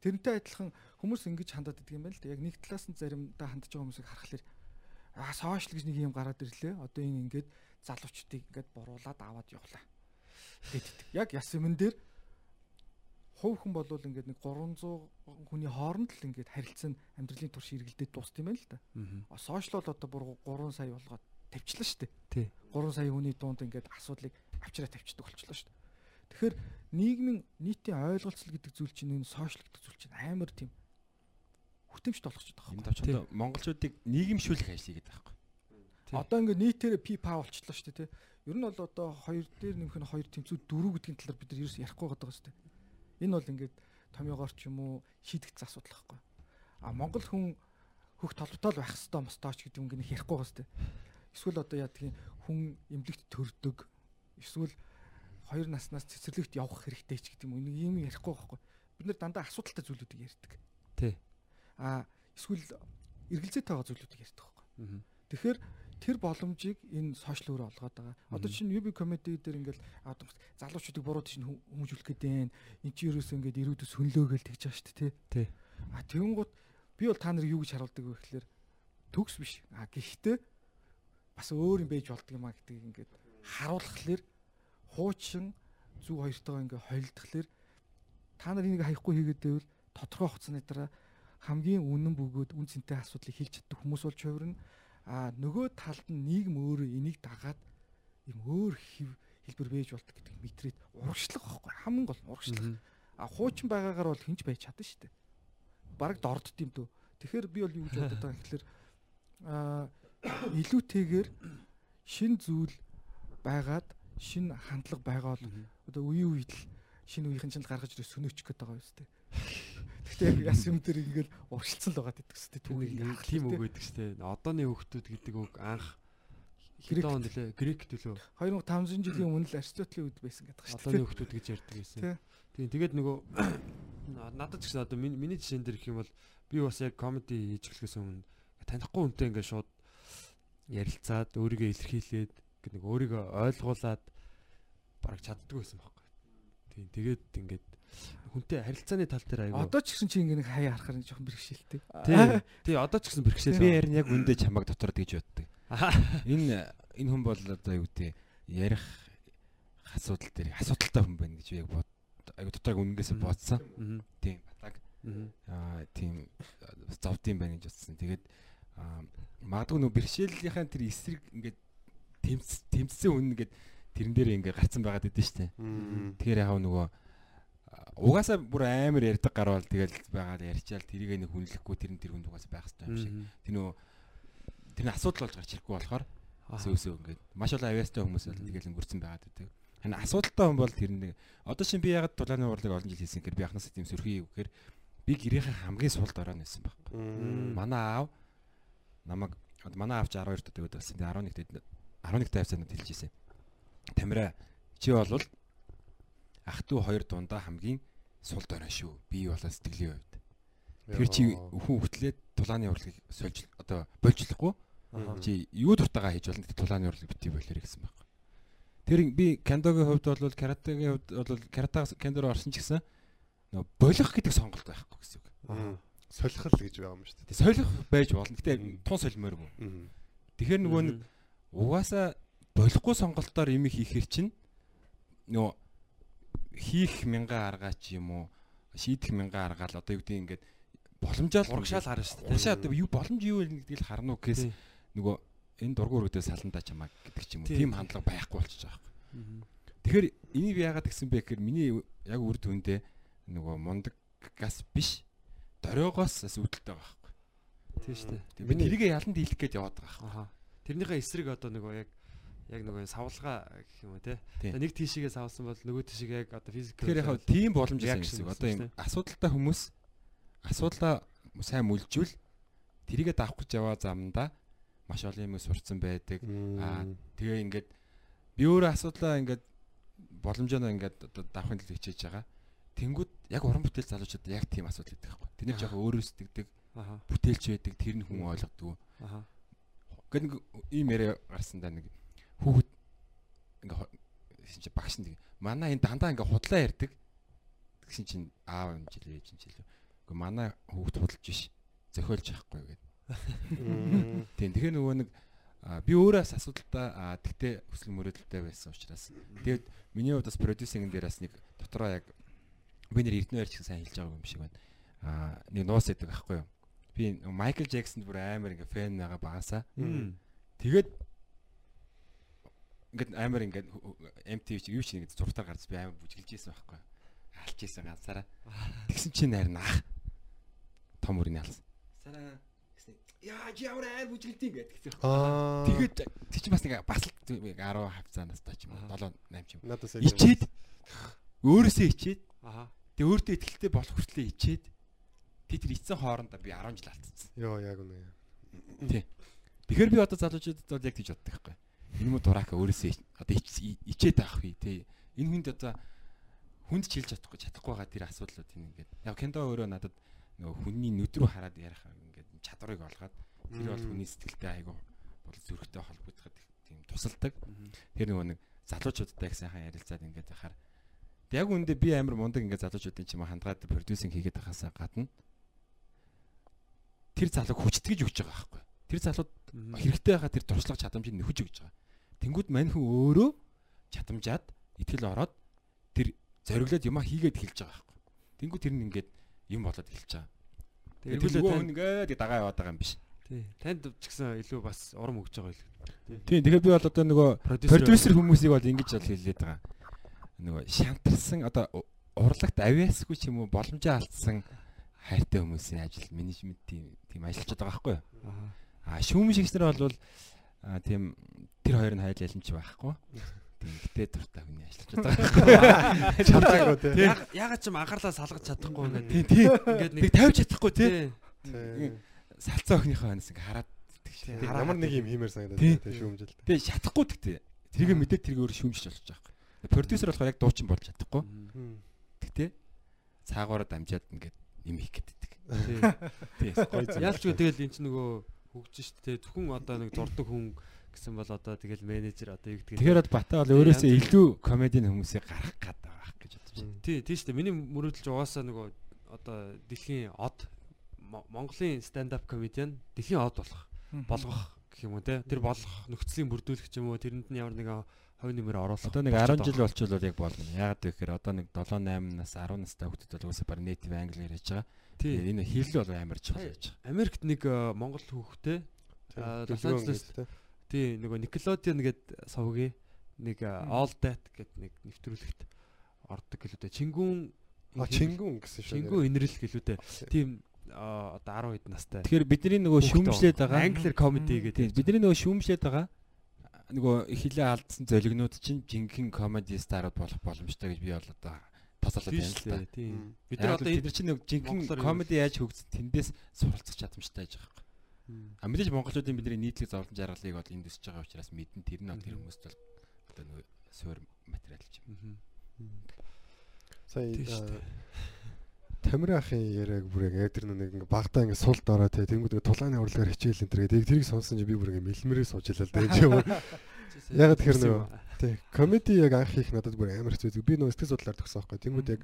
Тэрнтэй адилхан хүмүүс ингэж хандаад идэг юм байна л да. Яг нэг талаас нь заримдаа хандж байгаа хүмүүсийг харахаар аа сошиал гэж нэг юм гараад ирлээ. Одоо энэ ингээд залуучдыг ингээд буруулаад аваад явлаа. Гэдэг. Яг яс юмн дээр хувь хүн болвол ингээд нэг 300 хүний хооронд л ингээд харилцан амьдралын турш эргэлдээд дууст юм байна л да. А сошиал бол одоо бүр 3 сая болгоод тавьчлаа шүү дээ. Тий. 3 сая хүний дунд ингээд асуудлыг авчраа тавьчихдаг болчихлоо шүү дээ. Тэгэхээр нийгмийн нийтийн ойлголцол гэдэг зүйл чинь энэ сошиал гэдэг зүйл чинь амар тийм хүртэмжт болгочиход байгаа. Энд очиод монголчуудыг нийгэмшүүлэх ажил хийгээд байгаа байхгүй. Одоо ингээд нийтээр пипа болчихлоо шүү дээ тий. Ер нь бол одоо хоёр дээр нэмэх нь хоёр тэмцүү дөрөв гэдгийн талаар бид нар ерөөс ярихгүй байгаа шүү дээ. Энэ бол ингээд томьёогоор ч юм уу шийдэгдсэн асуудал байхгүй. А монгол хүн хөх толботоол байх хэвээр мостооч гэдэг юм ингээд ярихгүй байгаа шүү дээ. Эсвэл одоо яа гэх хүн эмнэлэгт төрдөг. Эсвэл хоёр наснаас цэцэрлэгт явах хэрэгтэй ч гэдэг юм. Нэг юм ярихгүй байхгүй. Бид нар дандаа асуудалтай зүйлүүдийг ярьдаг. Тий. А эсвэл эргэлзээтэй байгаа зүйлүүдийг ярьдаг байхгүй. Тэгэхээр тэр боломжийг энэ сошиал өөрөө олгоод байгаа. Одоо чинь UB comedy дээр ингээл залуучуудыг буруу тийш хүмүүжүүлэх гээд байна. Энд чи ерөөсөө ингээд ирүүдс хөнлөөгөл тэгж байгаа шүү дээ, тий. А тэгэнгუთ би бол та нар юу гэж харуулдаг вэ гэхээр төгс биш. А гэхдээ бас өөр юм байж болдго юм а гэдгийг ингээд харуулхлаар хуучин зүг хоёртойгоо ингээд холилдохлаар та нар энийг хаяхгүй хийгээд байвал тодорхой хугацааны дараа хамгийн үнэн бөгөөд үн цэнтэй асуудлыг хэлж чаддаг хүмүүс болж хувирна а нөгөө талд нь нийгэм өөрөө энийг дагаад юм өөр хэлбэр байж болдог гэдэг мэдрээд урагшлах байхгүй хамгийн гол урагшлах. А хуучин байгаагаар бол хинж байж чадна шүү дээ. Бараг дордд юм дөө. Тэгэхээр би бол юу гэж бодод байгаа гэхэлэр а илүүтэйгээр шин зүйл байгаад шин хандлага байгаа бол одоо үе үед л шинэ үеийнхэн чинь гаргаж ирээ сөнөөч гээд байгаа юм шүү дээ Гэхдээ яг яс юм дээр ингээл уршилцсан л байгаа гэдэг дээ. Түүнийг тийм үг гэдэг шүү дээ. Одооны хүүхдүүд гэдэг үг анх Грек нөлөө Грек төлөө 2500 жилийн өмнө л Аристотелийн үед байсан гэдэг шүү дээ. Одооны хүүхдүүд гэж ярьдаг гэсэн. Тийм тэгээд нөгөө надад ч гэсэн одоо миний жишээн дээр гэх юм бол би бас яг комеди хийж эхлэхээс өмнө танихгүй хүнтэй ингээд шууд ярилцаад өөрийгөө илэрхийлээд нэг өөрийгөө ойлгуулад бараг чаддгүй байсан байхгүй. Тийм тэгээд ингээд хүнтэй харилцааны тал дээр аягүй. Одоо ч гэсэн чи ингээ нэг хаяа харахаар нэг жоохон бэрхшээлтэй. Тий. Тий, одоо ч гэсэн бэрхшээл. Би харин яг үндэ чамаг дотор гэж боддог. Энэ энэ хүн бол одоо юу гэдэг ярих асуудал дээр асуудалтай хүн байна гэж яг бод аягүй доторг үннээс бодсон. Тийм батаг. Аа тийм зовдсон байна гэж бодсон. Тэгээд магадгүй нөө бэрхшээлийнхаа тэр эсрэг ингээд тэмц тэмцсэн хүн ингээд тэрэн дээр ингээд гарцсан байгаад шүү дээ. Тэгэхээр яг нөгөө угаасаа бүр амар ярьдаг гарвал тэгэл байгаа л ярьчаал тэрийг нэг хүнлэхгүй тэр нь тэр хүнд угаасаа байх хэрэгтэй юм шиг. Тэр нөгөө тэр нь асуудал болж гарч ирэхгүй болохоор сөөсөө ингээд маш олон авьяастай хүмүүс бол тэгэл өнгөрцөн байгаад байдаг. Харин асуудалтай хүн бол тэр нэг одоо шин би ягаад тулааны урлаг олон жил хийсэн гэхээр би анхнаасаа тийм сөрхий гэхээр би гэрийнхээ хамгийн суулд ороод байсан байхгүй. Манай аав намайг манай аав ч 12 дэх өдөр болсон. Тэгээ 11 дэх 11 дэх хавцаанд хэлж ирсэн. Тамира чи болвол ах トゥ хоёр дундаа хамгийн сул дорой шүү. Би болоо сэтгэлийн хувьд. Тэр чи хүн хөтлээд тулааны урлагийг сольж одоо больжлохгүй. Чи юу дуртайгаа хийж болно тулааны урлаг битгий болоорой гэсэн байна. Тэр би кендогийн хувьд бол каратегийн хувьд бол карата кендо руу орсон ч гэсэн нөгөө болох гэдэг сонголт байхгүй гэсэн үг. Солихол гэж байгаа юм шүү дээ. Солих байж болно. Гэтэ тун солимоор мөн. Тэгэхээр нөгөө нэг угаасаа болохгүй сонголтоор юм хийхэр чинь нөгөө хийх мянган аргаа ч юм уу шийдэх мянган аргаа л одоо юу гэдэг ингээд боломжоор урагшаал харна шүү дээ. Урагшаа одоо юу боломж юу вэ гэдгийг л харна уу гэхээс нөгөө энэ дургууруудаас саландаа чамаа гэдэг ч юм уу тийм хандлага байхгүй болчихж байгаа юм. Тэгэхээр энийг яагаад гэсэн бэ гэхээр миний яг үр дүндээ нөгөө мундаг газ биш дориогоос бас үүдэлтэй байгаа байхгүй. Тийм шүү дээ. Миний тэрийг яланд дийлэх гээд яваад байгаа байхгүй. Тэрнийхээ эсрэг одоо нөгөө яг яг нөгөө савлгаа гэх юм уу те. Нэг тийшээгээ савлсан бол нөгөө тийшээ яг одоо физик. Тэгэхээр яг тийм боломж гэсэн үг. Одоо юм асуудалтай хүмүүс асуудлаа сайн мүлжүүл тэрийгэ давах гэж яваа замдаа маш олон юм сурцсан байдаг. Аа тэгээ ингээд би өөрөө асуудлаа ингээд боломжоо ингээд одоо давахын төлөө хичээж байгаа. Тэнгүүд яг уран бүтээл залуучууд яг тийм асуудал байдаг байхгүй. Тэний жоохон өөрөө сэтгэдэг. Бүтээлч байдаг. Тэр нь хүн. Гэт нэг ийм яриа гарсан да нэг хүүхэд ингээ чи багш нэг манай энэ дандаа ингээ худлаа ярьдаг. Тэгсэн чинь аав юм жилээ ээж юм жилээ. Гэхдээ манай хүүхд худалж биш. Зохиолж яахгүй гэдэг. Тийм тэгэхээр нөгөө нэг би өөрөөс асуудалтай тэгтээ хүсэл мөрөөдөлтэй байсан учраас тэгээд миний хувьд бас продюсинг дээр бас нэг дотроо яг би нэр эрдэнэ ярьж сайн хэлж байгаа юм шиг байна. Аа нэг нуус гэдэг аахгүй юу. Би Майкл Джексонд бүр амар ингээ фэн байгаа багасаа. Тэгээд ингээд амар ингээд MTV чи юу ч нэг зуртаар гарч би амар бүжгэлж ийсэн байхгүй. Алж ийсэн ганцаараа. Тэгсэн чинь найр наах. Том үрний алсан. Сараа яа чи ямар аим бүжгэлдیں۔ гэдэг. Тэгээд тий чи бас нэг бас 10 хавцаанаас та ч юм уу 7 8 ч юм. Ичээд өөрөөсөө ичээд аа тэг өөртөө ихтэй болох хүртлээ ичээд тий тэр ицсэн хоорондоо би 10 жил алдсан. Йоо яг үнэ. Тий. Тэгэхээр би одоо залуучуудад бол яг тийж боддог байхгүй. Энэ мө дураака өөрөөсөө одоо ичээд авах хий тий. Энэ хүнд одоо хүнд чилж чадахгүй чадахгүй байгаа тэр асуудлууд энэ ингээд. Яг кендо өөрөө надад нөгөө хүний нүд рүү хараад ярих чадварыг олгоод тэр бол хүний сэтгэлтэй айгу бол зөрөгтэй холбогдоход тийм тусалдаг. Тэр нөгөө нэг залуучуудтай их сайхан ярилцаад ингээд байхаар яг үндэ би амар мундаг ингээд залуучуудын чимээ хандгаад продюсинг хийгээд байхасаа гадна тэр залууг хүчтгэж өгч байгаа байхгүй. Тэр залууд хэрэгтэй байгаа тэр туршлага чадамжийг нөхөж өгч байгаа. Тэнгүүд мань хүн өөрөө чадамжаад итгэл ороод тэр зориглоод юмаа хийгээд хэлж байгаа байхгүй. Тэнгүүд тэр нь ингээд юм болоод хэлж байгаа. Тэгээд нөгөө хүн ингээд дагаа яваад байгаа юм биш. Тий. Танд ч гэсэн илүү бас урам өгч байгаа л. Тий. Тэгэхээр би бол одоо нөгөө продюсер хүмүүсийг бол ингэж бол хэлээд байгаа. Нөгөө шантарсан одоо урлагт авиасгүй ч юм уу боломжоо алдсан хайртай хүмүүсийн ажил менежментийн тийм ажиллаж байгаа байхгүй юу? Аа шүүмэн шигснэр бол тийм тэр хоёр нь хайл ялэмч байхгүй. Гэтэ дуртай хүний ажиллаж байгаа. Чадаагүй тий. Ягаад ч юм анхаарлаа салгаж чадахгүй ингээд. Тий, тий. Ингээд нэг тавьж чадахгүй тий. Салцаа охиныхоо ханаас ингээд хараад ямар нэг юм хиймээр санагдаад тий шүүмжил. Тий, шатахгүй тэгтээ. Тэрийг мэдээд тэрийг өөр шүүмжиж болж байгаа юм. Продюсер болохоор яг дуучин болж чадахгүй. Тэгтээ цаагаараа дамжаад ингээд юм хийх гэдэг. Тий. Тий. Яалч тэгэл эн чинь нөгөө хөгжиж штэ зөвхөн одоо нэг дурдаг хүн гэсэн бол одоо тэгэл менежер одоо юу гэдэг. Тэгэхээр Батаа бол өөрөөсөө илүү комедийн хүмүүсийг гаргах гээд байгаа гэж бодож байна. Тий, тий шүү дээ. Миний мөрөөдөлж угаасаа нөгөө одоо дэлхийн од Монголын stand up comedian дэлхийн од болох болгох гэх юм уу те. Тэр болох нөхцөлийн бүрдүүлэх юм уу тэрэнд нь ямар нэгэн хувь нэмэр оруулах. Одоо нэг 10 жил болчихвол яг болно. Яагаад гэхээр одоо нэг 7 8 нас 10 настай хүүхдүүд бол уусаа баг native англи ярьж байгаа. Тийм энэ хэл бол амар чухал байгаа. Америкт нэг э, монгол хүүхдээ Лос Анжелес Тий, нөгөө Nickelodeon гэдэг сувгийн нэг All That гэдэг нэг нэвтрүүлэгт ордог гэлүүдээ. Чингүн А чингүн гэсэн шүү. Чингүн инрэл гэлүүдээ. Тийм одоо 10 хэд настай. Тэгэхээр бидний нөгөө шүүмжлээд байгаа Angler comedy гэдэг. Бидний нөгөө шүүмжлээд байгаа нөгөө хилээ алдсан золигнууд чинь жинхэнэ comedy старууд болох боломжтой гэж би бол одоо тасалаад байна л да. Тийм. Бид нар одоо нар чинь нэг жинхэнэ comedy яаж хөгжсөн тэндээс суралцах чадамжтай байж байгаа А мэдээж монголчуудын бидний нийтлэг зовлон жаргалыг бол энд өсөж байгаа учраас мэдэн тэр нь тэр хүмүүст бол одоо нөгөө суур материал ч юм. Сая дээ. Тамир ахын яриаг бүр яг тэр нэг ингээ багтаа ингээ сул дорой те тэнгууд ингээ тулааны урлагаар хичээл энэ тэр тэгээд тэрийг сонсон чи би бүр ингээ мэлмэрээ сууж илаа л дээ чи бүр Ягаад тэгэхээр нөгөө тий комеди яг анх хийх надад бүр амар хэцүү. Би нөгөө сэтгэл судлаар төгсөн байхгүй. Тэнгүүд яг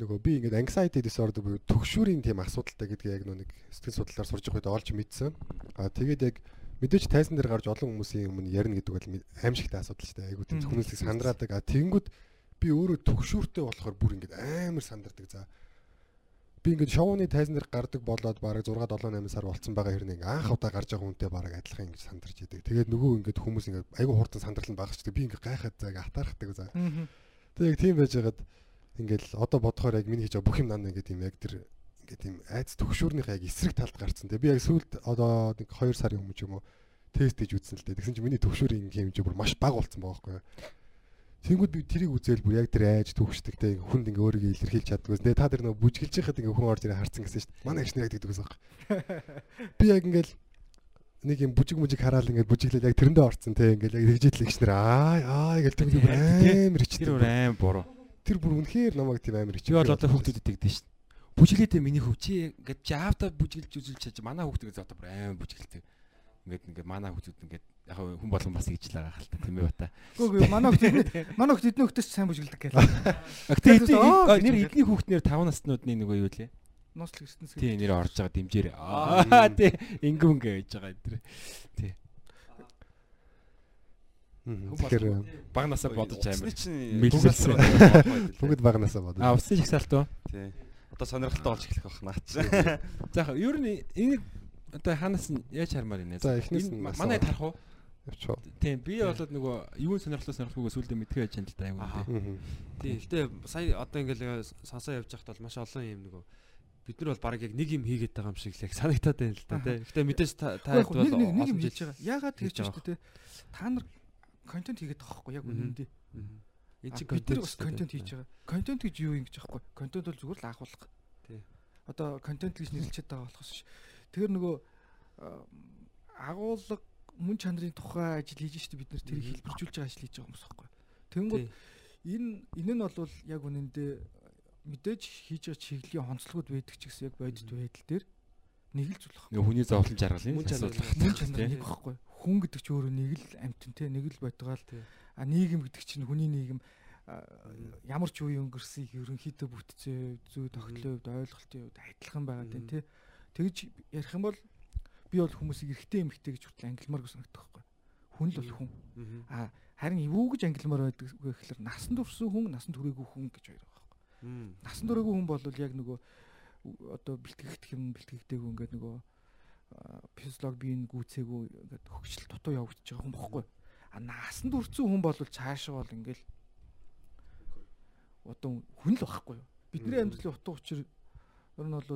нөгөө би ингээд anxiety disorder буюу төгшүүрийн тийм асуудалтай гэдгийг яг нэг сэтгэл судлаар сурж байгаад олж мэдсэн. Аа тэгээд яг мэдээч тайзан дээр гарч олон хүмүүсийн өмнө ярина гэдэг бол аимшигтай асуудал шүү дээ. Айгуу тийм зөвхөнлөсийг сандраадаг. Аа тэнгүүд би өөрөө төгшүүртэй болохоор бүр ингээд амар сандардаг. За би ингээд шоуны тайзан дээр гардаг болоод бараг 6 7 8 сар болцсон байгаа хэрнээ анх удаа гарч байгаа хүнтэй бараг адилхан ингэж сандарч идэг. Тэгээд нөгөө ингээд хүмүүс ингээд айгүй хурдан сандрал нь багасчдаг. Би ингээд гайхаад зааг атаархдаг за. Тэгээд яг тийм байж байгаад ингээд одоо бодохоор яг миний хийж байгаа бүх юм наа ингээд юм яг тэр ингээд тийм айц төгшөөрнийхээ яг эсрэг талд гарцсан. Тэгээд би яг сүүлд одоо нэг 2 сарын өмнө ч юм уу тест хийж үзсэн л дээ. Тэгсэн чинь миний төгшөөрийн хэмжээ бүр маш бага болцсон байгаа байхгүй юу. Тэнгүүд би тэрийг үзээл бүр яг тэр айж төвшдөг те хүнд ингээ өөрийгөө илэрхийлж чаддгүйс. Тэгээ та тэр нөгөө бүжгэлж яхад ингээ хүн орж ирээ харцсан гэсэн шүү дээ. Манай агшнаа гэдэг үгээс баг. Би яг ингээл нэг юм бүжиг мүжиг хараал ингээд бүжиглээд яг тэрэндээ орцсон те ингээл яг тэгжээл игшнэр аа аа гэл тэр бүр амар ичдэг. Тэр бүр аим буруу. Тэр бүр үнэхээр намайг тийм амар ичдэг. Би бол одоо хүүхдүүдэд тэгдэж шин. Бүжиглээдээ миний хөв чи ингээд жаавта бүжиглж үзүүлж чаж манай хүүхдээс одоо бүр аим бүжиглдэг. Ингээд ингээд манай хүүхдүүд ингээд яг хүн болгон бас ингэж л байгаа хальта тийм ээ бата. Үгүй манай хүүхд манай хүүхд эдний хүүхдээс сайн бүжгэлдэг гээл. Гэтэ нэр эдний хүүхднэр 5 наснуудны нөгөө юу лээ? Ноцлог ертөнц. Тий нэр орж байгаа дэмжээр. Аа тий ингэм ингээ байж байгаа энэ. Тий. Тэгэхээр баг насаа бодож амар. Мэлсэн. бүгд баг насаа бодож. А усын жигсаалт уу? Тий. Одоо сонирхолтой болж эхлэх байх наач. За яг ер нь энэ одоо ханаас нь яаж хармаар инэ? За эхнээс нь манай тарах уу? Явчаа. Тийм би болоод нөгөө юун сонирхлоо сонирхгүйгээ сүлдээ мэдхээ яж энэ л да үү. Тийм. Гэтэ сая одоо ингээл сонсоо явж байхад бол маш олон юм нөгөө бид нар бол баг яг нэг юм хийгээд байгаа юм шиг л яг санагтаад байна л да тий. Гэтэ мэдээж та та бол нэг нэг юм хийж байгаа. Яагаад тэгж байна шүү дээ. Та нар контент хийгээд байгаа байхгүй яг үнэндээ. Энд чи бид нар бас контент хийж байгаа. Контент гэж юу юм гэж байхгүй. Контент бол зүгээр л агуулга. Тий. Одоо контент гэж нэрлэчихэд байгаа болохоос ш. Тэгэхээр нөгөө агуулга мөн чанарын тухай ажил хийж штэ бид нар тэрийг хэлбэржүүлж байгаа ажил хийж байгаа хүмүүс байхгүй. Тэнгүүд энэ энэ нь бол яг үнэндээ мэдээж хийж байгаа чиглэлийн онцлогуд байдаг ч гэсэн яг бодит байдал дээр нэг л зүйл байна. Хүний зовлон мөн чанар мөн чанар нэг байхгүй. Хүн гэдэг чинь өөрөө нэг л амтэн те нэг л бодгаал а нийгэм гэдэг чинь хүний нийгэм ямар ч үе өнгөрсөйг ерөнхийдөө бүтцээ зүй тогтлын хувьд ойлголтын хувьд адилхан байгаа тань те. Тэгж ярих юм бол би бол хүмүүсийг эргэтэй эмхтэй гэж хүртэл ангилмаар санагдах байхгүй. Хүн л бол хүн. А харин юу гэж ангилмаар байдаг вэ гэхээр насан турсан хүн насан туршаагүй хүн гэж хоёр байгаа байхгүй. Насан туршаагүй хүн бол яг нөгөө одоо бэлтгэгдэх юм бэлтгэгдээгүй ингээд нөгөө физиолог биеийн гүцээгүй ингээд хөгжил дутуу явагдаж байгаа хүн бохгүй. А наасан дүрцэн хүн бол цаашаа бол ингээл одоо хүн л байхгүй юу. Бидний амьдралын утга учир ер нь бол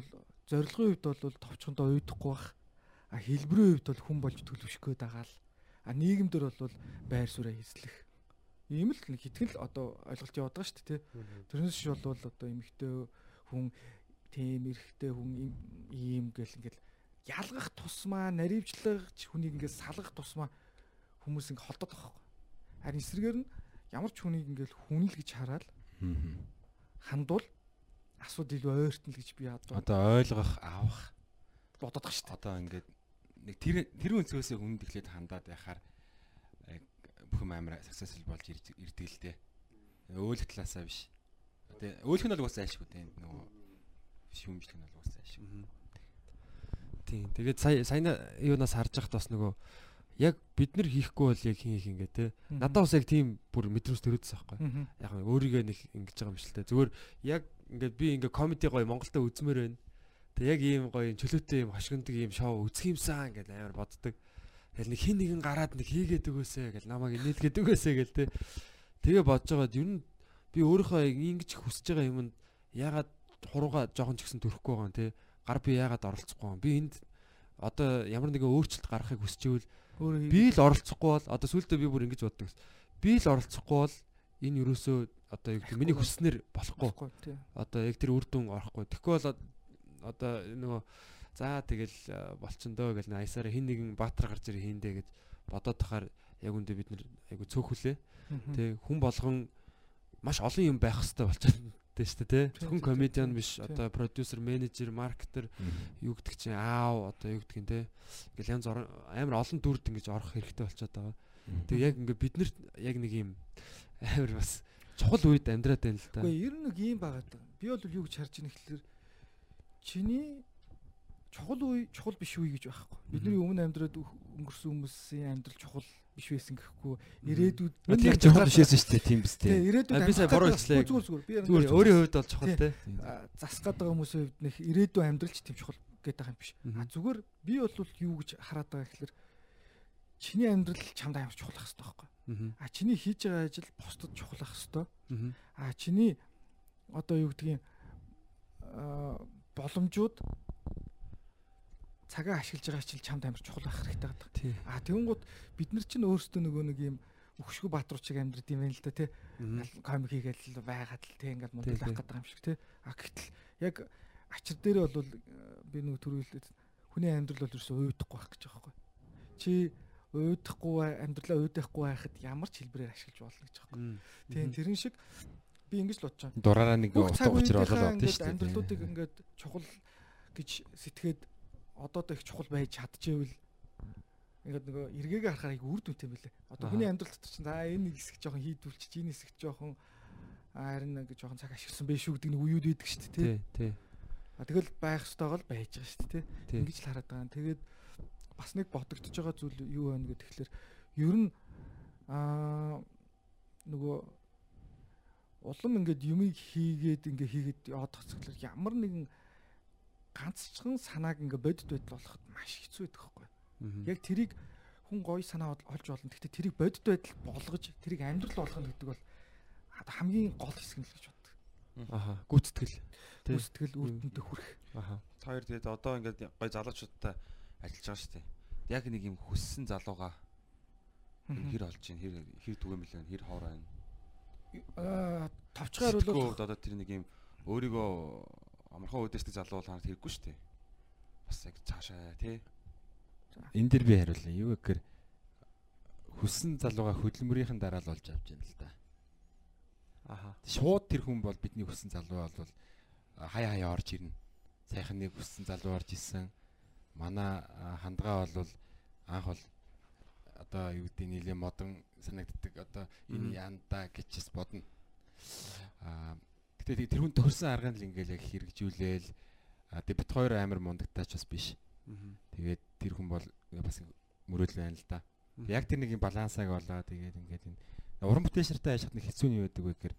зорилгын хувьд бол товчхондоо уйдахгүй бах. А хэлбэрийн хувьд бол хүн болж төлөвшөх гээд байгаа л. А нийгэмдэр бол байр сууриа эзлэх. Ийм л нэг хитгэн л одоо ойлголт яваад байгаа шүү дээ. Тэрнээс ш бол одоо эмэгтэй хүн тийм эрэхтэй хүн ийм гэл ингээл ялгах тусмаа наривчлагч хүнийг ингээд салгах тусмаа хүмүүс ингээд холдоод байгаа байхгүй. Харин эсрэгээр нь ямар ч хүнийг ингээд хүн л гэж хараад хандвал асуудал илүү ойртно л гэж би одоо одоо ойлгох авах бодоод байгаа шүү дээ. Одоо ингээд нэг тэр тэр өнцгөөсөө хүнд ихлээд хандаад яхаар бүх юм амар successful болж ирдэг л дээ. Өөлөх талаасаа биш. Тэгээ өөлөх нь бол уус айлшгүй дээ. Нөгөө шүүмжлэх нь бол уус айлшгүй. Тийм. Тэгээд сая саяна юунаас харж байхад бас нөгөө яг бид нар хийхгүй бол яг хин их ингээ те. Надад бас яг тийм бүр мэдрэмж төрөөдсөн байхгүй. Яг өөрийгөө нэг ингэж байгаа юм шиг л те. Зүгээр яг ингээд би ингээ комеди гоё Монголда үзмээр байна. Тэг яг ийм гоё чөлөөтэй ийм хошигндаг ийм шоу үзэх юмсан гэж амар боддог. Тэгэл нэг хин нэгэн гараад нэг хийгээд өгөөсэй гэж намайг нээлгээд өгөөсэй гэл те. Тэгээ бодож байгаад ер нь би өөрийнхөө ингэж хүсэж байгаа юмд ягаад хурууга жоохон ч гэсэн төрөхгүй байгаа юм те гар би яагаад оролцохгүй юм. Би энд одоо ямар нэгэн өөрчлөлт гаргахыг хүсчихвэл би л оролцохгүй бол одоо сүүлдээ би бүр ингэж боддог. Би л оролцохгүй бол энэ юусоо одоо яг миний хүснээр болохгүй. Одоо яг тэр үр дүн орохгүй. Тэгэхгүй бол одоо нөгөө за тэгэл болчихондоо гэл аясаараа хин нэгэн баатар гарч ирээ хийндэ гэж бодоод тахаар яг үндэ бид нар айгу цөөхүлээ. Тэг хүн болгон маш олон юм байх хэрэгтэй болчиход дээ шүү дээ. Тийм, Зөвхөн комедиан биш одоо продюсер, менежер, маркетер юу гэдэг чинь аав одоо юу гэдэг юм те. Ингээл янз амар олон дүрд ингэж орох хэрэгтэй болчиход байгаа. Тэгээ яг ингээ бид нарт яг нэг юм амар бас чухал үед амьдраад байна л да. Үгүй ер нь нэг юм байгаа. Би бол юу гэж харж байгаа гэхэлэр чиний чухал үе чухал биш үе гэж байхгүй. Бидний өмнө амьдраад өнгөрсөн хүмүүсийн амьдрал чухал биш байсан гэхгүй. Ирээдүйд Яг жоохон бишээсэн шүү дээ тийм биз дээ. ирээдүйд би сая буруу гэдэг- хэллээ. Зүгээр зүгээр. Би Зүгээр өөрийн хувьд бол чухал те. засгаад байгаа хүмүүсийн хувьд нэх ирээдүйн амьдралч тийм чухал гэдэг юм биш. А зүгээр би бол юу гэж хараад байгаа гэхэлэр чиний амьдрал чамд амар чухал ах хэрэгтэй байхгүй. А чиний хийж байгаа ажил бусдад чухал ах. Мгм. А чиний одоо юу гэдгийг боломжууд цагаа ашиглаж байгаа чил чамд амар чухал ах хэрэгтэй. Тий. А тэгэнгუთ бид нар чинь өөрсдөө нөгөө нэг юм өвшгөө бааtruуч шиг амьдрд юм байна л да тий. Комик хийгээл байгаад л тий ингээд мундаг авах гэдэг юм шиг тий. А гэтэл яг ачир дээр бол э, би нөгөө түрүүлээд хүний амьдрал бол ерөөсөө уйдахгүй байх гэж байгаа байхгүй. Чи уйдахгүй амьдралаа уйдахгүй байхад ямар ч хэлбэрээр ашиглаж болно гэж байгаа байхгүй. Тийм тэрэн шиг би ингэж л бодож байгаа. Дураараа нэг утга учир болоод ингээд шүү дээ. амьдралуудыг ингээд чухал гэж сэтгээд одоодоо их чухал байж чадчихвэл ингээд нөгөө эргээгээ харахаар их үр дүнтэй байлээ. Одоо Аха. хүний амьдрал дотор чинь за энэ хэсэг жоохон хийдүүлчих, энэ хэсэг жоохон харин ингээд жоохон цаг ашигласан байх шүү гэдэг нэг үеуд байдаг шүү дээ. тий. Тий. А тэгэл байх ёстойгоо л байж байгаа шүү дээ. Ингэж л хараад байгаа. Тэгээд бас нэг бодогдож байгаа зүйл юу байна гэдэг тэгэхээр ер нь аа нөгөө улам ингээд юмыг хийгээд ингээ хийгээд яваад тацглаар ямар нэгэн ганцхан санааг ингээ бодит байдал болоход маш хэцүү байдаг. Мгм. Яг тэрийг хүн гоё санаа бол- олж болно. Гэхдээ тэрийг бодит байдал болгож тэрийг амьдрал болгоно гэдэг бол хамгийн гол хэсэг нь л гэж боддог. Аха. Гүцэтгэл. Тий. Үстгэл үр дүндээ хүрэх. Аха. Та хоёр тэгээд одоо ингээд гой залуучуудтай ажиллаж байгаа шүү дээ. Яг нэг юм хүссэн залууга хэр олж чинь хэр хэр түгээмэл байна хэр хоор байна. Аа товчгаар бол одоо тэр нэг юм өөрийгөө амархан өдөртөг залуу бол хараад хэрэггүй шүү дээ. Бас яг цаашаа тий. Энэ дэр би хариулъя. Юу гэхээр хүссэн залууга хөдөлмөрийнхэн дараа л олж авч яана л да. Аха. Шууд тэр хүн бол бидний хүссэн залуу бол хаяа хаяа орж ирнэ. Сайхан нэг хүссэн залуу орж исэн. Манай хандгаа бол анх бол одоо юу гэдэг нийлээ модон санагддаг одоо энэ янда гэчс бодно. Аа гэтээ тэр хүн тохирсон аргыг л ингээл яг хэрэгжүүлээл а тэг бит хоёр амар мундагтаач бас биш. Тэгээд тэр хүн бол бас мөрөөл байна л да. Яг тэр нэг юм балансааг олоо тэгээд ингээд энэ уран бүтээл нартай ажиллахад нэг хэцүү нь байдаг вэ гэхээр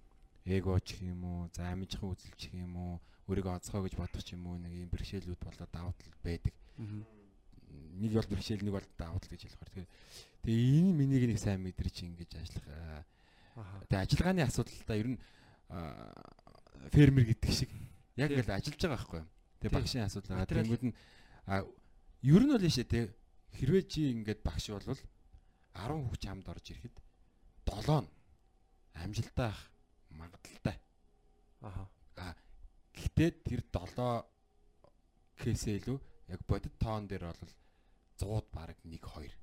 эго ч юм уу, за амижхан үзэлч юм уу, өөрийгөө онцгой гэж бодох юм уу нэг юм бэрхшээлүүд болоод давуу тал байдаг. Нэг бол бэрхшээл, нэг бол давуу тал гэж ялахаар тэгээд тэгээд энэ миний нэг сайн мэдрэж ингэж ажиллах. Тэгээд ажиллагааны асуудалтай ер нь фермер гэдэг шиг яг л ажиллаж байгаа байхгүй юу. Тэгээд Тийм. багшийн асуудал байгаа. Тэнгүүд нь ер нь бол ийшээ те хэрвээ чи ингээд багш болвол 10 хүүхд хамд орж ирэхэд 7 нь амжилттай ах магадaltaй. Аха. Гэхдээ тэр 7 кейсээ илүү яг бодит тоон дээр бол 100-д бараг 1 2.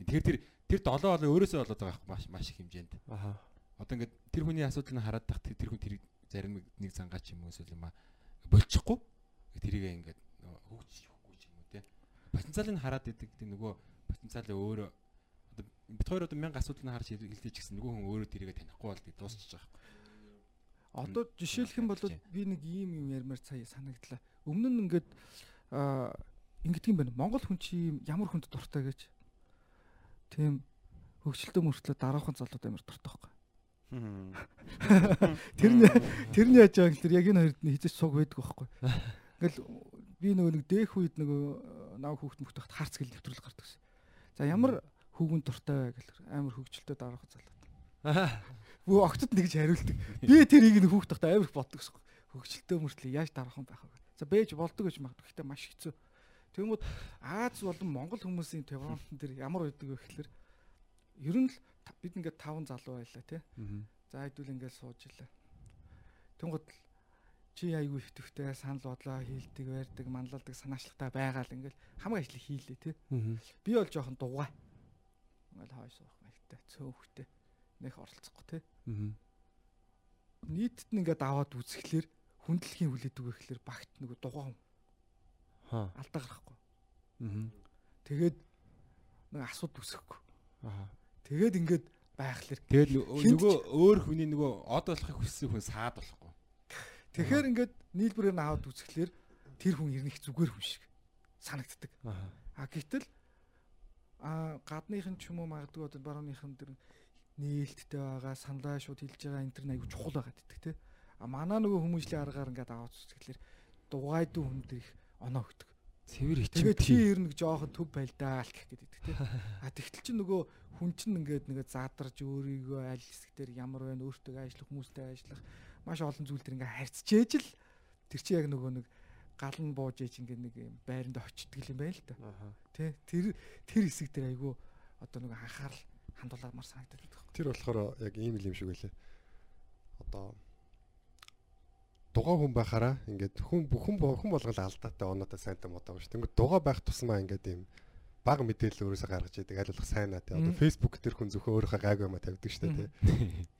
Тэгэхээр тэр тэр 7 бол өөрөөсөө болоод байгаа маш маш их хэмжээнд. Аха. Одоо ингээд тэр хүний асуудлыг хараад тах тэр хүн тэр зарим нэг- нэг зангаа ч юм уу эсвэл юм а болчихгүй тэрийг ингээд нөгөө хөгж өгөхгүй ч юм уу те потенциалыг хараад идэг тэр нөгөө потенциалыг өөрөө одоо бид хоёр одоо мянга асуудлыг харж хэлдэж гисэн нөгөө хүн өөрөө тэрийг танихгүй бол тийг дуусчих байгаа. Одоо жишээлх юм бол би нэг ийм юм ярмаар сая санагдлаа. Өмнө нь ингээд аа ингэдэг юм байна. Монгол хүн чи ямар хүнд дуртай гэж. Тийм хөвгчлөлтөө мөртлөө дараахан залууд амар дуртай байхгүй. Тэр нь тэр нь яаж байгаа гэхээр яг энэ хоёрд нь хизээч суг байдаг байхгүй. Ингээл би нөгөө нэг дээх үед нөгөө нав хүүхд мөхт тахт хаарц гэл нэвтрүүлэг гардаг гэсэн. За ямар хүүгэн дуртай вэ гэхээр амар хөвгчлөлтөө дараахан залууд. Бүү огтод нэгж хариулдаг. Би тэрийг нэг хүүхд тахт амар их боддог гэсэн. Хөвгчлөлтөө мөртлөө яаж дараахан байх вэ? За бэж болдог гэж магадгүй. Гэхдээ маш хэцүү. Тэгмүүд Аз болон Монгол хүмүүсийн Тевронтон дээр ямар байдаг вэ гэхээр ер нь л бид ингээд таван залуу байлаа тий. За хэдүүл ингээд сууж илаа. Тэнгууд л чи айгүй хөвтөвтэй санал бодлоо хийлдэг, байрдаг, манлалдаг, санаачлагтай байгаа л ингээд хамаг ажлыг хийлээ тий. Би бол жоохон дугаа. Ингээл хойш суух маягтай, цөөхтэй. Нэх оролцохгүй тий. Нийтэд нь ингээд аваад үзэхлээр хүндлэхийн хүлээдэг гэхэлэр багт нөгөө дугаа хүн хаа алдаа гарахгүй. аа Тэгээд нэг асуудал үүсэхгүй. аа Тэгээд ингээд байхлаар Тэгэл нö- Хинт- нөгөө өөр хүний нөгөө од болохыг хүссэн хүн саад болохгүй. тэгэхээр ингээд нийлбэрээр нь аваад үзэхлээр тэр хүн ирнэх зүгээр хүн шиг санагддаг. аа А гэтэл а гадныхын ч юм уу магадгүй одоо барууныхын тэр нээлттэй байгаа саналаа шууд хэлж байгаа энэ тэр аягүй чухал байгаад идэх те. А манаа нөгөө хүмүүжлийн аргаар ингээд аваад үзэхлээр дугайдуу хүн дээр их оноо өгдөг. Цэвэр Тэгээ ичимтэй чи ирнэ жоохон төв байлдаа л гэх гээд идэх те. А тэгтэл чи нөгөө хүн чинь ингээд нэгэ задарж өөрийгөө аль хэсэг дээр ямар байна өөртөө ажиллах хүмүүстэй ажиллах маш олон зүйл төр ингээд харьцчээж л тэр чи яг нөгөө нэг гал нь бууж ээж ингээд нэг байранд очтдаг юм байна л да. Тэ тэр тэр хэсэг дээр айгүй одоо нэг анхаарал хандуулмаар санагдаад байдаг. Тэр болохоор яг ийм л юм шиг байлээ. Одоо дугаа хүн байхаараа ингээд хүн бүхэн хүн болгол алдаатай оноотой сайнтай модоо шүү. Тэнгүүд дугаа байх тусмаа ингээд ийм баг мэдээлэл өөрөөсөө гаргаж идэг аль болох сайн аа тий. Одоо. Facebook дээр хүн зөвхөн өөрийнхөө гайгүй юмаа тавьдаг шүү дээ тий.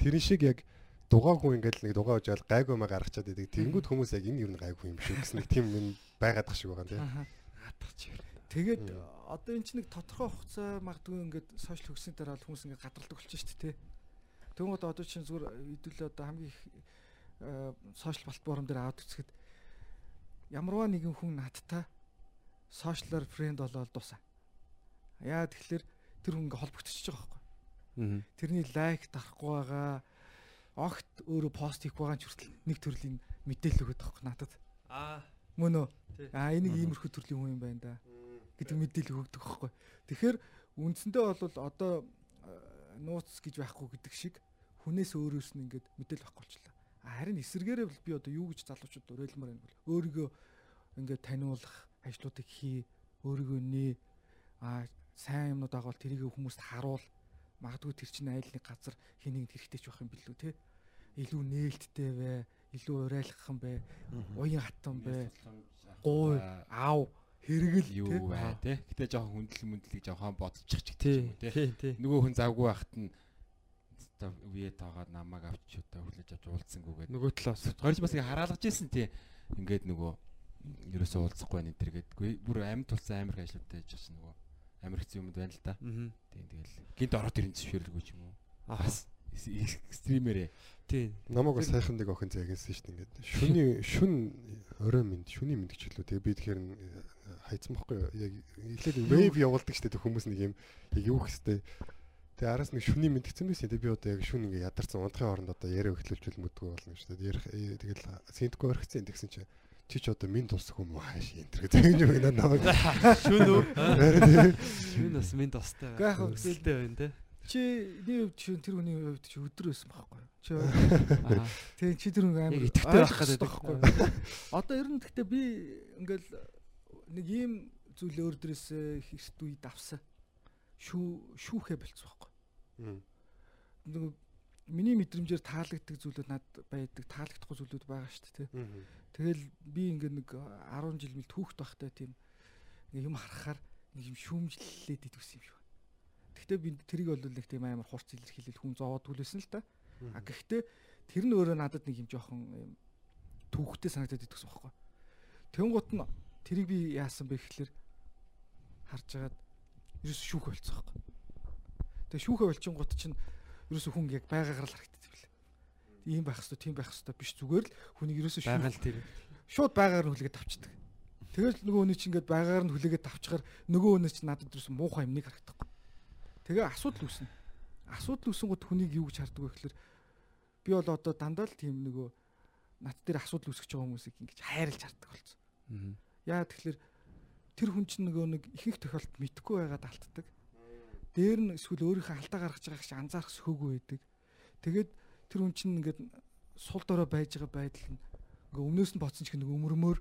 Тэрэн шиг яг дугаа хүн ингээд нэг дугаа уужаал гайгүй юмаа гаргачаад идэг. Тэнгүүд хүмүүс яг энэ юу нэг гайгүй юм шүү гэсэн нэг тийм юм байгаад тах шиг байгаа тий. Хатах чи Тэгээд одоо эн чинь нэг тодорхой хугацаа магадгүй ингээд сошиал хөгсөний дараа хүмүүс ингээд гадралдаг болчихно шүү дээ. Тэгмээд одоо чинь зүгээр хэдүүлээ одоо хамгийн их сошиал платформ дээр аваад үзэхэд ямарваа нэгэн хүн надтай сошиалар фрэнд болоод дуусаа. Яа тэгэхээр тэр хүн ингээд холбогдчихж байгаа байхгүй. Тэрний лайк дарахгүй байгаа огт өөрөө пост хийх байгаа ч хүртэл нэг төрлийн мэдээлэл өгöd байхгүй надад. аа Мөн үү? Аа энийг иймэрхүү төрлийн хүн юм байна да гэдэг мэдээлэл өгдөг байхгүй. Тэгэхээр үндсэндээ бол одоо э, нууц гэж байхгүй гэдэг шиг хүнээс өөрөөс нь ингээд мэдээлэл байхгүй болчихлоо. Харин эсэргээрээ бол би одоо юу гэж залуучууд уриалмаар байна бол өөрийгөө ингээд таниулах ажлуудыг хий, өөрийгөө нээ, а сайн юмнууд байгаа бол тэрийг хүмүүст харуул. Магадгүй тэр чинь айл нэг газар хэнийг хэрэгтэй ч байх юм билүү те. Илүү нээлттэй бай, илүү урайлгах юм бай, уян хатан бай, гуй, аав, хэрэгэл юу бай те. Гэтэ жоохон хүндэл мөндлийг жоохон бодчих ч гэдэг юм те. Нөгөө хүн завгүй байхад нь одоо виет тагаад намайг авч одоо хүлээж авч уулзсангүйгээд нөгөө талаас Горж бас хараалгаж ийсэн тий. Ингээд нөгөө ерөөсөө уулзахгүй байна энэ төр гэдэггүй. Бүр амьд тулсан амир ажлуудтай яж бас нөгөө амир хэцүү юмд байна л да. аа Тийм тэгэл гинт ороод ирэн зөвшөөрөлгүй ч юм уу. аа Бас стримерээ. тий Намайг бас сайхан нэг охин заагсан шүү дээ ингээд. Шүний шүн орой минь шүний мэд ч гэлөө тэгээ би тэгэхээр хайцсан бохгүй яг эхлээд веб явуулдаг шүү дээ хүмүүс нэг юм яг юу гэхтэй. Тэгээ араас нэг шүний мэдгцэн байсан. Тэгээ би одоо яг шүн ингээд ядарсан унтахын оронд одоо яриа өгөхлөлжүүл мэдгүй болно шүү дээ. Ярих э, тэгэл синтгүй орхицсан тэгсэн чи чи ч одоо минь тус хүм хааш энэ гэж юм надад намайг шүн үү шүн бас минь тостой Гэхдээ яг хөө өсөлттэй байна те Чиний хувьд чи тэр хүний хувьд чи өдөр байсан байхгүй юу? Чи аа тэгээ чи тэр хүн амар итгэвтэй байх гэдэг. байхгүй юу? Одоо ер нь гэхдээ би ингээл нэг ийм зүйл өөр дээрээс хэрт үед авсан. Шүү шүүхэ болцсон байхгүй? Нэг миний мэдрэмжээр таалагддаг зүйлүүд над байдаг, таалагдахгүй зүйлүүд байгаа шүү дээ. тэ. Тэгэл би ингээд нэг 10 жил мэл түүхт байхтай тийм юм харахаар нэг юм шүүмжлээд идвсэн юм шиг байна. Гэхдээ би тэрийг бол нэг тийм амар хурц илэрхийлэл хүн зовоод түлээсэн л та. А гэхдээ тэр нь өөрөө надад нэг юм жоохон юм түүхтэй санагдаад идвсэн байхгүй. Тэнгуут нь тэрийг би яасан бэ гэхэлэр харж агаад ерөөс шүүх болцсон байхгүй. Тэгээ шүүхэ болчингууд чинь ерөөс хүн яг байгаагаар л харагддаг билээ. Ийм байх хэвээр тийм байх хэвээр биш зүгээр л хүнийг ерөөсөө шүүх байгаа л тэр шууд байгаагаар нь хүлээгээд тавчдаг. Тэгэл нөгөө хүний чинь ингээд байгаагаар нь хүлээгээд тавчгаар нөгөө хүнээс чинь надад ерөөсөн муухай юмныг харагдахгүй. Тэгээ асуудал үүснэ. Асуудал үүсэнгүүт хүнийг юу гэж хардаг вэ гэхээр би бол одоо дандаа л тийм нөгөө над дээр асуудал үүсгэж байгаа хүмүүсийг ингэж хайрлж хардаг болсон. Яа тэгэхээр тэр хүн чинь нөгөө нэг ихэнх тохиолдолд мэдхгүй байгаад алддаг. Дээр нь эсвэл өөрийнхөө алдаа гаргаж байгааг чи анзаарах сөхөөгүй байдаг. Тэгээд тэр хүн чинь ингээд сул дорой байж байгаа байдал нь ингээ өмнөөс нь боцсон ч нэг өмөрмөр.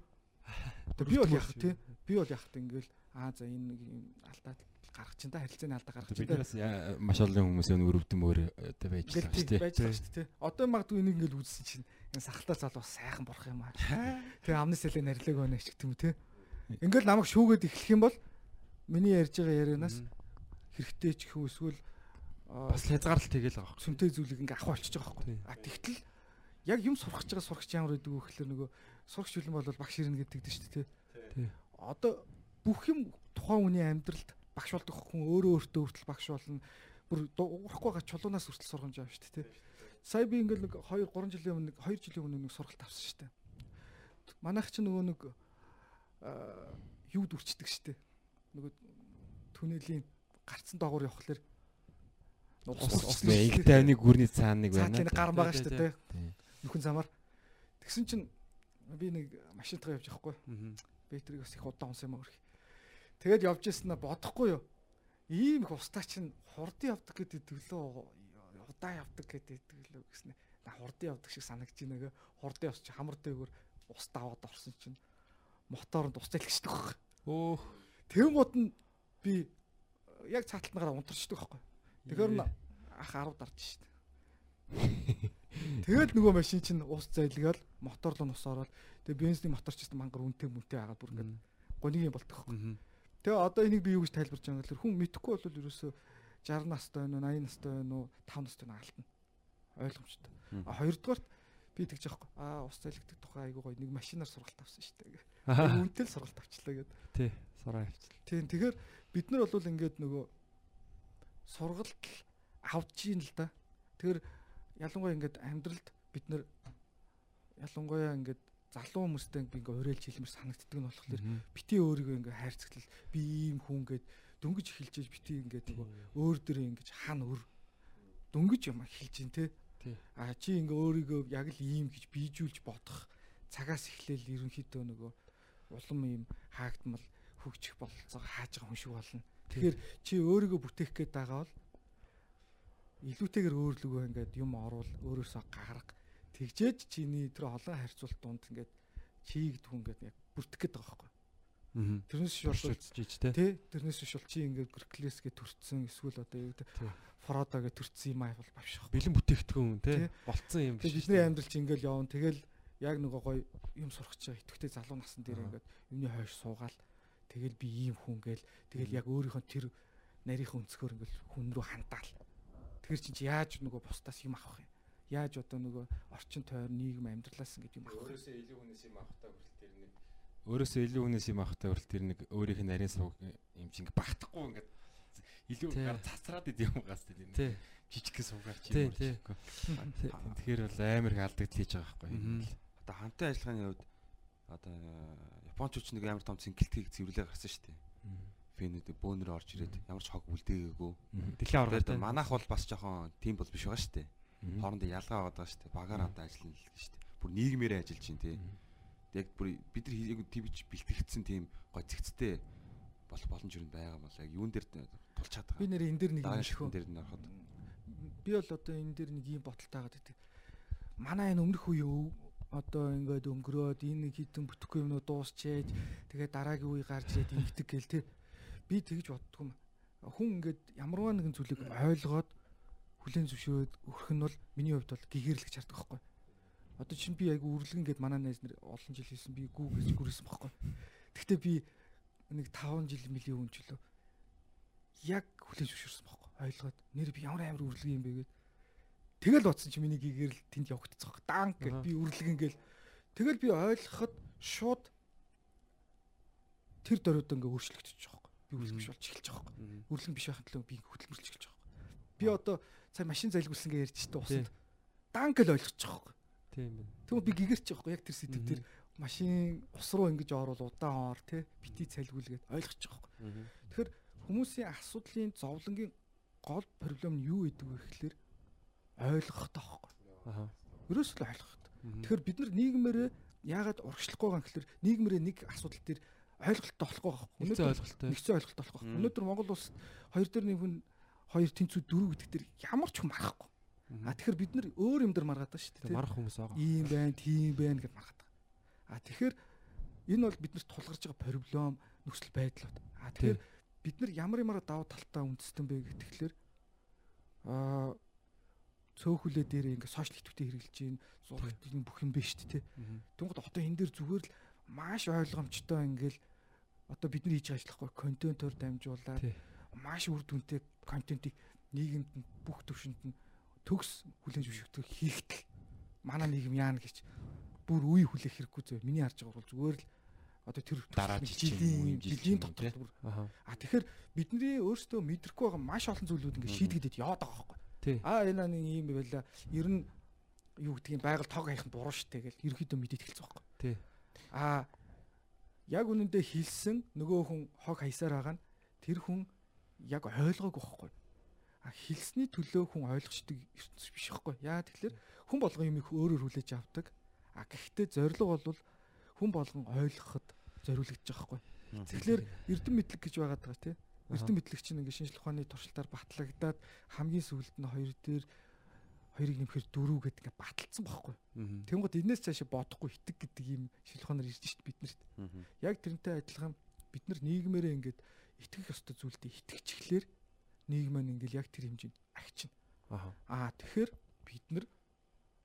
Би бол яах вэ? Би бол яах вэ? Ингээл аа за энэ нэг юм алдаа гаргах чинь да харилцааны алдаа гаргах чинь да. яа- маш олон хүмүүс өн өрөвдөн өөр одоо байж Ингээл байгаа шүү дээ. байж байгаа шүү дээ. Одоо магадгүй энийг ингээл үзсэн чинь энэ сахалтаа залуу сайхан бурах юм аа. Тэгээ амны сэлээ нарилаг байна ч гэх юм те. Ингээл намайг шүүгээд эхлэх юм бол миний ярьж байгаа ярианаас хэрэгтэй ч хүү эсвэл бас хязгаарлалт тэгэл байгаа сүмтэй зүйлийг ингээ авах болчихж байгаа. Тийм. А тэгтэл яг юм сурах гэж байгаа сурагч ямар байдаг вэ гэхэлэр нөгөө сурагч үлэн бол багш ирнэ гэдэг дээ шүү дээ. Тий. Одоо бүх юм тухайн хүний амьдралд багш болдог хүн өөрөө өөртөө хүртэл багш болно. Бүр урахгүй га чулуунаас хүртэл сургамж авна шүү дээ. Сая би ингээл нэг 2 3 жилийн өмнө 2 жилийн өмнө нэг сургалт авсан шүү дээ. Манайх чи нөгөө нэг юу дүрчдэг шүү дээ. Нөгөө түнэлийн гарцсан доогуур явхлаар Инг тайвны гүрний цаана нэг байна. Цаатлын гар байгаа шүү дээ. Нөхөн замаар. Тэгсэн чинь би нэг машинтайгаа явж байхгүй. Бэтрийг бас их удаан унсан юм аа. Тэгээд явж ирсэн нь бодохгүй юу. Ийм их устаа чинь хурдан явдаг гэдэг төглөө удаан явдаг гэдэг төглөө гэснэ. На хурдан явдаг шиг санагдаж байна. Хурдан явж чи хамар дээгүүр ус даваад орсон чинь моторонд ус залгичдаг байхгүй. Өөх. Тэнгууд нь би яг цааталтнаараа унтарчдаг байхгүй. Тэгэхээр н ах 10 дарж шít. Тэгэл нөгөө машин чинь ус зайлгаал мотор руу ус ороод тэгээ бензиний мотор ч гэсэн мангар үнтэй мүнтэй агаад бүр ингээд гоник юм болдог байхгүй. Тэгээ одоо энийг би юу гэж тайлбарж байгаа гэхээр хүн мэдхгүй бол ерөөсөө 60 настай байна уу 80 настай байна уу 5 настай байна алтна. Ойлгомжтой. А хоёрдугаарт би тэгж яахгүй. Аа ус зайлгдаг тухай айгуу гоё нэг машинаар сургалт авсан шүү дээ. Үнтэй л сургалт авчлаа гэдэг. Тий, сураа авчлаа. Тийм тэгэхээр бид нар бол ингээд нөгөө сургалт авч ийн л да. Тэгэхээр ялангуяа ингээд амьдралд бид нар ялангуяа ингээд залуу хүмүүстэй ингээ уриалж хэлмэр санагддаг нь болохоор бити өөрийгөө ингээ хайрцагтал би ийм хүн гэд дөнгөж эхэлж иж бити ингээ нөгөө өөр дөрөө ингээ хана өр дөнгөж юм хэлж ин те. А чи ингээ өөрийгөө яг л ийм гэж бийжүүлж бодох цагаас эхлээл ерөнхийдөө нөгөө улам ийм хаагдмал хөгжих бололцоо хааж байгаа хүн шиг болно. Тэгэхээр чи өөрийгөө бүтээх гээд байгаа бол илүүтэйгээр өөрлөгөө ингээд юм оруул өөрөөсөө гарга тэгжээж чиний тэр олон харьцуулт дунд ингээд чийг дүү ингээд бүртгэх гээд байгаа байхгүй. Тэрнээс биш бол жиж тэ. Тэ тэрнээс бол чи ингээд Герклес гэ төрцсөн эсвэл одоо юу гэдэг Фродо гэ төрцсөн юм аа бол бавших. Бэлэн бүтээгдэхүүн тэ болцсон юм биш. Бидний амьдрал чи ингээд явна. Тэгэл яг нөгөө гоё юм сурах чаа итгэвтэй залуу насн дээр ингээд юуны хойш суугаал тэгэл би ийм хүн гээл тэгэл яг өөрийнхөө тэр нарийнхан өнцгөр ингээд хүн рүү хандаал. Тэгэр чинь яаж нөгөө бусдаас юм авах юм? Яаж одоо нөгөө орчин тойр нийгэм амьдралаас ингээд юм авах? Өөрөөсөө илүү хүнээс юм авахтаа хүртэл тэр нэг өөрөөсөө илүү хүнээс юм авахтаа хүртэл тэр нэг өөрийнх нь нарийн сувг юм чинь багтахгүй ингээд илүү гар цацраад идэв юм гаас тэр жижиг хэн сувгаар чи юм болчихгүй. Тэгэхээр бол амар их алдагдал хийж байгаа байхгүй. Одоо хамтын ажиллагааны хувьд одоо японочч нэг амар том цэнгэлтгийг цэвэрлээ гарсан шүү дээ фэнүүд бөөнөр орж ирээд ямар ч хог үлдээгээгүй. Дэлхийн аврагтай. Манайх бол бас жоохон тийм бол биш байгаа шүү дээ. Хоорондоо ялгаа байгаа шүү дээ. Багаар хамтаа ажиллана л шүү дээ. Бүр нийгмээрээ ажиллаж чинь тий. Яг бүр бид нар яг тийвж бэлтгэгдсэн тийм гоцэгцтэй бол боломж юу байгаа юм бол яг юун дээр тулчаад байгаа. Би нэр энэ дээр нэг юм шихүү. дээр нь ороход. Би бол одоо энэ дээр нэг юм боталтай байгаа гэдэг. Манай энэ өмнөх үе одоо ингээд өнгөрөөд энэ хитэн бүтэхгүй юмнууд дуусчээд тэгээд дараагийн үе гарч ирээд ингэдэг гэл тий би тэгж боддгоо юм. Хүн ингээд ямарваа нэгэн зүйлийг ойлгоод хүлэн зөвшөөрөөд өгөх нь бол миний хувьд бол гэгэрэлж хардаг байхгүй. Одоо чинь би айгу үрлэгэн гээд манай найз нар олон жил хийсэн би гүү гэж гүрээсэн байхгүй. Гэхдээ би нэг 5 жил мөлийн өмнө ч лөө яг хүлэн зөвшөөрсөн байхгүй. Ойлгоод нэр би ямар амар үрлэг юм бэ гээд тэгэл бодсон чи миний гэгэрэл тэнд явагдцсан байхгүй. Данк гэж би үрлэгэн гээл тэгэл би ойлгоход шууд тэр дөрөд ингээ өөрчлөгдөж байгаа би үрлэг биш болж эхэлж байгаа байхгүй. Үрлэг биш байхын тулд би хөдөлмөрлж эхэлж байгаа байхгүй. Би одоо сая машин залгуулсан гэж ярьж штэ усанд данк л ойлгочих байгаа байхгүй. Тийм байна. Тэгвэл би гэгэрч байгаа байхгүй яг тэр сэдв тэр машин ус руу ингэж орвол удаан ор тий бити цалгуулгээд ойлгочих байгаа байхгүй. Тэгэхээр хүмүүсийн асуудлын зовлонгийн гол проблем нь юу гэдэг вэ гэхэлэр ойлгох таахгүй. Аа. Ерөөс л ойлгох. Тэгэхээр бид нар нийгмээрээ яагаад урагшлахгүй байгаа юм гэхэлэр нийгмээрээ нэг асуудал дээр ойлголттой болохгүй байхгүй. Өнөөдөр ойлголттой. Нэгцэн ойлголттой болохгүй. Өнөөдөр Монгол улс хоёр дээр нэг хүн хоёр тэнцүү дөрөв гэдэг дээр ямар ч хүн марахгүй. А тэгэхээр бид нар өөр юм дээр маргаад байгаа шүү дээ. Марах хүмүүс байгаа. Ийм байна, тийм байна гэж маргаад байгаа. А тэгэхээр энэ бол биднэрт тулгарч байгаа проблем, нөхцөл байдлууд. А тэгэхээр бид нар ямар ямар давуу талтаа үндэстэн бэ гэхтгэлэр а цөөхөлөө дээр ингээ сошиал идэвхтэй хэрэгжилж гин зурагтын бүх юм биш шүү дээ. Тэнгууд одоо энэ дээр зүгээр л маш ойлгомжтой ингээл одоо бид нар хийж байгаа ажиллахгүй контентоор дамжуулаад маш үр дүнтэй контентийг нийгэмд бүх төвшөнд нь төгс хүлэн зөвшөөрөх хийхтэл манай нийгэм яана гэж бүр үе хүлээх хэрэггүй зөө. Миний харж байгаа бол зүгээр л одоо тэр дараа жилийн жилийн дотор бүр. А тэгэхээр бидний өөрсдөө мэдрэхгүй байгаа маш олон зүйлүүд ингээд шийдэгдээд яваад байгаа Аа энэ нэг юм байла. Ер нь юу гэдгийг байгаль тог хаях нь буруу штэ гэл ерөөхдөө мэдээд эхэлсэн байхгүй. Тий. Аа яг үнэндээ хэлсэн нөгөө хүн хог хаясаар байгаа нь тэр хүн яг ойлгоогүй байхгүй. А хэлсний төлөө хүн ойлгочдөг ертөнц биш байхгүй. Яа тэгэхээр хүн болгон юм их өөрөөр хүлээж авдаг. А гэхдээ зорилго бол хүн болгон ойлгоход зориулагдаж байгаа байхгүй. Тэгэхээр эрдэм мэдлэг гэж байгаа тийм. Эрдэм мэдлэг чинь ингээд шинжлэх ухааны туршилтаар батлагдаад хамгийн сүүлд нь хоёр дээр хоёрыг нэмэхээр дөрөв гэдэг ингээд баталсан байхгүй. Тэнгууд энэс цаашаа бодохгүй хитэг гэдэг юм шинжлэх ухаанаар ирж шít бид нарт. Яг тэрнтэй адилхан бид нар нийгмээрээ ингээд итгэх ёстой зүйлдээ итгэчихлээр нийгэм маань ингээд яг тэр хэмжээнд агчна. Аа тэгэхээр бид нар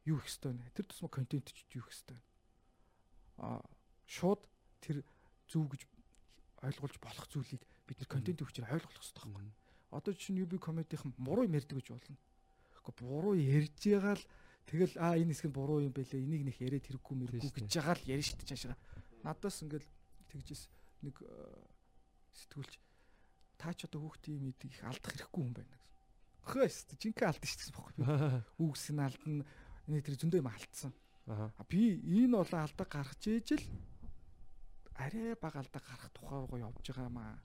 юу их хэвээр нэ тэр тусмаа контент ч юу их хэвээр. Аа шууд тэр зөв гэж ойлгуулж болох зүйлийг бид нар контент хүчээр ойлгох хэрэгтэй байхгүй. Одоо чинь UB comedy-ийн буруу юм ярьдаг гэж болно. Гэхдээ буруу ярьж байгаа л тэгэл аа энэ хэсэг нь буруу юм байлээ. Энийг нэх яриад хэрэггүй мэрэггүй гэж байгаа л ярина шүү дээ чаашаа. Надаас ингээл тэгжээс нэг сэтгүүлч та ч одоо хүүхдийн мэдийг их алдах хэрэггүй юм байна гэсэн. Хөөс жинхэнэ алдсан шүү дээ байхгүй. Үгс нь алдна. Энэ тэр зөндөө юм алдсан. Аа. Би энэ олон алдаг гаргаж ээжл арай бага алдаа гарах тухай руу явж байгаа маа.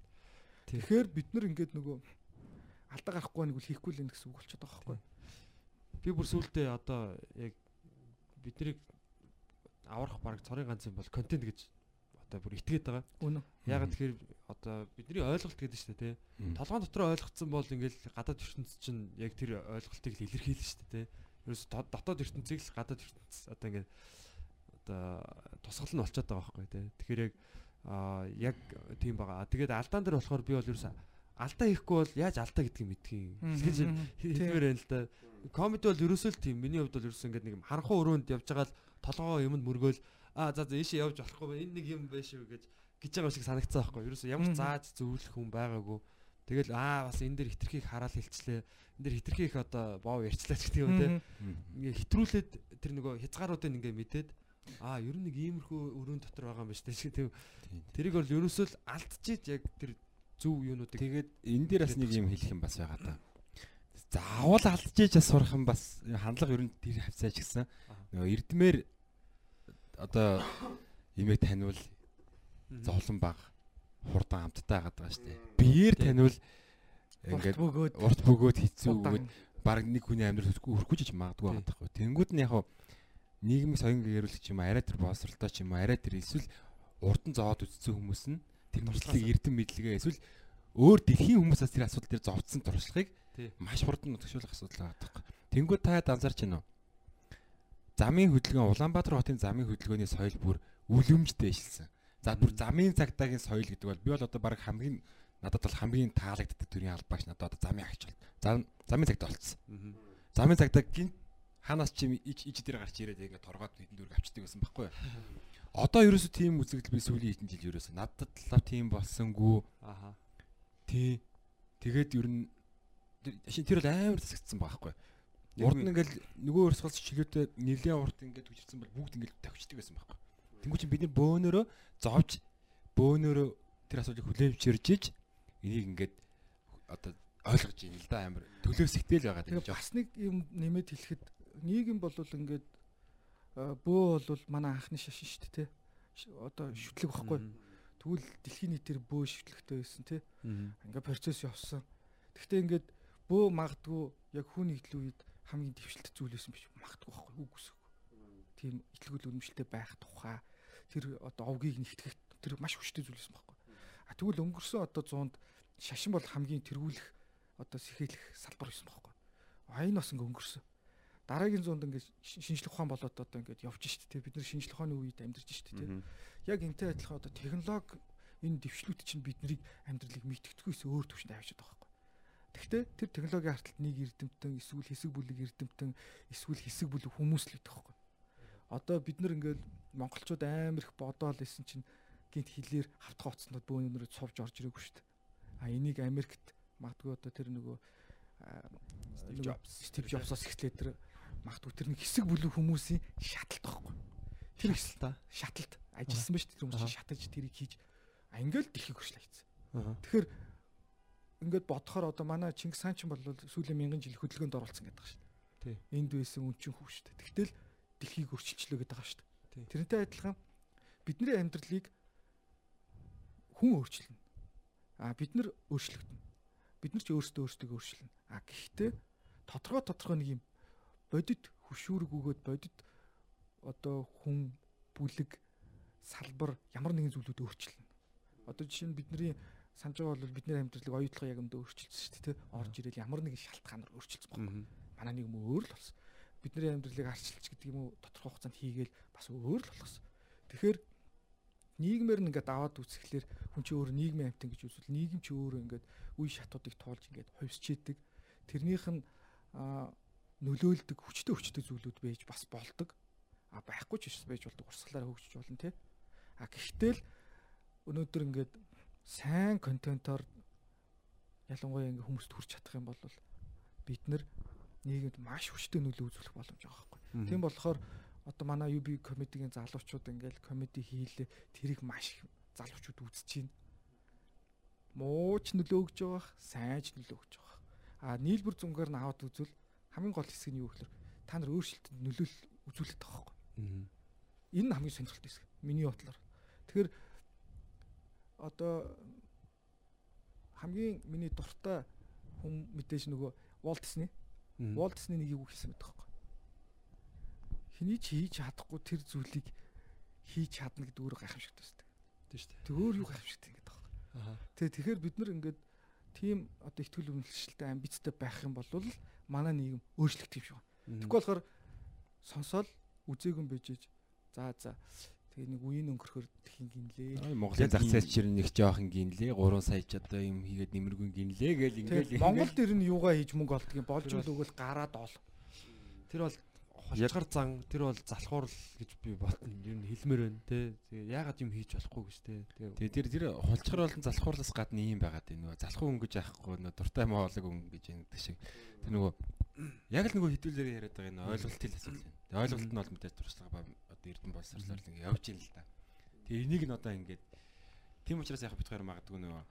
Тэгэхээр бид нар ингээд нөгөө алдаа гарахгүй нэг үл хийхгүй л энэ гэсэн үг болчиход байгаа байхгүй. Би бүр сүултээ одоо яг биднийг аврах баг цорын ганц юм бол контент гэж одоо бүр итгээд байгаа. Үнэн. Ягаад тэгэхээр одоо бидний ойлголт гэдэг шүү дээ тий. Толгойн дотор ойлгоцсон бол ингээл гадаад ертөнц чинь яг тэр ойлголтыг л илэрхийлнэ шүү дээ тий. Ерөөс дотоод ертөнцийг л гадаад ертөнц одоо ингээд одоо тусгал нь болчиход байгаа байхгүй тий. Тэгэхээр яг аа яг тийм байгаа. Тэгээд алдаан дээр болохоор би бол ерөөсөө алдаа хийхгүй бол яаж алдаа гэдгийг мэдхин. Хэлгэж хэлмээр байна л да. Комеди бол ерөөсөө л тийм. Миний хувьд бол ерөөсөө ингээд нэг харанхуй өрөөнд явж байгаа л толгоо юмд мөргөөл аа за за ийшээ явж болохгүй энэ нэг юм байш шүү гэж гэж байгаа шиг санагцсан байхгүй. Ерөөсөө ямар зааж зөвлөх хүн байгаагүй. Тэгэл аа бас энэ дэр хитрхийг хараал хэлчлээ. Энэ дэр хитрхийг одоо боо ярьчлаа гэдэг юм те. Ингээ хитрүүлээд тэр нөгөө хязгааруудыг ингээ мэдээд Аа, ер нь нэг иймэрхүү өрөөнд дотор байгаа юм байна шүү дээ. Тэрийг бол ерөөсөө л алдчихийд яг тэр зөв юунуудыг. Тэгээд энэ дээр бас нэг юм хэлэх юм бас байгаа та. Заавал алдчихийж бас сурах юм бас хандлага ер нь тэр хавцаач гисэн. Нөгөө эрдмээр одоо имийг таниул зовлон баг хурдан амттай хагаад байгаа шүү дээ. Биеэр таниул ингээд урт бөгөөд хэцүү бөгөөд баг нэг хүний амьдрал хүрхгүй ч магадгүй байгаа байхгүй. Тэнгүүд нь яг нийгмийн соён гэрүүлэх юм арай тэр боловсралтай ч юм арай тэр эсвэл урдан зоод үтцсэн хүмүүс нь тэр туршлагыг эрдэм мэдлэгээ эсвэл өөр дэлхийн хүмүүсээс тэр асуудал дээр зовцсон туршлагыг маш хурдан төгшүүлэх асуудал байгаа байхгүй. Тэнгүү та байна уу? Замын хөдөлгөөн Улаанбаатар хотын замын хөдөлгөөний соёл бүр үлэмжтэй ишэлсэн. За бүр замын цагтаагийн соёл гэдэг бол би бол одоо баг хамгийн надад бол хамгийн таалагддаг төрлийн албаагч надад одоо замын агч бол. Замын цагт болцсон. Замын цагтаа гинт ханаас чи ич ич дээр гарч ирээд ингээд торгоод хэдэн дүүрэг авчдаг байсан байхгүй юу? Одоо ерөөсөө тийм үзэгдэл би сүүлийн хэдэн жил ерөөсөө надад л тийм болсонгүй. Аха. Тий. Тэгээд ер нь тэр бол амар засагдсан байхгүй юу? Урд нь ингээл нөгөө өрсгөлс чиглэлтэй нэлийн урт ингээд хүчирсэн бол бүгд ингээд тавьчихдаг байсан байхгүй? Тэнгүү чинь бид нар бөөнөрөө зовж бөөнөрөө тэр асуудлыг хүлээмжчэрж иж энийг ингээд одоо ойлгож ийн л да амар төлөөс итэл байгаа гэж. Бас нэг юм нэмэт хэлэхэд нийгэм бол ингээд бөө бол манай анхны шашин шүү дээ тий. Одоо шүтлэг багхгүй. Тэгвэл дэлхийн нийтээр бөө шүтлэгтэй байсан тий. Ингээд процесс явсан. Гэхдээ ингээд бөө магадгүй яг хүн нийтлүү үед хамгийн дэвшилт зүйл байсан биш магадгүй багхгүй үг үсэг. Тийм итлгүүл үнэмшилтэй байх тухай тэр одоо овгийг нэгтгэх тэр маш хүчтэй зүйл байсан багхгүй. А тэгвэл өнгөрсөн одоо 100-д шашин бол хамгийн тэргүүлэх одоо сэхэлэх салбар байсан багхгүй. А энэ бас ингээ өнгөрсөн дараагийн зуунд ингээд шинжлэх ухаан болоод одоо ингээд явж штт те бид нар шинжлэх ухааны үед амьдарч штт те яг энтэй адилхан одоо технологи энэ дэвшлүүд чинь биднийг амьдралыг мэдгэдэггүйс өөр төвшөнд авчиад байгаа байхгүй. Гэхдээ тэр технологийн харталт нэг эрдэмтэн эсвэл хэсэг бүлэг эрдэмтэн эсвэл хэсэг бүлэг хүмүүс л гэдэг байхгүй. Одоо бид нар ингээд монголчууд амар их бодоол исэн чинь гинт хилээр хавтга оцсондод бөөнөрөд сувж орж ирээгүй дээ. А энийг Америкт магадгүй одоо тэр нөгөө Стив Джобс Стив Джобсоос эхлээд тэр магадгүй тэр нэг хэсэг бүлэг хүмүүсийн шаталт байхгүй. Тэр Шатал та. шаталт ажилласан ба шүү дээ тэр хүмүүс шатаж тэрийг хийж ингээл дэлхийг хайцсан. Аа. Тэгэхээр ингээд бодохоор одоо манай Чингис хаан ч бол сүүлийн мянган жил хөдөлгөөнд оролцсон гэдэг байгаа шүү Тий. дээ. Энд байсан үнчин хүү шүү дээ. Тэгтэл дэлхийг өөрчилчлөө гэдэг байгаа шүү Тий. дээ. Тэрнтэй адилхан бидний амьдралыг хүн өөрчилнө. А бид нар өөрчлөгдөнө. Бид нар ч өөрсдөө өөрсдөө өөрчилнө. А гэхдээ тодорхой тодорхой нэг юм бодит хөшүүрэг өгөөд бодит одоо хүн бүлэг салбар ямар нэгэн зүйлүүд өөрчилнө. Одоо жишээ нь бидний санаж байгаа бол бидний амьдралыг оюутлага яг өндөө өөрчилсөн шүү дээ. Орж ирэл ямар нэгэн шалтгаанаар өөрчилсөн байна. Манай нэг юм өөр л болсон. Бидний амьдралыг арчилж гэдэг юм уу тодорхой хугацаанд хийгээл бас өөр л болгосон. Тэгэхээр нийгмээр нь ингээд аваад үзэхлээр хүн чи өөр нийгмийн амтан гэж үзвэл нийгэм чи өөр ингээд үе шатуудыг тоолж ингээд ховсчээдэг. Тэрнийх нь нөлөөлдөг хүчтэй хүчтэй зүйлүүд байж бас болдог. А байхгүй ч байж болдог урсгалаараа хөгжиж болно те. А гэхдээ л өнөөдөр ингээд сайн контентоор ялангуяа ингээ хүмүүст хүрч чадах юм бол бид нар нийгэмд маш хүчтэй нөлөө үзүүлэх боломж байгаа байхгүй. Тийм болохоор одоо манай UB комедигийн залуучууд ингээл комеди хийлээ тэрийг маш залуучууд үзэж байна. Мууч нөлөө өгж байгаа, сайн ч нөлөө өгж байгаа. А нийлбэр зунгаар нь аваад үзвэл хамгийн гол хэсэг нь юу гэхээр та нар өөрчлөлтөнд нөлөөл үзүүлээд байгаа байхгүй. Энэ нь хамгийн сонирхолтой хэсэг. Миний бодлоор. Тэгэхээр одоо хамгийн миний дуртай хүн мэдээж нөгөө Walt Disney. Walt Disney нэг юу хэлсэн байдаг байхгүй. Хэний ч хийж чадахгүй тэр зүйлийг хийж чадна гэдэг өөрөө гайхамшигтай өстэй. Тийм шүү дээ. Тэг өөр юу гайхамшигтай ингэдэг байхгүй. Аа. Тэгээ тэгэхээр бид нар ингээд тийм одоо ихтгэл үнэлшилтэй амбицтай байх юм бол манай нийгэм өөрчлөгдөх юм шиг байна. Тэгэхгүй болохоор сонсоол үзээгүй бэжэж за за. Тэгээ нэг үеийн өнгөрөхөр тхин гинлээ. Монголын зах зээл чинь нэг жоохон гинлээ. 3 сая ч одоо юм хийгээд нэмэргүй гинлээ гээл ингээл Тэгээ Монгол дээр нь юугаа хийж мөнгө олдгийг болж л өгөөл гараад ол. Тэр бол холчгар зан тэр бол залхуурл гэж би бодно. Ер нь хэлмээр байна те. Тэгээ яагаад юм хийж болохгүй гэж те. Тэгээ тэр тэр хулчгар болон залхуурлаас гадна юм байгаад байна. Нөгөө залхуу өнгөж яахгүй нөгөө дуртай моолог өнгө гэж гэдэг шиг. Тэр нөгөө яг л нөгөө хідүүлээр яриад байгаа энэ ойлголтын асуудал юм. Тэгээ ойлголт нь бол мэдээж туршлага ба одоо эрдэн боловсрлоор л ингэ явж ийн л да. Тэгээ энийг нь одоо ингээд тийм учраас яг хоёр магадгүй нөгөө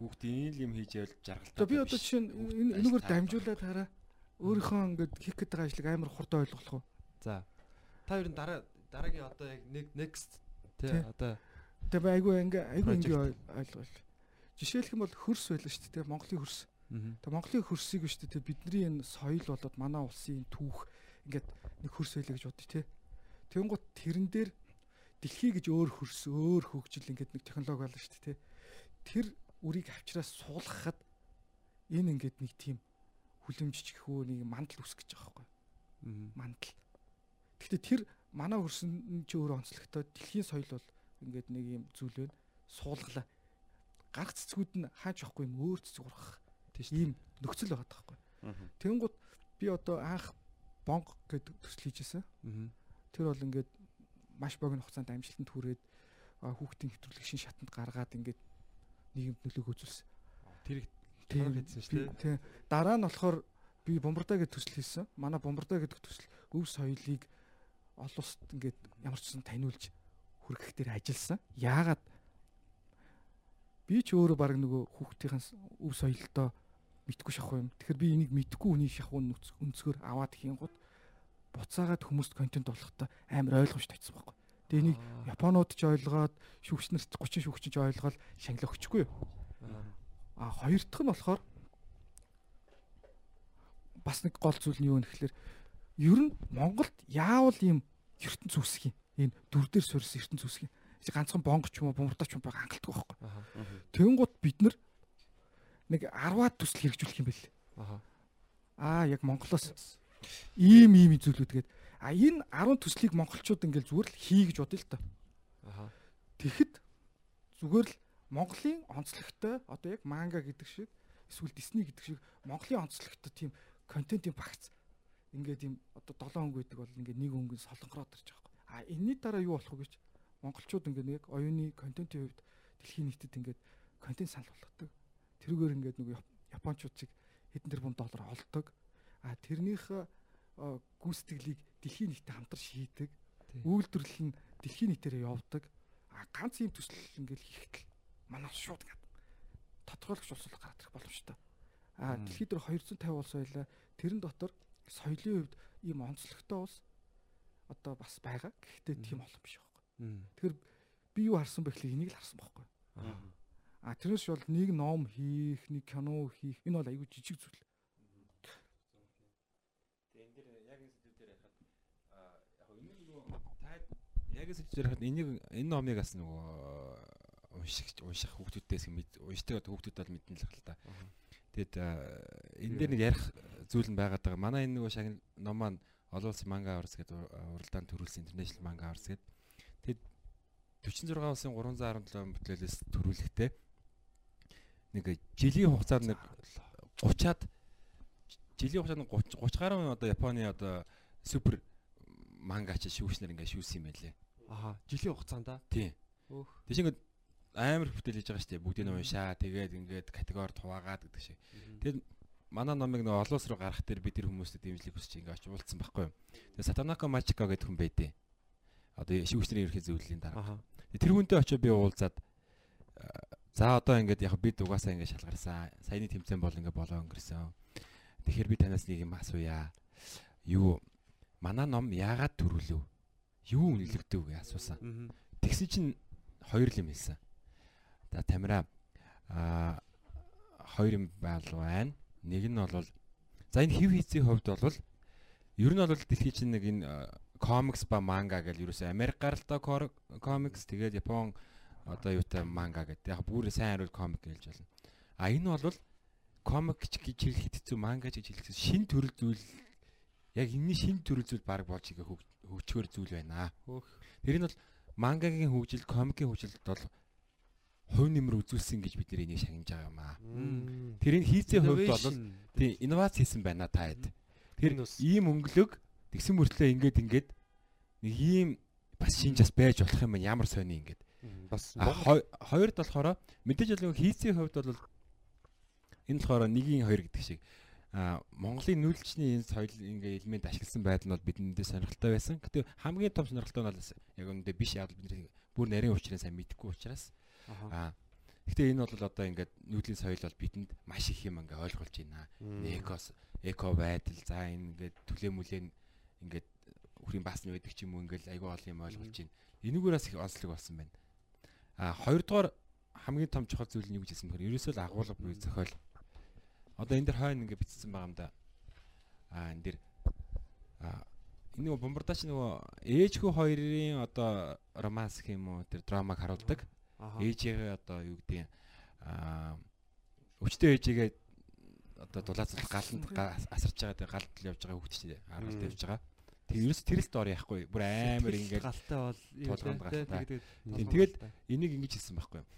хүүхдийн юм хийж явал жаргалтай. Би одоо жишээ нь энэ энэгээр дамжуулаад хараа. Өөрийнхөө ингээд хийх гэдэг ажлыг амар хурдан ойлгох уу? За. Та ер нь дараа дараагийн одоо яг нэг next Тий. одоо Тэгээ айгүй ингээ айгүй ингээ ойлгол. Жишээлх юм бол хөрс байлаа шүү дээ. Монголын хөрс. Тэгээ Монголын хөрсийг шүү дээ. Бидний энэ соёл болоод манай улсын түүх ингээд нэг хөрс байлаа гэж бодъё те. Тэнгуут тэрэн дээр дэлхий гэж өөр хөрс, өөр хөгжил ингээд нэг технологи байлаа шүү дээ те. Тэр үрийг авчраас суулгахад энэ ингээд нэг тийм хүлэмжчиххүү нэг мандал үсгэж байгаа байхгүй мандал. Гэхдээ тэр манай хөрсөн чи өөрөө онцлогтой дэлхийн соёл бол ингээд нэг юм зүйл байна. Суулглаа. Гарах цэцгүүд нь хаач явахгүй юм өөр цэцэг ургах. тийш Ийм нөхцөл байгаа таахгүй. Тэнгууд би одоо анх бонг гэдэг төсөл хийжсэн. Тэр бол ингээд маш богино хугацаанд амжилтанд хүрээд хүүхдийн хэвтрүүлэг шин шатанд гаргаад ингээд нийгэмд нөлөөгөө үзүүлсэн. тэрийг Тийм хийсэн шүү дээ. Тийм. Дараа нь болохоор би бомбардаа гэдэг төсөл хийсэн. Манай бомбардаа гэдэг төсөл өв соёлыг олон улсад ингээд ямар ч сан таниулж хүргэх дээр ажилласан. Яагаад би ч өөрөө баг нөгөө хүүхдийнхээ өв соёлдоо мэдгүй шахах юм. Тэгэхээр би энийг мэдгүй хүний шахуу өнцгөр аваад хийн гот буцаагаад хүмүүст контент болгохдоо амар ойлгомжтой байсан байхгүй. Тэгээ энийг Японууд ч ойлгоод шүүгч нар 30 шүүгч ч ойлгоод шангил өгчихгүй юу? А хоёр дахь нь болохоор бас нэг гол зүйл нь юу вэ гэхээр ер нь Монголд яавал ийм ертөнц үсэх юм. Энэ дүр дээр суурьсан ертөнц үсэх юм. Ганцхан бонго ч юм уу бомбардаа ч юм байгаа хангалттай байхгүй. Тэнгууд бид нар нэг 10-аад төсөл хэрэгжүүлэх юм бэл. Аа яг Монголоос ийм ийм зүйлүүдгээд а энэ 10 төслийг монголчууд ингээл зүгээр л хий гэж бодъё л та. Тэгэхэд зүгээр л Монголын онцлогтой одоо яг манга гэдэг шиг эсвэл Disney гэдэг шиг Монголын онцлогтой тийм контентын багц ингээд юм одоо 7 хоног гэдэг бол ингээд нэг өнгө солонгороод ирж байгаа юм. А энэний дараа юу болох вэ гэж монголчууд ингээд яг оюуны контентын хувьд дэлхийн нийтэд ингээд контент санал болгодог. Тэрүүгээр ингээд нэг японочууд чиг хэдэн тэрбум доллар олдог. А тэрнийх гүйцэтгэлийг дэлхийн нийтэд хамтар шийдэг. Үйлдвэрлэл нь дэлхийн нийтээр явдаг. А ганц юм төсөл ингээл хийхдээ манай шууд ингээд тодорхойлогч улс гараад ирэх боломжтой. А дэлхийд дээр 250 улс байлаа. Тэрэн дотор соёлын хувьд ийм онцлогтой улс одоо бас байгаа. Гэхдээ тийм олон биш байхгүй. Тэгэхээр би юу харсан бэ гэхлээр энийг л харсан байхгүй. А тэрнээс бол нэг ном хийх, нэг кино хийх энэ бол айгүй жижиг зүйл. яг эсэж ярихад энийг энэ номыг бас нөгөө унших унших хүүхдүүдээс уншдаг хүүхдүүд бол мэднэ л хэл та. Тэгэд энэ дээр нэг ярих зүйл нь байгаад байгаа. Манай энэ нөгөө шагнал ном маань олон улсын манга аварс гэдэг уралдаан төрүүлсэн international manga аварс гэдэг. Тэгэд 46 улсын 317 бүтээлээс төрүүлэхтэй нэг жилийн хугацаар нэг 30-аад жилийн хугацаанд 30 30 гаруй одоо Японы одоо супер мангач шүүснэр ингээ шүүсэн юм байлээ. Аха. Жилийн хугацаанд аа. Тийм. Тэш ингээд амар их бүтээл хийж байгаа шүү дээ. Бүгдийг нь уншаа. Тэгээд ингээд категорид хуваагаад гэдэг шиг. Тэгээд манай номыг нэг олон улс руу гаргах дээр бид тэр хүмүүстэй дэмжлэг хүсэж ингээд очуулсан байхгүй юу. Тэгээд Сатанако Мачика гэдэг хүн байдیں۔ Одоо шүүгчнэрийн ерхий зөвлөлийн дараа. Тэр хүнтэй очиж би уулзаад за одоо ингээд яг бид угаасаа ингээд шалгарсан. Саяны тэмцээн бол ингээд болоо өнгөрсөн. Тэгэхээр би танаас нэг юм асууя. Юу манай ном яагаад төрүүлв? юу үнэлэгдэв гэж асуусан. Тэгсэн чинь хоёр юм хэлсэн. За тамира а хоёр юм байна. Нэг нь бол за энэ хев хийцийн хувьд бол ер нь бол дэлхийн чинь нэг энэ комикс ба манга гэж ерөөсөө Америкаар л та комикс тэгээд Япон одоо юутай манга гэдэг. Яг бүр сайн хариул комик гэж болно. А энэ бол комик гэж хэлэхэд хэцүү манга гэж хэлэхэд шин төрөл зүйл яг энэний шин төрөл зүйл баг болж игээ хөгжгөр зүйл байна. Тэр нь бол мангагийн хөгжил, комикийн хөгжилд бол хувь нэмэр үзүүлсэн гэж бид нэр энийг шагнаж байгаа юм аа. Тэрийг хийцээ хувьд бол тийм инновац хийсэн байна та хэд. Тэр ийм өнгөлөг тэгсэн мөртлөө ингээд ингээд нэг ийм бас шинж бас байж болох юм ямар сони ингээд. Бас хоёрд болохоор мэдээж бол хийцийн хувьд бол энэ болохоор нэгийн хоёр гэдэг шиг а Монголын нүүлчний энэ соёл ингээ элемент ашигласан байдал нь бол бидэндээ сонирхолтой байсан. Гэтэ хамгийн том сонирхолтой нь бол яг үүндээ биш яг бид бүр нарийн уучраа сайн мэдэхгүй учраас а Гэтэ энэ бол одоо ингээд нүүдлийн соёл бол бидэнд маш их юм ингээ ойлгуулж байна. Экос, эко байдал, за энэ ингээд төлөө мүлээ ингээд хүрийн баасны байдаг ч юм уу ингээд айгүй олон юм ойлгуулж байна. Энүүгээрээс их онцлог болсон байна. А хоёрдугаар хамгийн том чухал зүйл нь юу гэж хэлсэн бэхээр ерөөсөө л агуулга буюу зохиол Одоо энэ дэр хойно ингээ бичсэн байгаа юм да. Аа энэ дэр аа энэ нөгөө бомбардач нөгөө ээжхүү хоёрын одоо романс гэх юм уу тэр драмаг харуулдаг. Ээжигээ одоо юу гэдэг аа өвчтөө ээжигээ одоо дулаацал галанд асарч байгаа тэр галд явж байгаа хүүхд чинь аргалд явж байгаа. Тэр ерөөс тэр л доор яахгүй бүр амар ингээд галтай бол тулганд галтай. Тэгээд энийг ингэж хэлсэн байхгүй юу?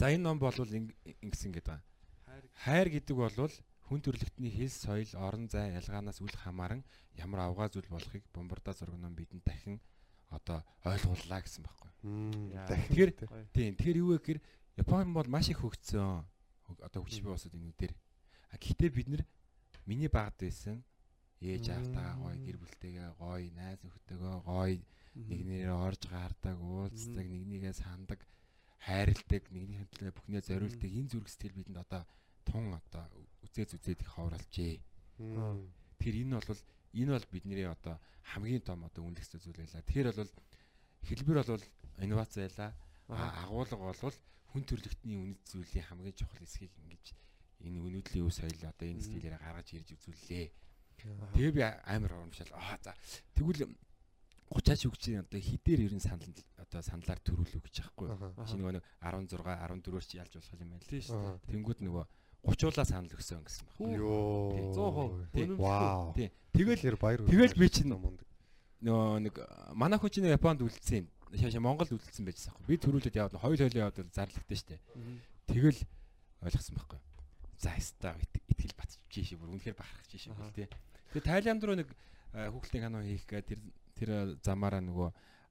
За энэ ном бол ингэсэн гэдэг байна. Хайр гэдэг бол хүн төрлөختний хэл, соёл, орон зай ялгаанаас үл хамааран ямар авгаа зүйл болохыг бомбардаа зурган бидэнд дахин одоо ойлгууллаа гэсэн байхгүй. Тэгэхээр тийм тэгэхээр юу вэ гэхээр Япон бол маш их хөгжсөн. Одоо хөгжиж буй улсууд энэ дээр. А гэхдээ бид нар миний багд байсан ээж аавтайгаа гоё гэр бүлтэйгээ гоё найз нөхдөөгөө гоё нэг нэрээ орж гаардаг, уулздаг, нэг нэгээ сандаг, хайрладаг, нэгний хөндлөө бүхнээ зориулдаг. Энэ зүрх сэтгэл бидэнд одоо тун одоо үзээд үзээд их ховралжээ. Тэгэхээр энэ бол энэ бол бидний одоо хамгийн том одоо үнэлгэсэн зүйл байлаа. Тэгэхээр бол хэлбэр бол инновац байлаа. Агуулга бол хүн төрлөختний үнэт зүйлийн хамгийн чухал хэсгийг ингэж энэ өнөөдлийн үе соёл одоо энэ стилээр гаргаж ирж үзүүллээ. Тэгээ би амар урамшаал. Аа за тэгвэл 30-аач үгчийн одоо хідээр ерэн санал одоо саналаар төрүүлүү гэж байхгүй. Шинэ нэг 16 14-өр чи ялж болох юм байна л тийм шүү. Тэнгүүд нөгөө 30уулаа санал өгсөн гэсэн байна. Йоо. 100%. Вау. Тий. Тэгэл баяр тэгэл би чинь нөө нэг манай хүн чинь Японд үлдсэн. Шаашаа Монголд үлдсэн байжсан байхгүй. Би төрүүлээд яваад хоёул хоёул яваад зарлагдсан шүү дээ. Тэгэл ойлгосон байхгүй. За яста итгэл батчих шиг бүр үнэхээр бахархаж шиг бол тий. Тэгээ Тайланд руу нэг хүүхэлдэйн кино хийх гэ тэр тэр замаараа нөгөө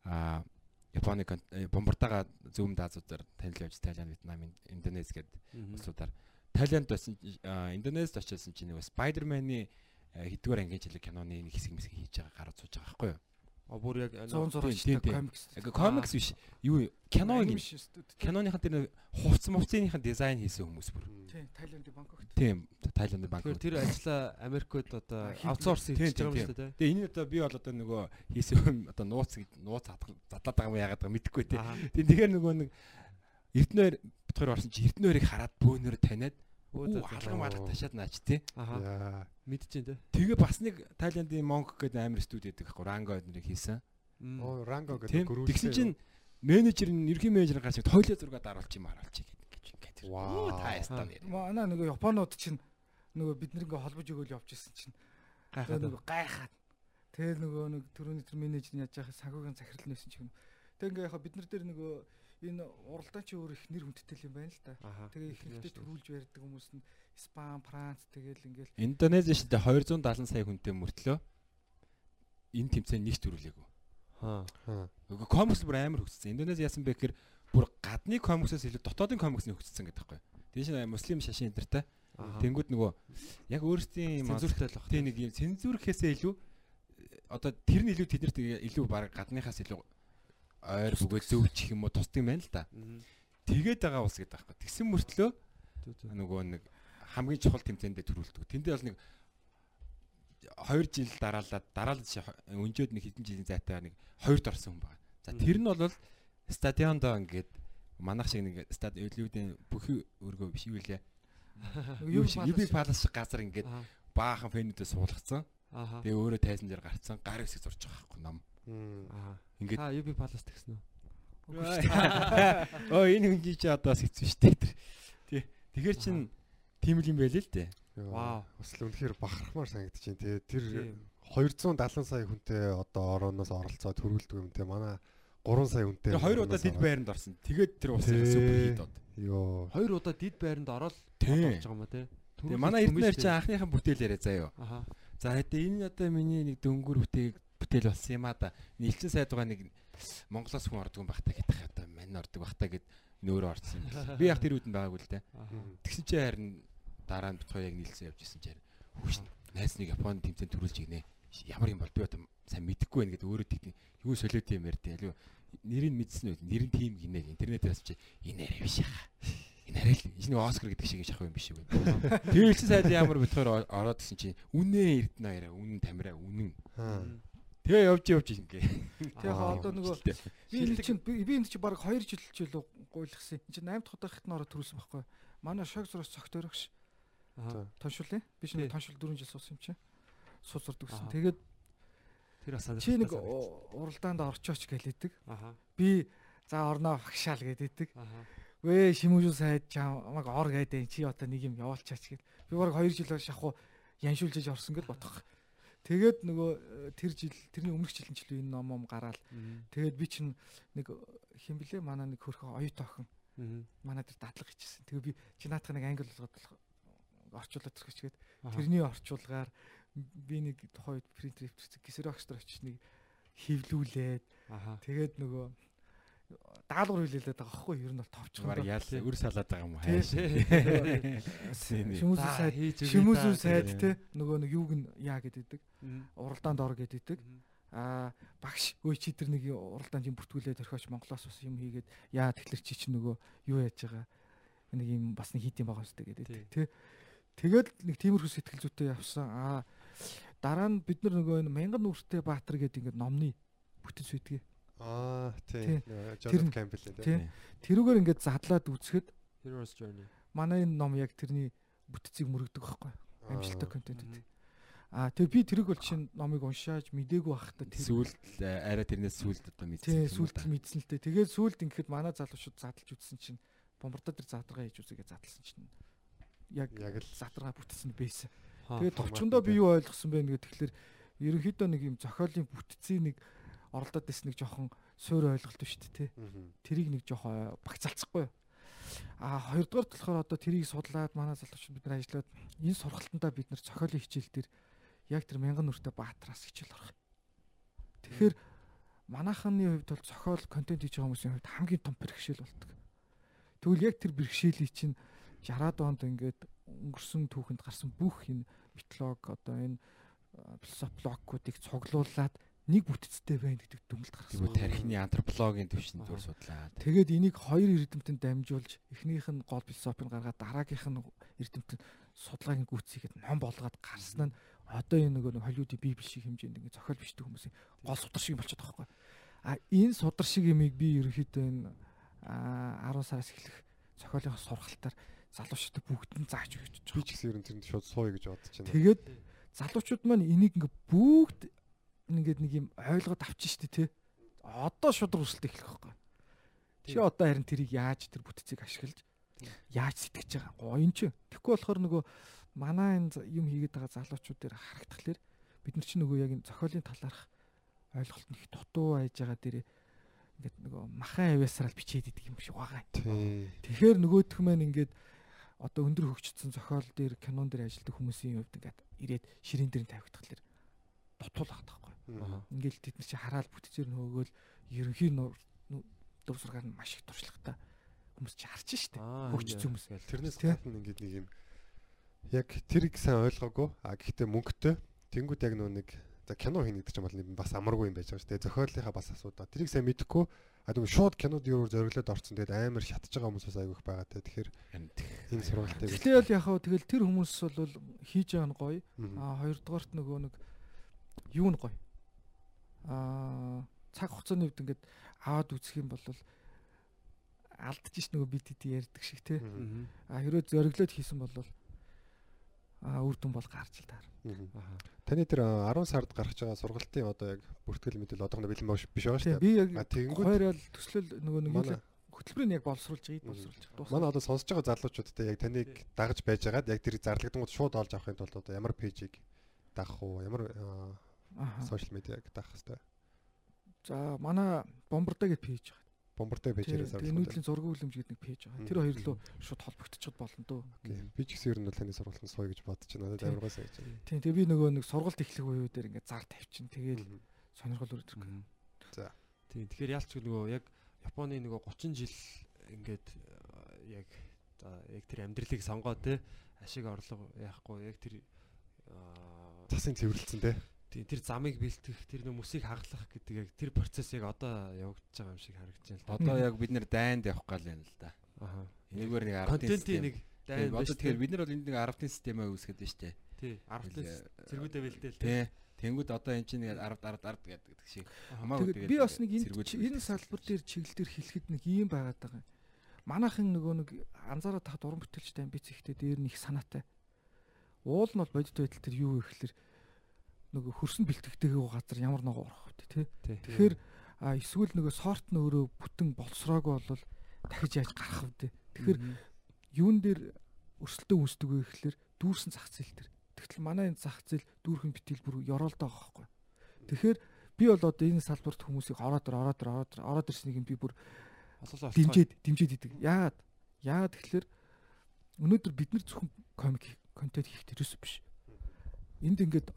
а Японы бомбардага зүүн Азиудаар танил явж Тайланд, Вьетнам, Индонез гээд улсуудаар Тайланд байсан Индонезид очиулсан чинь нөгөө Spider-Man-ы хэдгээр ангийн жилиг киноны нэг хэсэг мэсэг хийж байгаа гараад сууж байгаа байхгүй юу? А бүр яг 106 тийм, тийм. комикс. Комикс биш. Юу кино дээ. Киноныхаа тэр хувц мувцынхаа дизайн хийсэн хүмүүс бүр. Тийм, Тайландын Бангкокт. Тийм, Тайландын. Тэгэхээр тэр ажлаа Америкт одоо аутсорс хийж Тийм, байгаа юм шүү дээ. Тэгээ энэ одоо би бол одоо нөгөө хийсэн юм одоо нууц нууц задлаад байгаа юм яагаад байгаа мэдэхгүй тий. Тэгээ тэгэхээр нөгөө нэг Эрдэнээр хоёр орсон чи Эрдэнээрийг хараад бөөнөр таниад Өө, алган малгад ташаад наач тий. Яа. Мэдчихээн те. Тэгээ бас нэг Тайландын Монк гэдэг амир студи гэдэг байхгүй Ранго эднэрийг хийсэн. Оо Ранго гэдэг гөрүүл. Тэгсэн чинь менежер нь ерхий менежер гарч тойло зураг даруулчих юм харуулчих гэдэг ингээд. Вау. Та ястаа нэр. Манай нөгөө Японууд чинь нөгөө бид нэг ингээ холбож өгөөл явж исэн чинь Гайхаад. Тэгээ нөгөө гайхаад. Тэгэл нөгөө нэг түрүүний тэр менежер нь яаж яхаа санхүүгийн захирал нээсэн ч юм. Тэг ингээ яхаа бид нар дээр нөгөө энэ уралдаан чи өөр их нэр хүндтэй юм байна л да. Тэгээ их хэрэгтэй төрүүлж ярьдаг хүмүүс нь Испани, Франц тэгэл ингээл Индонези шилдэ 270 сая хүнтэй мөртлөө энэ тэмцээн нэгт төрүүлээгүй. Аа. Нөгөө комикс бүр амар хөгжсөн. Индонези яасан бэ гэхээр бүр гадны комиксээс илүү дотоодын комиксны хөгжсөн гэдэг байхгүй. Тэгээ шинэ муслим шашин энтертэй. Тэнгүүд нөгөө яг өөрсдийн цензуртай л баг. Тийм нэг юм цензурхээсээ илүү одоо тэр нь илүү тэднэрт илүү баг гадныхаас илүү ойр бөгөөд зөвчих юм уу тусдаг юм байна л да. Тэгээд байгаа ус гэдэг байхгүй. Тэгсэн мөртлөө нөгөө нэг хамгийн чухал тэмцээндээ төрүүлдэг. Тэндээ бол нэг 2 жил дараалаад дараалал өнжөөд нэг хэдэн жилийн зайтайгаар нэг хоёрт орсон хүн байна. За тэр нь бол стадиондоо ингээд манах шиг нэг стад элүүдийн бүхий өргөө биш юу лээ. Юу шиг ибиг палас шиг газар ингээд Аха. баахан фэнүүдээ суулгацсан. Тэгээ өөрөө тайзан дээр гарцсан гар хэсэг зурж байгаа байхгүй ном. Мм. Ингээд Та UB Palace тэгсэн үү? Оо энэ хүн чи одоо сэцэн штэ тэр. Тий. Тэгэхэр чин тийм л юм байл л дээ. Вау. Бас л үнэхээр бахархмаар санагдаж байна. Тэгээ тэр Тийм. 270 сая хүнтэй одоо орооноос оролцоод төрүүлдэг юм те. Манай 3 сая хүнтэй. Тэр хоёр удаа дид байранд орсон. Тэгээд тэр ус Тий. супер хит од. Йоо. Хоёр удаа дид байранд ороод Тий. болж байгаа юм а те. Тэгээ манай Эрдэнэр чи анхныхаа бүтээл яриа заяа. Аха. За хэдэ энэ одоо миний нэг дөнгөр бүтээг бүтээл болсон юм а да. Нийлцэн сайд байгаа нэг Монголоос хүн ордог юм бахта гэдэг одоо мань ордог бахта гэд нөөрэ орсон юм. Би яг тэр үдэнд байгаагүй л дээ. Тэгсэн чи харин дараа нь бит хоёр яг нийлцэн явж исэн чи харин хөөш найз нэг Японы тэмцээнд төрүүлж игнэ. Ямар юм бол би одоо сайн мэдэхгүй байна гэдэг өөрөө тэгтийн юу солиот юм ярьдیں۔ Алуу нэрийг мэдсэн үү? Нэр нь тийм гинэ интернетээс чи энэ арай биш яха. Энэ арай л энэ Оскар гэдэг шиг шахав юм биш үү? Тэгэлсэн сайд ямар бит хоёр ороод гисэн чи үнэн эрдэнэ яриа үнэн тамираа үнэн. Тэгээ явж явж ингээ. тэгээ одоо нөгөө би энэ чинь би энэ чинь баг 2 жил ч илүү гуйлгсан. Энэ чинь 8 дахь удаагт нь ороод төрүүлсэн байхгүй. Манай шог зураас цогтойрогш Аха. тоншуулъя. Би шинэ тоншил 4 жил суусан юм чи. Сууц зурдаг гэсэн. Тэгээд Тэр санагдаж чи нэг уралдаанд орчооч гэлээдэг. Би за орноо багшаал. Аха. Вэ шимүүжүү сайд чамаг ор гэдэг чи одоо нэг юм явуулчаач гэл. Би баг 2 жил шахуу яншуулж орсон гэж бодох. Тэгээд нөгөө э, тэр жил тэрний өмнөх жилийн жил энэ ном ном гараал. Тэгээд би чинь нэг хэм блэ манай нэг хөрхөн оюут охин манай дээр дадлага хийчихсэн. Тэгээ би чи наатах нэг англи болгоод орчуулад тэрхчгээд Аха. тэрний орчуулгаар би нэг тухайд принтер өвчсөн гисерокстер очиж нэг хевлүүлээд тэгээд нөгөө даалгавар хүлээлээд байгаа байхгүй юу? Ер нь бол товчхон. Тий. өр салаад байгаа юм уу? Тий. Хайш. Шүмүзүү За, сайд та. сайд те нөгөө нэг юуг нь яа гэдэг. Уралдаанд ор гэдэг. Аа багш өө чи тэр нэг уралдаанд юм бүртгүүлээд орхиоч Монголоос бас юм хийгээд яа тэгэхээр чи чи нөгөө юу яаж байгаа нэг юм бас нэг хийд юм байгаа юмстай гэдэг Тий. тий. Тэгээд нэг тиймэрхүү сэтгэл зүйтэй явсан. Аа дараа нь бид нар нөгөө энэ мянган нүртэй баатар гэдэг ингээд номны бүтэц үйдгээ. Аа Тий. Жозеф Кэмпбел Тий. Тэрүүгээр ингээд задлаад үзэхэд Hero's Journey. манай энэ ном яг тэрний бүтцийг мөрөгдөг байхгүй. Амжилттай контент үү. Аа тэгээ би тэрийг бол чинь номыг уншааж мдээгүй байхдаа тэр Сүүлд арай тэрнээс сүүлд одоо мэдсэн. тий сүлд мэдсэн л дээ. Тэгээд сүлд ингээд манай залуучууд задлж үзсэн чинь бомбардаа тэр задрагаа хийж үзээгээ задлсан чинь яг Яг л. задрагаа бүтсэн байсан. Тэгээд товчондоо би юу ойлгосон бэ гэдэг тэгэхээр ерөнхийдөө нэг юм зохиолын бүтцийн нэг оролдоод байсан нэг жоохон суур ойлголт тий. Мгм. Тэрийг нэг жоохон багцалцахгүй. А хоёрдугаар болохоор одоо тэрийг судлаад манай залуучууд бид нар ажиллаад энэ сургалтандаа бид нар зохиолын хичээл дээр яг тэр мянган нүртэй баатараас хичээл орох. Тэгэхээр манайхны хувьд бол зохиол контент хийж байгаа хүмүүсийн хувьд хамгийн том бэрхшээл болдог. Тэгвэл яг тэр бэрхшээлийг чинь 60-аад онд ингээд өнгөрсөн түүхэнд гарсан бүх энэ митолог одоо энэ философиологуудыг цуглуулад нэг бүтцтэй байна гэдэг дүгнэлт гаргасан. Тэгвэл тархины антропологийн төвшин зүгээр судлаа. Тэгээд энийг хоёр эрдэмтэнд дамжуулж эхнийх нь гол философиг гаргаад дараагийнх нь эрдэмтэнд судалгааг нь гүйцэхэд ном болгоод гарсан нь одоо энэ нөгөө Холливуудын библи шиг хэмжээнд ингэ зохиол бичдэг хүмүүсийн гол судар шиг болчиход байгаа байхгүй. А энэ судар шиг юмыг би ерөөхдөө энэ 10 сараас эхлэх зохиолын сургалтаар залуучуудад бүгд нь зааж өгч байгаа. Би ч гэсэн ер нь тэрэнд шууд сууя гэж бодож байна. Тэгээд залуучууд маань энийг ингээ бүгд ингээд нэг юм ойлгоод авчих штэ тий. Одоо шудраг өрсөлт эхлэх байхгүй. Чи одоо харин тэрийг яаж тэр бүтцийг ашиглаж яаж сэтгэж байгаа. Гоён ч. Тэгэхгүй болохоор нөгөө манай энэ юм хийгээд байгаа залуучууд дээр харагдхлаар бид нар чи нөгөө яг энэ зохиолын талаарх ойлголт нэг дутуу айж байгаа дээр ингээд нөгөө махан авиасрал бичээд идэг юм шиг байгаа. Тэгэхээр нөгөөх маань ингээд одоо өндөр хөгжсөн зохиол дээр кинон дээр ажилладаг хүмүүсийн хувьд ингээд ирээд ширээн дээр тавигдахлаар дутуулах таахгүй. Ингээл тэд нар чи хараал бүтцээр нөгөөл ерөнхий дурсаргаар нь маш их туршлагатай хүмүүс чи харж штэ. Хөгжсөн хүмүүс. Тэрнээс гадна ингээд нэг юм яг тэрийг сайн ойлгоогүй. А гэхдээ мөнгөтэй. Тэнгүүд яг нөө нэг за кино хийнэ гэдэг чинь бол бас амаргүй юм байж байгаа шүү дээ. Зохиолынхаа бас асуудал. Тэрийг сайн мэдэхгүй а тэгвэл шууд кинод юу зориглоод орцсон. Тэгээд амар шатж байгаа хүмүүс бас айгүйх байгаа те. Тэгэхээр энэ сургалтыг Тэгэл яг хаа тэгэл тэр хүмүүс бол хийж байгаа нь гоё. А хоёрдугаарт нөгөө нэг юу нь гоё. А цаг хугацааны үед ингээд аваад үзэх юм бол алдчих нөгөө бид хэд ярьдаг шиг те. А хэрвээ зориглоод хийсэн бол а үр дүн бол гарч л таарна. Таны тэр 10 сард гарч байгаа сургалтын одоо яг бүртгэл мэдээлэл одоохондоо бэлэн биш байгаа шүү дээ. Би яг хоёрол төслөл нөгөө нэг хөтөлбөрийг яг боловсруулж ийг боловсруулж байгаа. Манай одоо сонсож байгаа залуучуудтай яг таныг дагаж байжгаад яг тэр зарлагдангууд шууд олж авахын тулд одоо ямар пэйжийг дагах уу? Ямар сошиал медиаг дагах хэвээр. За манай бомбарда гэж пэйж байгаа бомбартай пэйжээрээс оруулах. Нүүдлийн зураг үлэмж гэдэг нэг пэйж байгаа. Тэр хоёр руу шууд холбогдчиход болно дөө. Би ч гэсэн ер нь бол таны сургалтанд сууя гэж бодож байна. Надад амар гайсаа гэж. Тийм тэгээ би нөгөө нэг сургалт эхлэх үеүүд дээр ингээд зар тавьчин. Тэгээл сонирхол өрөдөг. За. Тийм тэгэхээр яалч нөгөө яг Японы нөгөө 30 жил ингээд яг за яг тэр амьдралыг сонгоо те ашиг орлого яахгүй яг тэр засын цэвэрлэлцэн те Тийм тэр замыг бэлтгэх, тэр нүмсийг хаглах гэдэг яг тэр процессыг одоо явагдаж байгаа юм шиг харагдаж байна л да. Одоо яг бид нэр дайнд явах гал байна л да. Аа. Энэгээр нэг 10 систем. нэг дайн байна. Одоо тэгэхээр бид нар бол энд нэг 10 системээ үүсгэж байна шүү дээ. Тий. 10 зэргүүдээ бэлдээл. Тий. Тэнгүүд одоо энэ чинь 10 10 10 гэдэг шиг. Хамаагүй тэгээд би бас нэг энэ салбар дээр чиглэл дээр хэлэхэд нэг юм байгаад байгаа. Манайхан нөгөө нэг анзаараад тахад уран бүтээлчтэй амбиц ихтэй дээр их санаатай. Уул нь бол бодит байдал төр юу гэхэлэр нөгөө хөрсөн бэлтгэдэг газар ямар нэг орох вэ тий. Тэгэхээр эсвэл нөгөө сорт нь өөрөө бүтэн болсроогүй бол дахиж яаж гарах вэ? Тэгэхээр юун дээр өрсөлдөө үүсдэг вэ гэхэлэр дүүрсэн зах зээл төр. Тэгтэл манай энэ зах зээл дүүрхэн битэл бүр ёроолтой байгаа байхгүй. Тэгэхээр би бол одоо энэ салбарт хүмүүсийг ороод ороод ороод ороод ирснийг би бүр дэмжиж дэмжиж идэг. Яагаад? Яагаад тэгэхээр өнөөдөр бид нар зөвхөн комик контент хийх төрөөс биш. Энд ингээд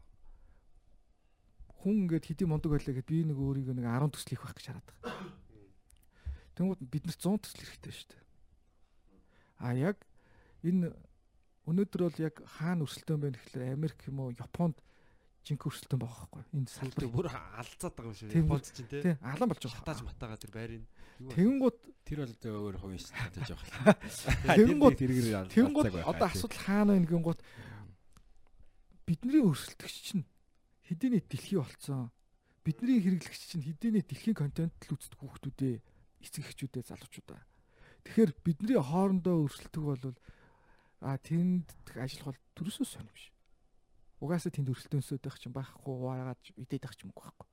хүн ингээд хэдийн мундаг байлаа гэд би нэг өөрийгөө нэг 10 төсөл хийх байх гэж хараад байгаа. Тэнгүүд биднэрт 100 төсөл хэрэгтэй шүү дээ. А яг энэ өнөөдөр бол яг хаана өрсөлдөөн байна гэхлээр Америк юм уу Японд жинк өрсөлдөөн байгаа байхгүй энэ салбар. Бүр алцаад байгаа юм шиг. Японд ч тийм тийм алан болж байгаа. Хатааж матаага тэр байрын. Тэнгүүд тэр бол өөр хувийн стратеж байх Тэнгүүд Тэнгүүд одоо асуудал хаана байна гингууд бидний өрсөлдөгч чинь хэдийнэ дэлхий болцсон. Бидний хэрэглэгч чинь хэдийнэ дэлхийн контент л үздэг хүүхдүүдээ эцэг эхчүүдээ залуучуудаа. Тэгэхээр бидний хоорондоо өрсөлдөх бол а тэнд ажиллах бол төрөөсөө сонь биш. Угаасаа тэнд өрсөлдөнсөд байх чинь байхгүй хуваагаад идээд байх ч уу байхгүй.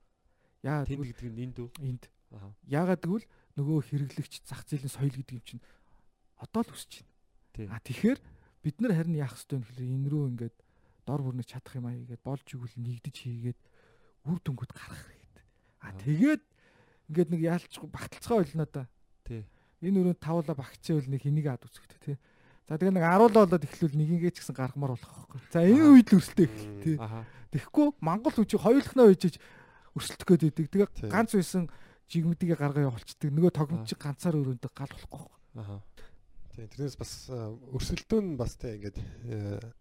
Яа тэнд гэдэг нь энд үү? Энд. Яагаад гэвэл нөгөө хэрэглэгч зах зээлийн соёл гэдэг юм чинь одоо л өсөж байна. А тэгэхээр бид нар харин яах ёстой вэ гэхээр энэ рүү ингээд дор бүрнээ чадах юм аа хийгээд болж игэл нэгдэж хийгээд үр дүнгууд гаргах хэрэгтэй. А тэгээд ингээд нэг яалч багталцгаа ойлно да. Тий. Энэ өрөөнд тавуулаа багцсан үл нэг хэнийг ад үзэхтэй тий. За тэгээ нэг аруулаа болоод эхлүүл нэгингээ ч гэсэн гаргамаар болох байхгүй. За энэ үед л өрсөлдөө эхэлт тий. Тэгэхгүй Монгол хүч хоёулахнаа үйжиж өрсөлдөх гээд идэг. Тэгээ ганц байсан жигмэдгээ гаргаа явуулцдаг. Нөгөө тогмч ганцаар өрөөнд гал болохгүй. Аа. Тэрнээс бас өрсөлдөөн нь бас те ингээд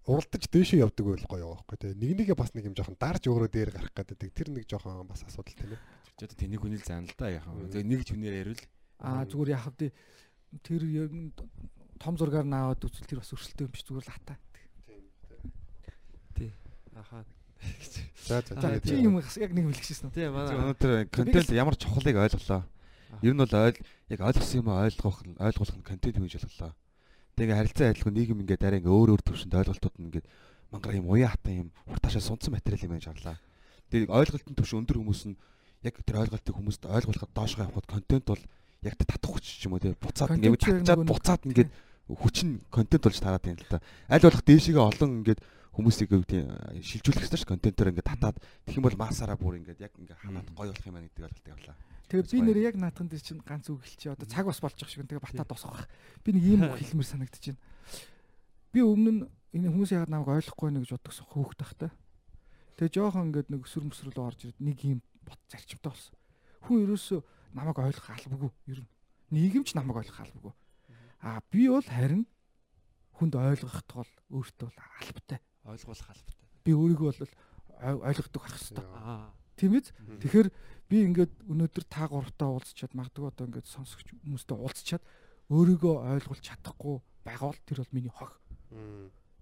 уралдаж дээшээ явдаг байл гоё байхгүй те. Нэг нэгэ бас нэг юм жоохон дарж өөрөө дээр гарах гэдэг. Тэр нэг жоохон бас асуудал тийм ээ. Ч одоо тэнийг хүнэл заана л да яхаа. Тэгээ нэг ч хүнээр ярил. Аа зүгээр яхав тий тэр том зургаар наваад үзвэл тэр бас өрсөлдөөн биш зүгээр л хатаа. Тий. Ахаа. За за За чи юм яг нэг хэлчихсэн үү? Тий манай Өнөөдөр контент ямар чухлыг ойлголоо. Ер нь бол ойл яг ойлгосон юм ойлгох нь ойлгуулах нь контент гэж болголоо. Тэгээ харилцаа адилхан нийгэм ингээд арай ингээ өөр өөр төвшөнд ойлголтууд нь ингээд мангар юм уян хатан юм уртаашаа сунцсан материал юм гэж харлаа. Тэгээ ойлголтын төвшин өндөр хүмүүс нь яг тэр ойлголтыг хүмүүст ойлгуулахад доошоо явхад контент бол яг татах хүч ч юм уу тий буцаад ингээд татчаад буцаад ингээд хүч нь контент болж тараад юм л та. Аль болох дээшигээ олон ингээд хүмүүсийг үүдийн шилжүүлэх хэрэгтэй ш контентоор ингээд татаад тэгэх юм бол массаараа бүр ингээд яг ингээд ханаад гоё болох юм байна гэдэг ойлголтыг авлаа. Тэгээ би нэр яг наадхан дээр чинь ганц үг хэлчихээ. Одоо цаг бас байгаа шиг. Тэгээ батаа тосгох. Би нэг ийм үг хэлмээр байна. Би өмнө энэ хүмүүс яагаад намайг ойлгохгүй байна гэж боддогсон хөөхт тахтай. Тэгээ жоохон ингээд нэг өсвөр мөсрөл орж ирээд нэг ийм бот зарчимтай болсон. Хүн ерөөсөө намайг ойлгох албагүй ер нь. Нийгэмч намайг ойлгох албагүй. Аа би бол харин хүнд ойлгохтол өөртөө бол албатай. ойлгуулах албатай. Би өөрийгөө бол ойлгодог байх хэрэгтэй. Аа. Тийм ээ. Тэгэхээр би ингээд өнөөдөр та гуравтаа уулзчаад магадгүй одоо ингээд сонсогч хүмүүстэй уулзчаад өөрийгөө ойлгуулж чадахгүй байгаа бол тэр бол миний хог.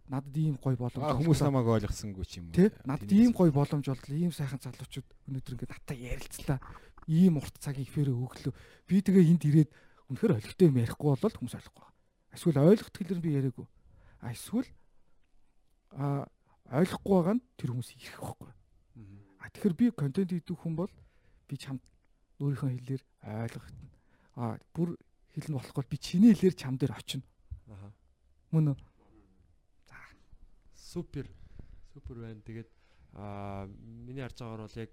Надад ийм гоё боломж хүмүүс намайг ойлгосонгүй ч юм уу. Тэ надад ийм гоё боломж боллоо. Ийм сайхан залуучууд өнөөдөр ингээд натаа ярилцлаа. Ийм урт цагийн эфирээ өглөө. Би тэгээ энд ирээд үнэхээр ойлгохтой юм ярихгүй бол хүмүүс ойлгохгүй. Эсвэл ойлгох тэлэр би яриаггүй. А эсвэл а ойлгохгүй байгаа нь тэр хүмүүс ирэх байхгүй. А тэгэхээр би контент хийдэг хүн бол би чамд өөрийнхөө хэлээр ойлгохтно. А бүр хэлнэ болохгүй би чиний хэлээр чам дээр очино. Аха. Мөн үү? Супер. Супер байна. Тэгээд аа миний харж байгаагаар бол яг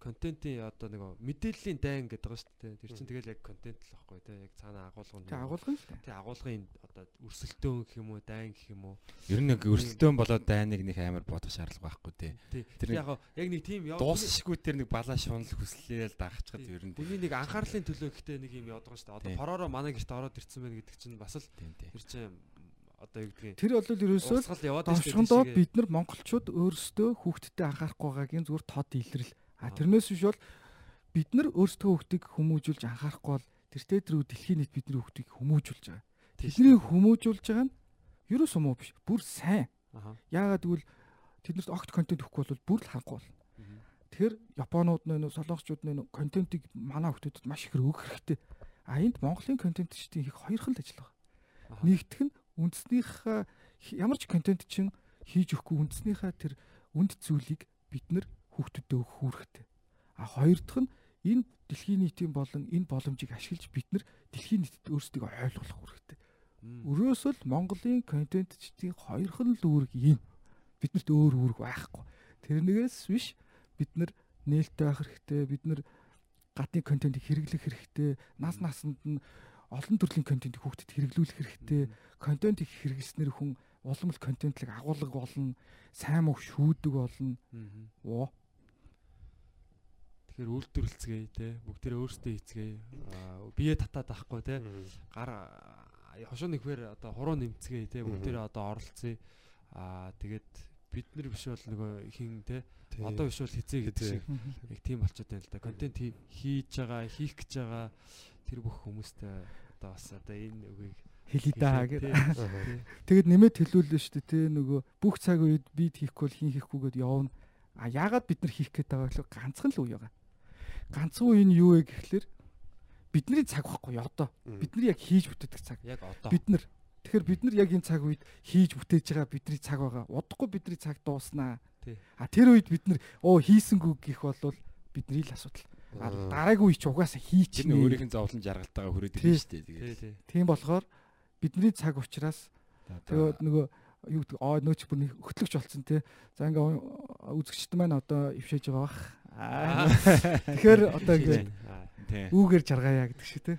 контентын одоо нэг мэдээллийн дайн гэдэг байгаа шүү дээ. Тэр чинь тэгэл яг контент л байхгүй те. Яг цаана агуулга нь. Тэг агуулгын шүү дээ. Тэг агуулгын одоо өрсөлдөөн гэх юм уу, дайн гэх юм уу. Ер нь яг өрсөлдөөн болоод дайныг нэг амар бодох шаардлага байхгүй. Тий. Тэр Яг яг нэг тийм яв. Дуусшгүй тэр нэг балаа шунал хүслээл дагчаад ер нь Хүний нэг анхаарлын төлөө ихтэй нэг юм явдаг шүү дээ. Одоо Тий. хоророо манай гэрт ороод ирсэн байна гэдэг чинь бас л тэр чинь одоо юу гэдгийг Тэр бол ерөөсөө тийшээгээ. бид нар монголчууд өөрсдөө хүүхдтэд анхаарахгүй байгаагийн зүгээр тод илрэл. А тэрнээс биш бол бид нар өөрсдөө хүүхдийг хүмүүжүүлж анхаарахгүй бол тэр тедэр дэлхийн нийт бидний хүүхдийг хүмүүжүүлж байгаа. Тэдний хүмүүжүүлж байгаа нь ерөөсөө муу биш. Бүр сайн. Яагаад гэвэл тэднэрт огт контент өгөхгүй бол бүр л харахгүй болно. Тэгэхээр Японууд нэ солонгочууд нэ контентыг манай хүүхдүүдэд маш ихээр өгөх хэрэгтэй. А энд Монголын контентчдийн хийх хоёр хэл ажил байна. Аха. Нэгдүг нь үндснийхээ ямар ч контент чинь хийж өгөхгүй үндснийхээ тэр үнд зүйлийг бид нар хүүхдүүдэд өгөх үүрэгтэй. А хоёр дахь нь энэ дэлхийн нийтийн болон энэ боломжийг ашиглаж бид нар дэлхийн нийтэд өөрсдөө ойлгуулах үүрэгтэй. Мм. Өрөөсөө л Монголын контентчдийн хоёр хэл үүрэг ийм. Биднэрт өөр үүрэг байхгүй. Тэрнээс биш бид нар нээлттэй байх хэрэгтэй. Бид нар гадны контентыг хэрэглэх хэрэгтэй. Нас насанд нь олон төрлийн контентыг хүүхдэд хэрэглүүлэх хэрэгтэй. Контент их хэрэглэснээр хүн улам л контентлог агуулга болно. Сайн муу шүүдэг болно. Оо. Тэгэхээр үйлдвэрлэцгээе те. Бүгдээрээ өөрсдөө хийцгээе. Бие татаад байхгүй те. Гар хошоо нэгвэр одоо хуруу нэмцгээе те. Бүгдээрээ одоо оролцъё. Аа тэгээд бид нар биш бол нөгөө хин те. Одоо биш бол хизээ гэдэг шиг яг тийм болчиход байна л да. Контент хий- хийж байгаа, хийх гэж байгаа тэр бүх хүмүүстээ одоо бас одоо энэ үгийг Хэлий даа хэлээ, гэдэг. Тэгэд нэмээд хэлүүлнэ шүү дээ те нөгөө бүх цаг үед бид хийхгүй бол хин хийхгүйгээд явна. А яагаад бид нар хийх гээд байгаа гэвэл ганцхан л үе байгаа. Ганцхан үе нь юу вэ гэхэлэр бидний цаг байхгүй одоо. Бид нар яг хийж бүтээдэг цаг. Яг одоо. Бид нар Тэгэхээр бид нар яг энэ цаг үед хийж бүтээж байгаа бидний цаг байгаа. Удахгүй бидний цаг дууснаа. А тэр үед бид нар оо хийсэнгүү гэх болвол бидний л асуудал. А дараагийн үе ч угаасаа Тэр хийчихнэ. нь өөрийнх нь зовлон жаргалтайгаа хүрээд Тий. ирнэ шүү дээ. Тий, Тэгээд. тий. Тийм болохоор бидний цаг учраас Тэгээ тэгээ нөгөө юу гэдэг аа нөөч бүр нэг хөтлөгч болсон те. За ингээ үзэгчд маань одоо ившээж байгаа бах. Аа. Тэгэхээр одоо тий. үүгээр жаргаая гэдэг шиг те.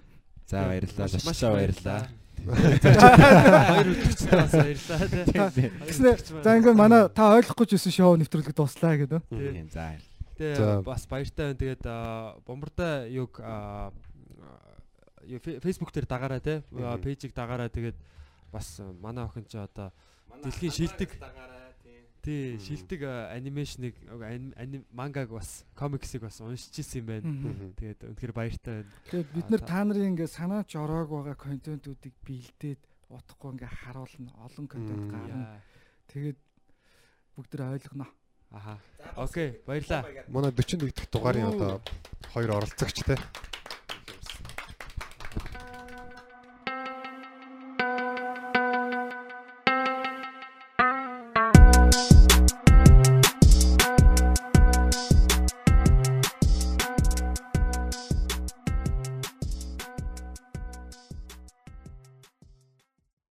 За баярлалаа. Маш- баярлалаа. Хоёр үлдчихсэн бас баярлалаа тий. Тэгснэ за ингээ манай та ойлгохгүй ч байсан шоу нэвтрүүлэг дуслаа гэдэг. Тийм за. Тэгээ бас баяртай байна. Тэгээд аа, бомбарда юг Facebook дээр дагаараа те пэйжийг дагаараа тэгээд бас манай охин ч одоо Дэлхийн шилдэг тий шилдэг анимашныг мангаг бас комиксыг бас уншиж ирсэн юм байна. Тэгээд үнэхээр баяртай байна. Тэгээд бид нар та нарын ингээ санаач ороог байгаа контентуудыг бэлдээд утахгүй ингээ харуулна олон контент гарна. Тэгээд бүгд тэ ойлгоно. Аха. Окей, баярлаа. Манай 41 дахь дугаарын одоо хоёр оролцогч те